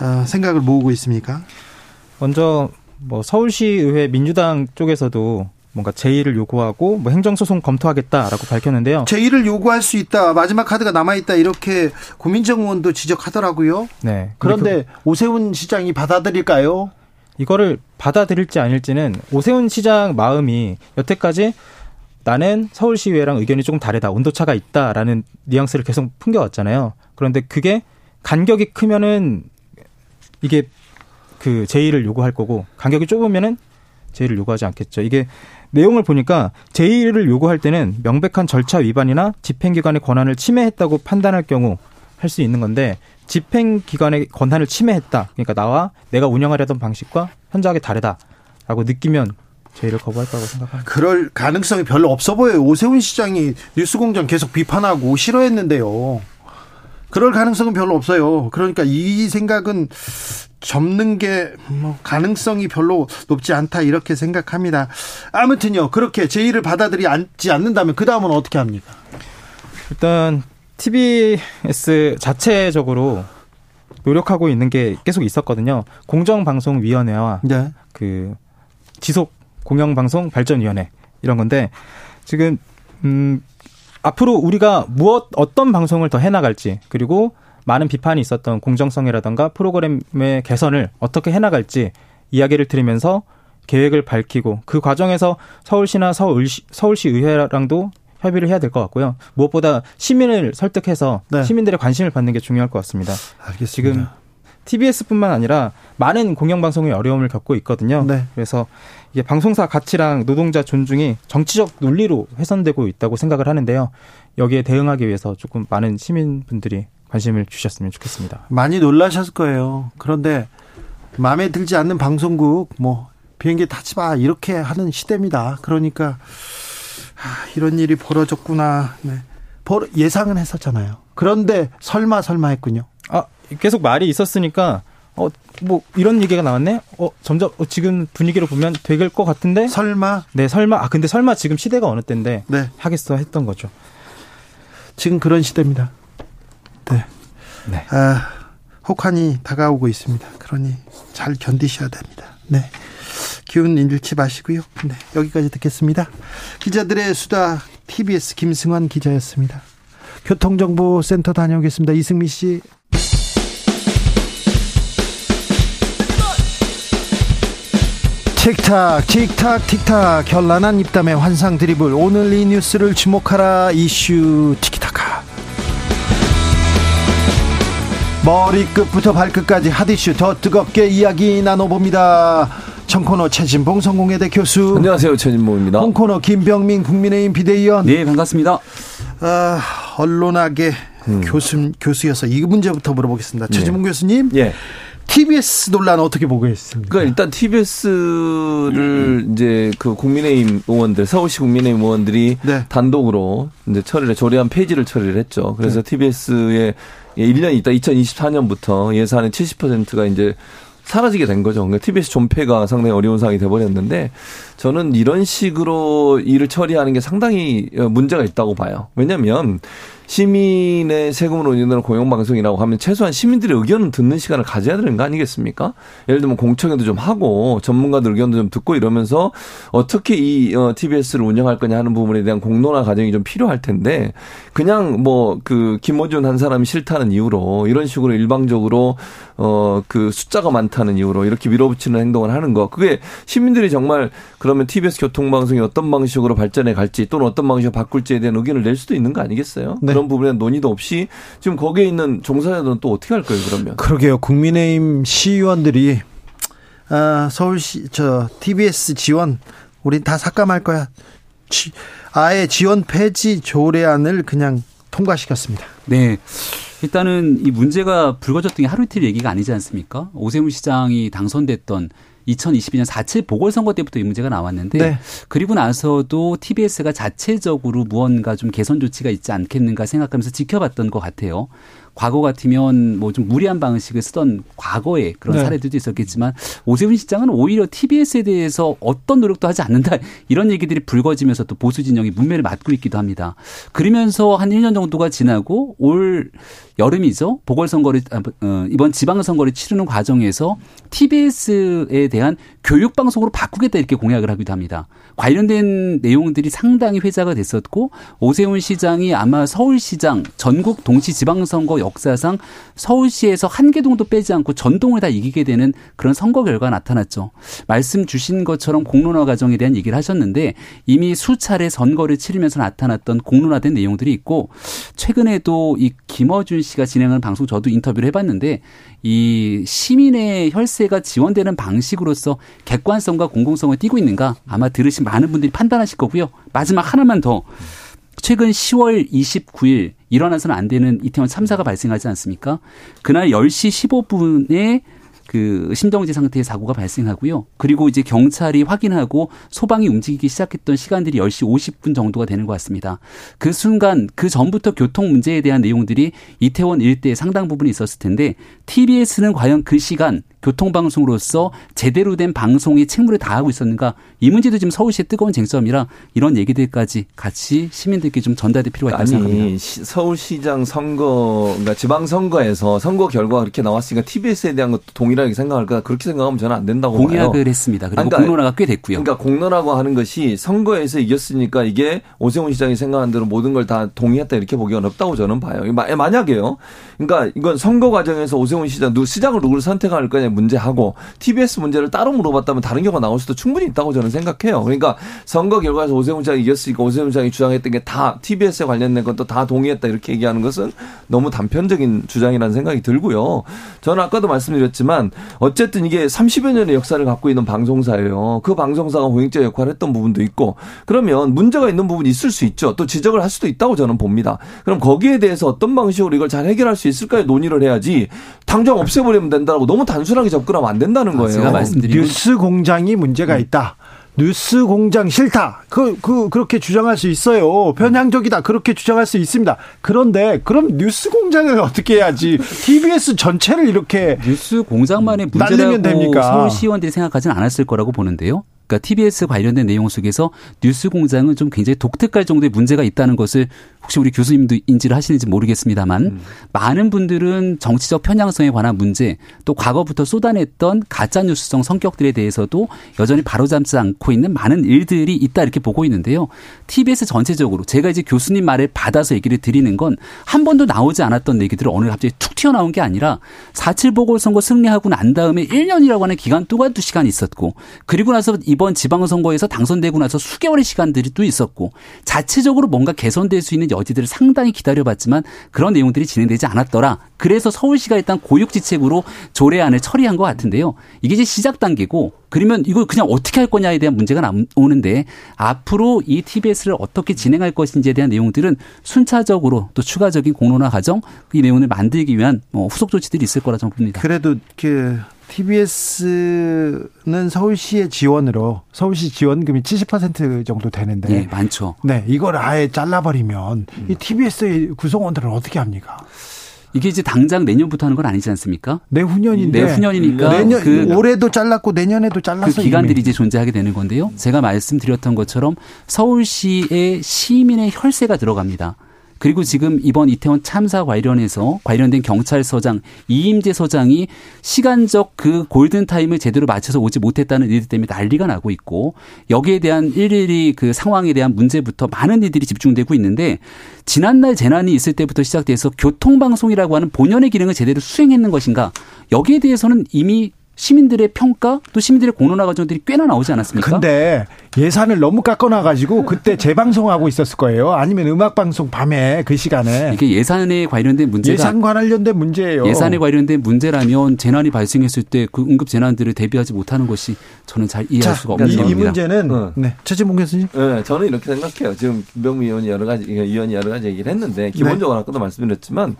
어, 생각을 모으고 있습니까? 먼저 뭐 서울시의회 민주당 쪽에서도 뭔가 제의를 요구하고 뭐 행정소송 검토하겠다라고 밝혔는데요. 제의를 요구할 수 있다. 마지막 카드가 남아 있다. 이렇게 고민정 의원도 지적하더라고요. 네. 그런데 그, 오세훈 시장이 받아들일까요? 이거를 받아들일지 아닐지는 오세훈 시장 마음이 여태까지 나는 서울시의회랑 의견이 조금 다르다. 온도차가 있다라는 뉘앙스를 계속 풍겨왔잖아요. 그런데 그게 간격이 크면은 이게 그 제의를 요구할 거고 간격이 좁으면은 제의를 요구하지 않겠죠. 이게 내용을 보니까 제의를 요구할 때는 명백한 절차 위반이나 집행기관의 권한을 침해했다고 판단할 경우 할 수 있는 건데 집행기관의 권한을 침해했다. 그러니까 나와 내가 운영하려던 방식과 현저하게 다르다라고 느끼면 제의를 거부할 거라고 생각합니다. 그럴 가능성이 별로 없어 보여요. 오세훈 시장이 뉴스공장 계속 비판하고 싫어했는데요. 그럴 가능성은 별로 없어요. 그러니까 이 생각은 접는 게 뭐 가능성이 별로 높지 않다 이렇게 생각합니다. 아무튼요 그렇게 제의를 받아들이지 않는다면 그 다음은 어떻게 합니까? 일단 TBS 자체적으로 노력하고 있는 게 계속 있었거든요. 공정방송위원회와 네. 그 지속 공영방송 발전위원회 이런 건데 지금 음 앞으로 우리가 무엇 어떤 방송을 더 해나갈지 그리고 많은 비판이 있었던 공정성이라던가 프로그램의 개선을 어떻게 해나갈지 이야기를 들으면서 계획을 밝히고 그 과정에서 서울시나 서울시, 서울시 의회랑도 협의를 해야 될 것 같고요. 무엇보다 시민을 설득해서 네. 시민들의 관심을 받는 게 중요할 것 같습니다. 알겠습니다. 지금 TBS뿐만 아니라 많은 공영방송의 어려움을 겪고 있거든요. 네. 그래서 이게 방송사 가치랑 노동자 존중이 정치적 논리로 훼손되고 있다고 생각을 하는데요. 여기에 대응하기 위해서 조금 많은 시민분들이 관심을 주셨으면 좋겠습니다. 많이 놀라셨을 거예요. 그런데 마음에 들지 않는 방송국 뭐 비행기 타지 마 이렇게 하는 시대입니다. 그러니까 아, 이런 일이 벌어졌구나. 네. 예상은 했었잖아요. 그런데 설마 설마 했군요. 아 계속 말이 있었으니까 어 뭐 이런 얘기가 나왔네. 어 점점 어, 지금 분위기로 보면 되길 것 같은데. 설마. 네 설마. 아 근데 설마 지금 시대가 어느 때인데 네. 하겠어 했던 거죠. 지금 그런 시대입니다. 네. 네. 아 혹한이 다가오고 있습니다. 그러니 잘 견디셔야 됩니다. 네. 기운 잃지 마시고요. 네. 여기까지 듣겠습니다. 기자들의 수다 TBS 김승환 기자였습니다. 교통정보센터 다녀오겠습니다. 이승미 씨. 틱탁 틱탁 틱탁. 결란한 입담의 환상 드리블. 오늘 이 뉴스를 주목하라. 이슈 티키타카. 머리끝부터 발끝까지 핫이슈. 더 뜨겁게 이야기 나눠봅니다 청코너 최진봉 성공회대 교수 안녕하세요 최진봉입니다 홍코너 김병민 국민의힘 비대위원 네 반갑습니다 아, 언론학의 음. 교수, 교수여서 이 문제부터 물어보겠습니다 네. 최진봉 교수님 예. TBS 논란 어떻게 보고 있습니까? 그러니까 일단 TBS를 음. 이제 그 국민의힘 의원들, 서울시 국민의힘 의원들이 네. 단독으로 이제 처리를 조례안 폐지를 처리를 했죠. 그래서 네. TBS의 1년 있다 2024년부터 예산의 70%가 이제 사라지게 된 거죠. 그러니까 TBS 존폐가 상당히 어려운 상황이 돼버렸는데 저는 이런 식으로 일을 처리하는 게 상당히 문제가 있다고 봐요. 왜냐하면 시민의 세금으로 운영되는 공영방송이라고 하면 최소한 시민들의 의견을 듣는 시간을 가져야 되는 거 아니겠습니까? 예를 들면 공청회도 좀 하고 전문가들 의견도 좀 듣고 이러면서 어떻게 이 TBS를 어, 운영할 거냐 하는 부분에 대한 공론화 과정이 좀 필요할 텐데 그냥 뭐 그 김호준 한 사람이 싫다는 이유로 이런 식으로 일방적으로 어 그 숫자가 많다는 이유로 이렇게 밀어붙이는 행동을 하는 거 그게 시민들이 정말 그러면 TBS 교통방송이 어떤 방식으로 발전해 갈지 또는 어떤 방식으로 바꿀지에 대한 의견을 낼 수도 있는 거 아니겠어요? 네. 그런 부분에 논의도 없이 지금 거기에 있는 종사자들은 또 어떻게 할 거예요, 그러면? 그러게요. 국민의힘 시의원들이 아, 서울시 저 TBS 지원 우리 다 삭감할 거야. 지, 아예 지원 폐지 조례안을 그냥 통과시켰습니다. 네. 일단은 이 문제가 불거졌던 게 하루 이틀 얘기가 아니지 않습니까? 오세훈 시장이 당선됐던 2022년 4.7 보궐선거 때부터 이 문제가 나왔는데 네. 그리고 나서도 TBS가 자체적으로 무언가 좀 개선 조치가 있지 않겠는가 생각하면서 지켜봤던 것 같아요. 과거 같으면 뭐 좀 무리한 방식을 쓰던 과거의 그런 네. 사례들도 있었겠지만 오세훈 시장은 오히려 TBS에 대해서 어떤 노력도 하지 않는다 <laughs> 이런 얘기들이 불거지면서 또 보수 진영이 문매를 맞고 있기도 합니다. 그러면서 한 1년 정도가 지나고 올 여름이죠. 보궐선거를 아, 어, 이번 지방선거를 치르는 과정에서 TBS에 대한 교육 방송으로 바꾸겠다 이렇게 공약을 하기도 합니다. 관련된 내용들이 상당히 회자가 됐었고 오세훈 시장이 아마 서울시장 전국 동시 지방선거 역사상 서울시에서 한 개동도 빼지 않고 전동을 다 이기게 되는 그런 선거 결과가 나타났죠. 말씀 주신 것처럼 공론화 과정에 대한 얘기를 하셨는데 이미 수차례 선거를 치르면서 나타났던 공론화된 내용들이 있고 최근에도 이 김어준 씨가 진행하는 방송 저도 인터뷰를 해봤는데 이 시민의 혈세가 지원되는 방식으로서 객관성과 공공성을 띠고 있는가 아마 들으신 많은 분들이 판단하실 거고요. 마지막 하나만 더. 최근 10월 29일 일어나서는 안 되는 이태원 참사가 발생하지 않습니까? 그날 10시 15분에 그 심정지 상태의 사고가 발생하고요. 그리고 이제 경찰이 확인하고 소방이 움직이기 시작했던 시간들이 10시 50분 정도가 되는 것 같습니다. 그 순간 그 전부터 교통 문제에 대한 내용들이 이태원 일대에 상당 부분이 있었을 텐데 TBS는 과연 그 시간 교통방송으로서 제대로 된 방송의 책무를 다하고 있었는가 이 문제도 지금 서울시의 뜨거운 쟁점이라 이런 얘기들까지 같이 시민들께 좀 전달될 필요가 있다고 생각합니다. 아니 서울시장 선거 그러니까 지방선거에서 선거 결과가 그렇게 나왔으니까 TBS에 대한 것도 동일하게 생각할까 그렇게 생각하면 저는 안 된다고 공약을 봐요. 했습니다. 그리고 그러니까, 공론화가 꽤 됐고요. 그러니까 공론화고 하는 것이 선거에서 이겼으니까 이게 오세훈 시장이 생각한 대로 모든 걸 다 동의했다 이렇게 보기 어렵다고 저는 봐요. 만약에요. 그러니까 이건 선거 과정에서 오세훈 시장 누 시장을 누구를 선택할 거냐 문제하고 TBS 문제를 따로 물어봤다면 다른 경우가 나올 수도 충분히 있다고 저는 생각해요. 그러니까 선거 결과에서 오세훈 시장이 이겼으니까 오세훈 시장이 주장했던 게 다 TBS에 관련된 것도 다 동의했다 이렇게 얘기하는 것은 너무 단편적인 주장이라는 생각이 들고요. 저는 아까도 말씀드렸지만 어쨌든 이게 30여 년의 역사를 갖고 있는 방송사예요. 그 방송사가 공익적 역할을 했던 부분도 있고 그러면 문제가 있는 부분이 있을 수 있죠. 또 지적을 할 수도 있다고 저는 봅니다. 그럼 거기에 대해서 어떤 방식으로 이걸 잘 해결할 수 있을까요? 논의를 해야지 당장 없애버리면 된다고 너무 단순 하게 접근하면 안 된다는 거예요. 제가 말씀드린 뉴스 공장이 문제가 있다. 뉴스 공장 싫다. 그, 그, 그렇게 주장할 수 있어요. 편향적이다. 그렇게 주장할 수 있습니다. 그런데, 그럼 뉴스 공장을 어떻게 해야지? TBS 전체를 이렇게. 뉴스 공장만의 문제라고 됩니까? 서울시의원들이 생각하지는 않았을 거라고 보는데요. 그러니까 TBS 관련된 내용 속에서 뉴스 공장은 좀 굉장히 독특할 정도의 문제가 있다는 것을 혹시 우리 교수님도 인지를 하시는지 모르겠습니다만 음. 많은 분들은 정치적 편향성에 관한 문제 또 과거부터 쏟아냈던 가짜 뉴스성 성격들에 대해서도 여전히 바로잡지 않고 있는 많은 일들이 있다 이렇게 보고 있는데요. TBS 전체적으로 제가 이제 교수님 말을 받아서 얘기를 드리는 건 한 번도 나오지 않았던 얘기들을 오늘 갑자기 툭 튀어나온 게 아니라 4.7 보궐선거 승리하고 난 다음에 1년이라고 하는 기간 동안 두 시간이 있었고 그리고 나서 이번 지방선거에서 당선되고 나서 수개월의 시간들이 또 있었고 자체적으로 뭔가 개선될 수 있는 여지들을 상당히 기다려봤지만 그런 내용들이 진행되지 않았더라. 그래서 서울시가 일단 고육지책으로 조례안을 처리한 것 같은데요. 이게 이제 시작 단계고 그러면 이걸 그냥 어떻게 할 거냐에 대한 문제가 나오는데 앞으로 이 TBS를 어떻게 진행할 것인지에 대한 내용들은 순차적으로 또 추가적인 공론화 과정 이 내용을 만들기 위한 뭐 후속 조치들이 있을 거라 저는 봅니다. 그래도 그 TBS는 서울시의 지원으로 서울시 지원금이 70% 정도 되는데 네, 많죠. 네, 이걸 아예 잘라버리면 음. 이 TBS의 구성원들은 어떻게 합니까? 이게 이제 당장 내년부터 하는 건 아니지 않습니까? 내후년인데. 내후년이니까 내년 그 올해도 잘랐고 내년에도 잘랐어. 그 기간들이 이미. 이제 존재하게 되는 건데요. 제가 말씀드렸던 것처럼 서울시의 시민의 혈세가 들어갑니다. 그리고 지금 이번 이태원 참사 관련해서 관련된 경찰서장 이임재 서장이 시간적 그 골든 타임을 제대로 맞춰서 오지 못했다는 일들 때문에 난리가 나고 있고 여기에 대한 일일이 그 상황에 대한 문제부터 많은 일들이 집중되고 있는데 지난날 재난이 있을 때부터 시작돼서 교통방송이라고 하는 본연의 기능을 제대로 수행했는 것인가? 여기에 대해서는 이미 시민들의 평가 또 시민들의 공론화 과정들이 꽤나 나오지 않았습니까? 근데 예산을 너무 깎아놔 가지고 그때 <laughs> 재방송하고 있었을 거예요. 아니면 음악 방송 밤에 그 시간에 이게 예산에 관련된 문제가 예산 관련된 문제예요. 예산에 관련된 문제라면 재난이 발생했을 때 그 응급 재난들을 대비하지 못하는 것이 저는 잘 이해할 자, 수가 없는 이, 겁니다. 이 문제는 어. 네. 최진봉 교수님. 네, 저는 이렇게 생각해요. 지금 김병미 의원이 여러 가지 의원이 여러 가지 얘기를 했는데 기본적으로 네. 아까도 말씀드렸지만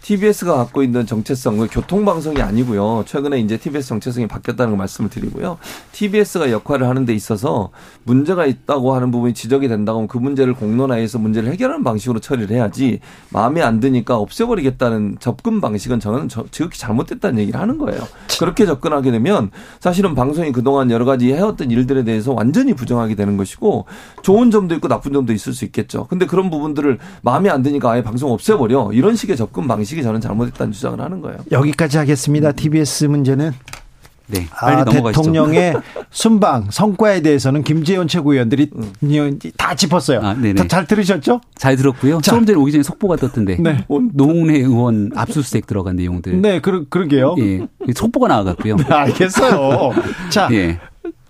TBS가 갖고 있는 정체성은 교통방송이 아니고요. 최근에 이제 TBS 정체성이 바뀌었다는 걸 말씀을 드리고요. TBS가 역할을 하는 데 있어서 문제가 있다고 하는 부분이 지적이 된다고 하면 그 문제를 공론화해서 문제를 해결하는 방식으로 처리를 해야지 마음에 안 드니까 없애버리겠다는 접근 방식은 저는 지극히 잘못됐다는 얘기를 하는 거예요. 그렇게 접근하게 되면 사실은 방송이 그동안 여러 가지 해왔던 일들에 대해서 완전히 부정하게 되는 것이고 좋은 점도 있고 나쁜 점도 있을 수 있겠죠. 근데 그런 부분들을 마음에 안 드니까 아예 방송 없애버려. 이런 식의 접근 방식 방식이 저는 잘못했다는 주장을 하는 거예요. 여기까지 하겠습니다. TBS 문제는 네, 빨리 아, 넘어가시죠. 대통령의 <laughs> 순방 성과에 대해서는 김재원 최고위원들이 음. 다 짚었어요. 아, 잘 들으셨죠? 잘 들었고요. 자. 조금 전에 오기 전에 속보가 떴던데. 네. 노웅래 의원 압수수색 들어간 내용들. 네, 그, 그러게요. 예, 속보가 나와갔고요. 네, 알겠어요. <laughs> 자, 예.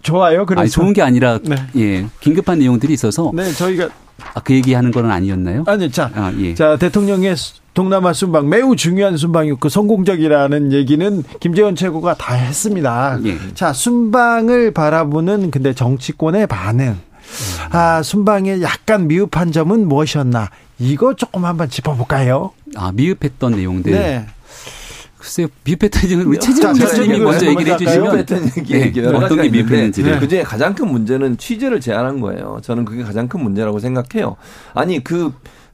좋아요. 그래서 아니, 좋은 게 아니라 네. 예, 긴급한 내용들이 있어서. 네, 저희가 아, 그 얘기하는 건 아니었나요? 아니, 자, 아, 예. 자 대통령의 동남아 순방 매우 중요한 순방이었고 성공적이라는 얘기는 김재원 최고가 다 했습니다. 예. 자, 순방을 바라보는 근데 정치권의 반응. 아, 순방에 약간 미흡한 점은 무엇이었나? 이거 조금 한번 짚어볼까요? 아, 미흡했던 내용들. 네. 글쎄요, 미흡했던 우리 최진봉 교수님이 먼저 얘기를 해주시면. 미흡했던 얘기, 네, 여러 어떤 게 미흡했는지. 네. 그중에 가장 큰 문제는 취재를 제한한 거예요. 저는 그게 가장 큰 문제라고 생각해요. 아니, 그,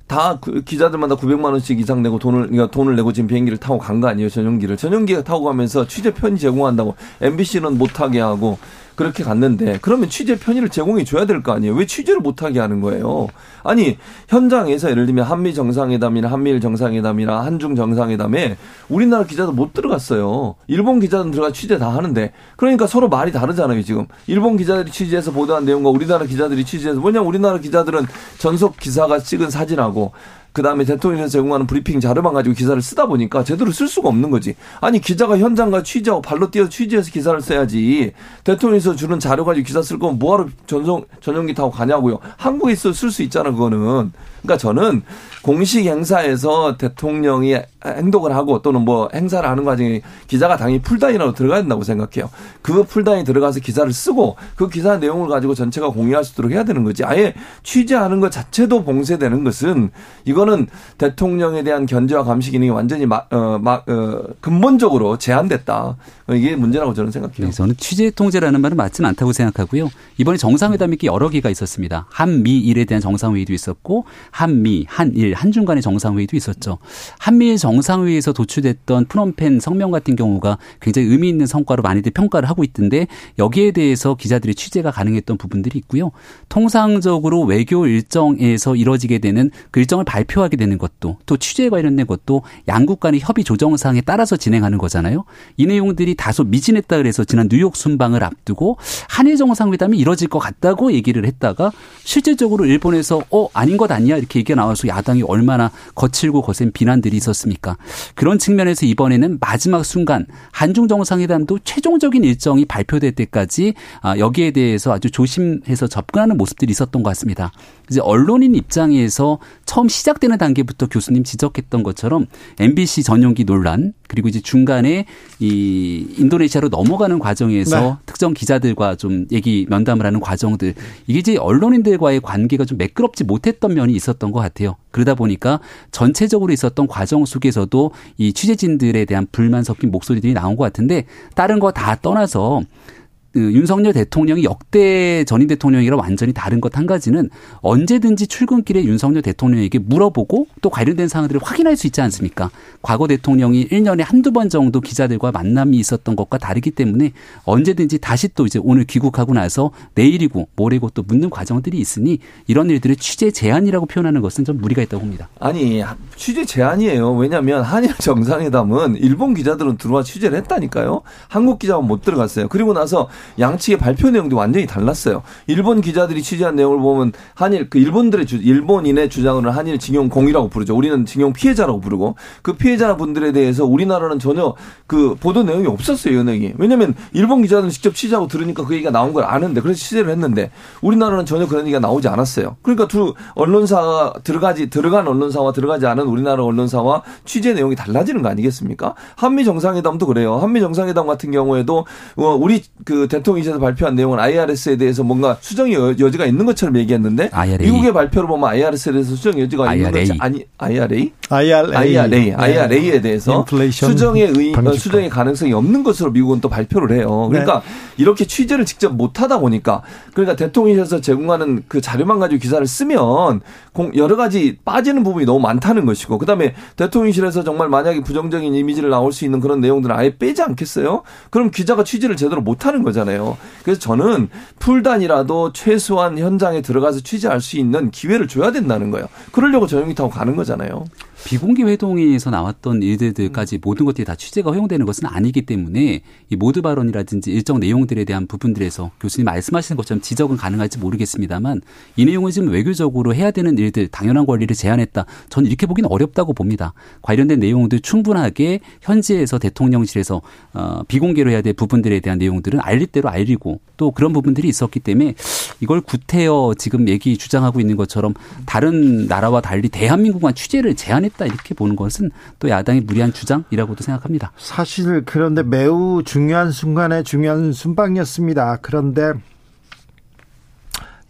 다그 기자들마다 900만 원씩 이상 내고 돈을 그러니까 돈을 내고 지금 비행기를 타고 간 거 아니에요 전용기를 전용기가 타고 가면서 취재 편이 제공한다고 MBC는 못 타게 하고 그렇게 갔는데 그러면 취재 편의를 제공해 줘야 될 거 아니에요. 왜 취재를 못하게 하는 거예요? 아니 현장에서 예를 들면 한미 정상회담이나 한미일 정상회담이나 한중 정상회담에 우리나라 기자도 못 들어갔어요. 일본 기자들 들어가 취재 다 하는데 그러니까 서로 말이 다르잖아요 지금. 일본 기자들이 취재해서 보도한 내용과 우리나라 기자들이 취재해서 뭐냐 우리나라 기자들은 전속 기사가 찍은 사진하고 그다음에 대통령에서 제공하는 브리핑 자료만 가지고 기사를 쓰다 보니까 제대로 쓸 수가 없는 거지. 아니 기자가 현장과 취재하고 발로 뛰어서 취재해서 기사를 써야지. 대통령에서 주는 자료 가지고 기사 쓸 거면 뭐하러 전송 전용기 타고 가냐고요. 한국에 있어 쓸 수 있잖아 그거는. 그러니까 저는 공식 행사에서 대통령이 행동을 하고 또는 뭐 행사를 하는 과정에 기자가 당연히 풀다인으로 들어가야 된다고 생각해요. 그 풀다인 들어가서 기사를 쓰고 그 기사 내용을 가지고 전체가 공유할 수 있도록 해야 되는 거지. 아예 취재하는 것 자체도 봉쇄되는 것은 이거는 대통령에 대한 견제와 감시 기능이 완전히 막, 어, 막, 어, 근본적으로 제한됐다. 이게 문제라고 저는 생각해요. 네, 저는 취재 통제라는 말은 맞지는 않다고 생각하고요. 이번에 정상회담이 여러 개가 있었습니다. 한미일에 대한 정상회의도 있었고 한미, 한일, 한중 간의 정상회의도 있었죠. 한미일 정상회의에서 도출됐던 프놈펜 성명 같은 경우가 굉장히 의미 있는 성과로 많이들 평가를 하고 있던데 여기에 대해서 기자들이 취재가 가능했던 부분들이 있고요. 통상적으로 외교 일정에서 이뤄지게 되는 그 일정을 발표하게 되는 것도 또 취재에 관련된 것도 양국 간의 협의 조정상에 따라서 진행하는 거잖아요. 이 내용들이 다소 미진했다 그래서 지난 뉴욕 순방을 앞두고 한일 정상회담이 이뤄질 것 같다고 얘기를 했다가 실질적으로 일본에서 어 아닌 것 아니야 이렇게 얘기가 나와서 야당이 얼마나 거칠고 거센 비난들이 있었습니까? 그런 측면에서 이번에는 마지막 순간 한중 정상회담도 최종적인 일정이 발표될 때까지 아, 여기에 대해서 아주 조심해서 접근하는 모습들이 있었던 것 같습니다. 이제 언론인 입장에서 처음 시작되는 단계부터 교수님 지적했던 것처럼 MBC 전용기 논란 그리고 이제 중간에 이 인도네시아로 넘어가는 과정에서 네. 특정 기자들과 좀 얘기 면담을 하는 과정들 이게 이제 언론인들과의 관계가 좀 매끄럽지 못했던 면이 있었던 것 같아요. 그러다 보니까 전체적으로 있었던 과정 속에서도 이 취재진들에 대한 불만 섞인 목소리들이 나온 것 같은데 다른 거 다 떠나서 그 윤석열 대통령이 역대 전임 대통령이랑 완전히 다른 것 한 가지는 언제든지 출근길에 윤석열 대통령에게 물어보고 또 관련된 사항들을 확인할 수 있지 않습니까? 과거 대통령이 1년에 한두 번 정도 기자들과 만남이 있었던 것과 다르기 때문에 언제든지 다시 또 이제 오늘 귀국하고 나서 내일이고 모레고 또 묻는 과정들이 있으니 이런 일들을 취재 제한이라고 표현하는 것은 좀 무리가 있다고 봅니다. 아니 취재 제한이에요. 왜냐하면 한일 정상회담은 일본 기자들은 들어와 취재를 했다니까요. 한국 기자만 못 들어갔어요. 그리고 나서 양측의 발표 내용도 완전히 달랐어요. 일본 기자들이 취재한 내용을 보면 한일 그 일본들의 주, 일본인의 주장을 한일 징용 공이라고 부르죠. 우리는 징용 피해자라고 부르고 그 피해자 분들에 대해서 우리나라는 전혀 그 보도 내용이 없었어요. 연행이. 왜냐하면 일본 기자들은 직접 취재하고 들으니까 그 얘기가 나온 걸 아는데 그래서 취재를 했는데 우리나라는 전혀 그런 얘기가 나오지 않았어요. 그러니까 두 언론사가 들어가지 들어간 언론사와 들어가지 않은 우리나라 언론사와 취재 내용이 달라지는 거 아니겠습니까? 한미 정상회담도 그래요. 한미 정상회담 같은 경우에도 어, 우리 그 대통령실에서 발표한 내용은 IRS에 대해서 뭔가 수정의 여지가 있는 것처럼 얘기했는데 IRA. 미국의 발표를 보면 IRS에 대해서 수정 여지가 IRA. 있는 것이 아니 IRA IRA IRA IRA에 대해서 수정의 의 방지법. 수정의 가능성이 없는 것으로 미국은 또 발표를 해요. 그러니까 네. 이렇게 취재를 직접 못 하다 보니까 그러니까 대통령실에서 제공하는 그 자료만 가지고 기사를 쓰면 여러 가지 빠지는 부분이 너무 많다는 것이고 그다음에 대통령실에서 정말 만약에 부정적인 이미지를 나올 수 있는 그런 내용들을 아예 빼지 않겠어요? 그럼 기자가 취재를 제대로 못 하는 거잖아요. 거잖아요. 그래서 저는 풀단이라도 최소한 현장에 들어가서 취재할 수 있는 기회를 줘야 된다는 거예요. 그러려고 전용기 타고 가는 거잖아요. 비공개 회동에서 나왔던 일들까지 모든 것들이 다 취재가 허용되는 것은 아니기 때문에 이 모드 발언이라든지 일정 내용들에 대한 부분들에서 교수님 말씀하시는 것처럼 지적은 가능할지 모르겠습니다만 이 내용을 지금 외교적으로 해야 되는 일들 당연한 권리를 제한했다. 저는 이렇게 보기는 어렵다고 봅니다. 관련된 내용들 충분하게 현지에서 대통령실에서 어, 비공개로 해야 될 부분들에 대한 내용들은 알릴 대로 알리고 또 그런 부분들이 있었기 때문에 이걸 구태여 지금 얘기 주장하고 있는 것처럼 다른 나라와 달리 대한민국만 취재를 제한했 했다 이렇게 보는 것은 또 야당의 무리한 주장이라고도 생각합니다. 사실 그런데 매우 중요한 순간에 중요한 순방이었습니다. 그런데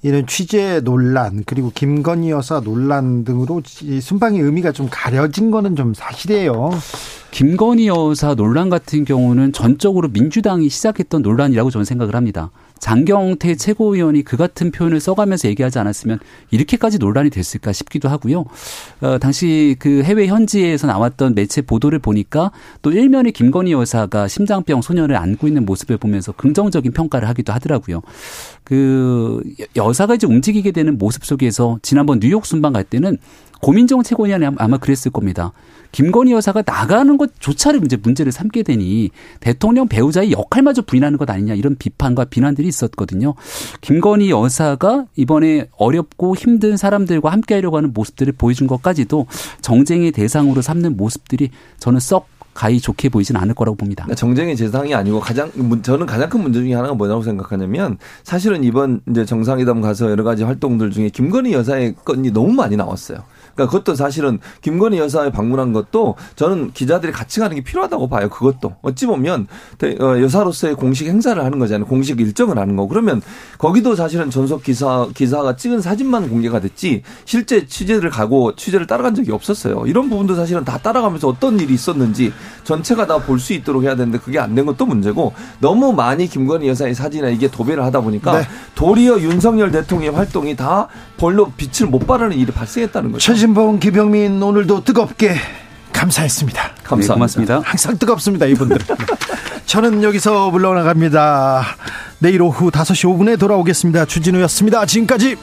이런 취재 논란 그리고 김건희 여사 논란 등으로 이 순방의 의미가 좀 가려진 거는 좀 사실이에요. 김건희 여사 논란 같은 경우는 전적으로 민주당이 시작했던 논란이라고 저는 생각을 합니다. 장경태 최고위원이 그 같은 표현을 써가면서 얘기하지 않았으면 이렇게까지 논란이 됐을까 싶기도 하고요. 어, 당시 그 해외 현지에서 나왔던 매체 보도를 보니까 또 일면에 김건희 여사가 심장병 소년을 안고 있는 모습을 보면서 긍정적인 평가를 하기도 하더라고요. 그 여사가 이제 움직이게 되는 모습 속에서 지난번 뉴욕 순방 갈 때는 고민정 최고위원이 아마 그랬을 겁니다. 김건희 여사가 나가는 것조차를 이제 문제를 삼게 되니 대통령 배우자의 역할마저 부인하는 것 아니냐 이런 비판과 비난들이 있었거든요. 김건희 여사가 이번에 어렵고 힘든 사람들과 함께 하려고 하는 모습들을 보여준 것까지도 정쟁의 대상으로 삼는 모습들이 저는 썩 가히 좋게 보이진 않을 거라고 봅니다. 그러니까 정쟁의 대상이 아니고 가장 저는 가장 큰 문제 중에 하나가 뭐냐고 생각하냐면 사실은 이번 이제 정상회담 가서 여러 가지 활동들 중에 김건희 여사의 건이 너무 많이 나왔어요. 그러니까 그것도 사실은 김건희 여사에 방문한 것도 저는 기자들이 같이 가는 게 필요하다고 봐요. 그것도 어찌 보면 어, 여사로서의 공식 행사를 하는 거잖아요. 공식 일정을 하는 거. 그러면 거기도 사실은 전속 기사 기사가 찍은 사진만 공개가 됐지 실제 취재를 가고 취재를 따라간 적이 없었어요. 이런 부분도 사실은 다 따라가면서 어떤 일이 있었는지 전체가 다 볼 수 있도록 해야 되는데 그게 안 된 것도 문제고 너무 많이 김건희 여사의 사진에 이게 도배를 하다 보니까 네. 도리어 윤석열 대통령의 활동이 다 별로 빛을 못 발하는 일이 발생했다는 거죠. 최진봉, 기병민 오늘도 뜨겁게 감사했습니다. 감사합니다. 네, 고맙습니다. 항상 뜨겁습니다, 이분들. <laughs> 저는 여기서 물러나갑니다. 내일 오후 5시 5분에 돌아오겠습니다. 주진우였습니다. 지금까지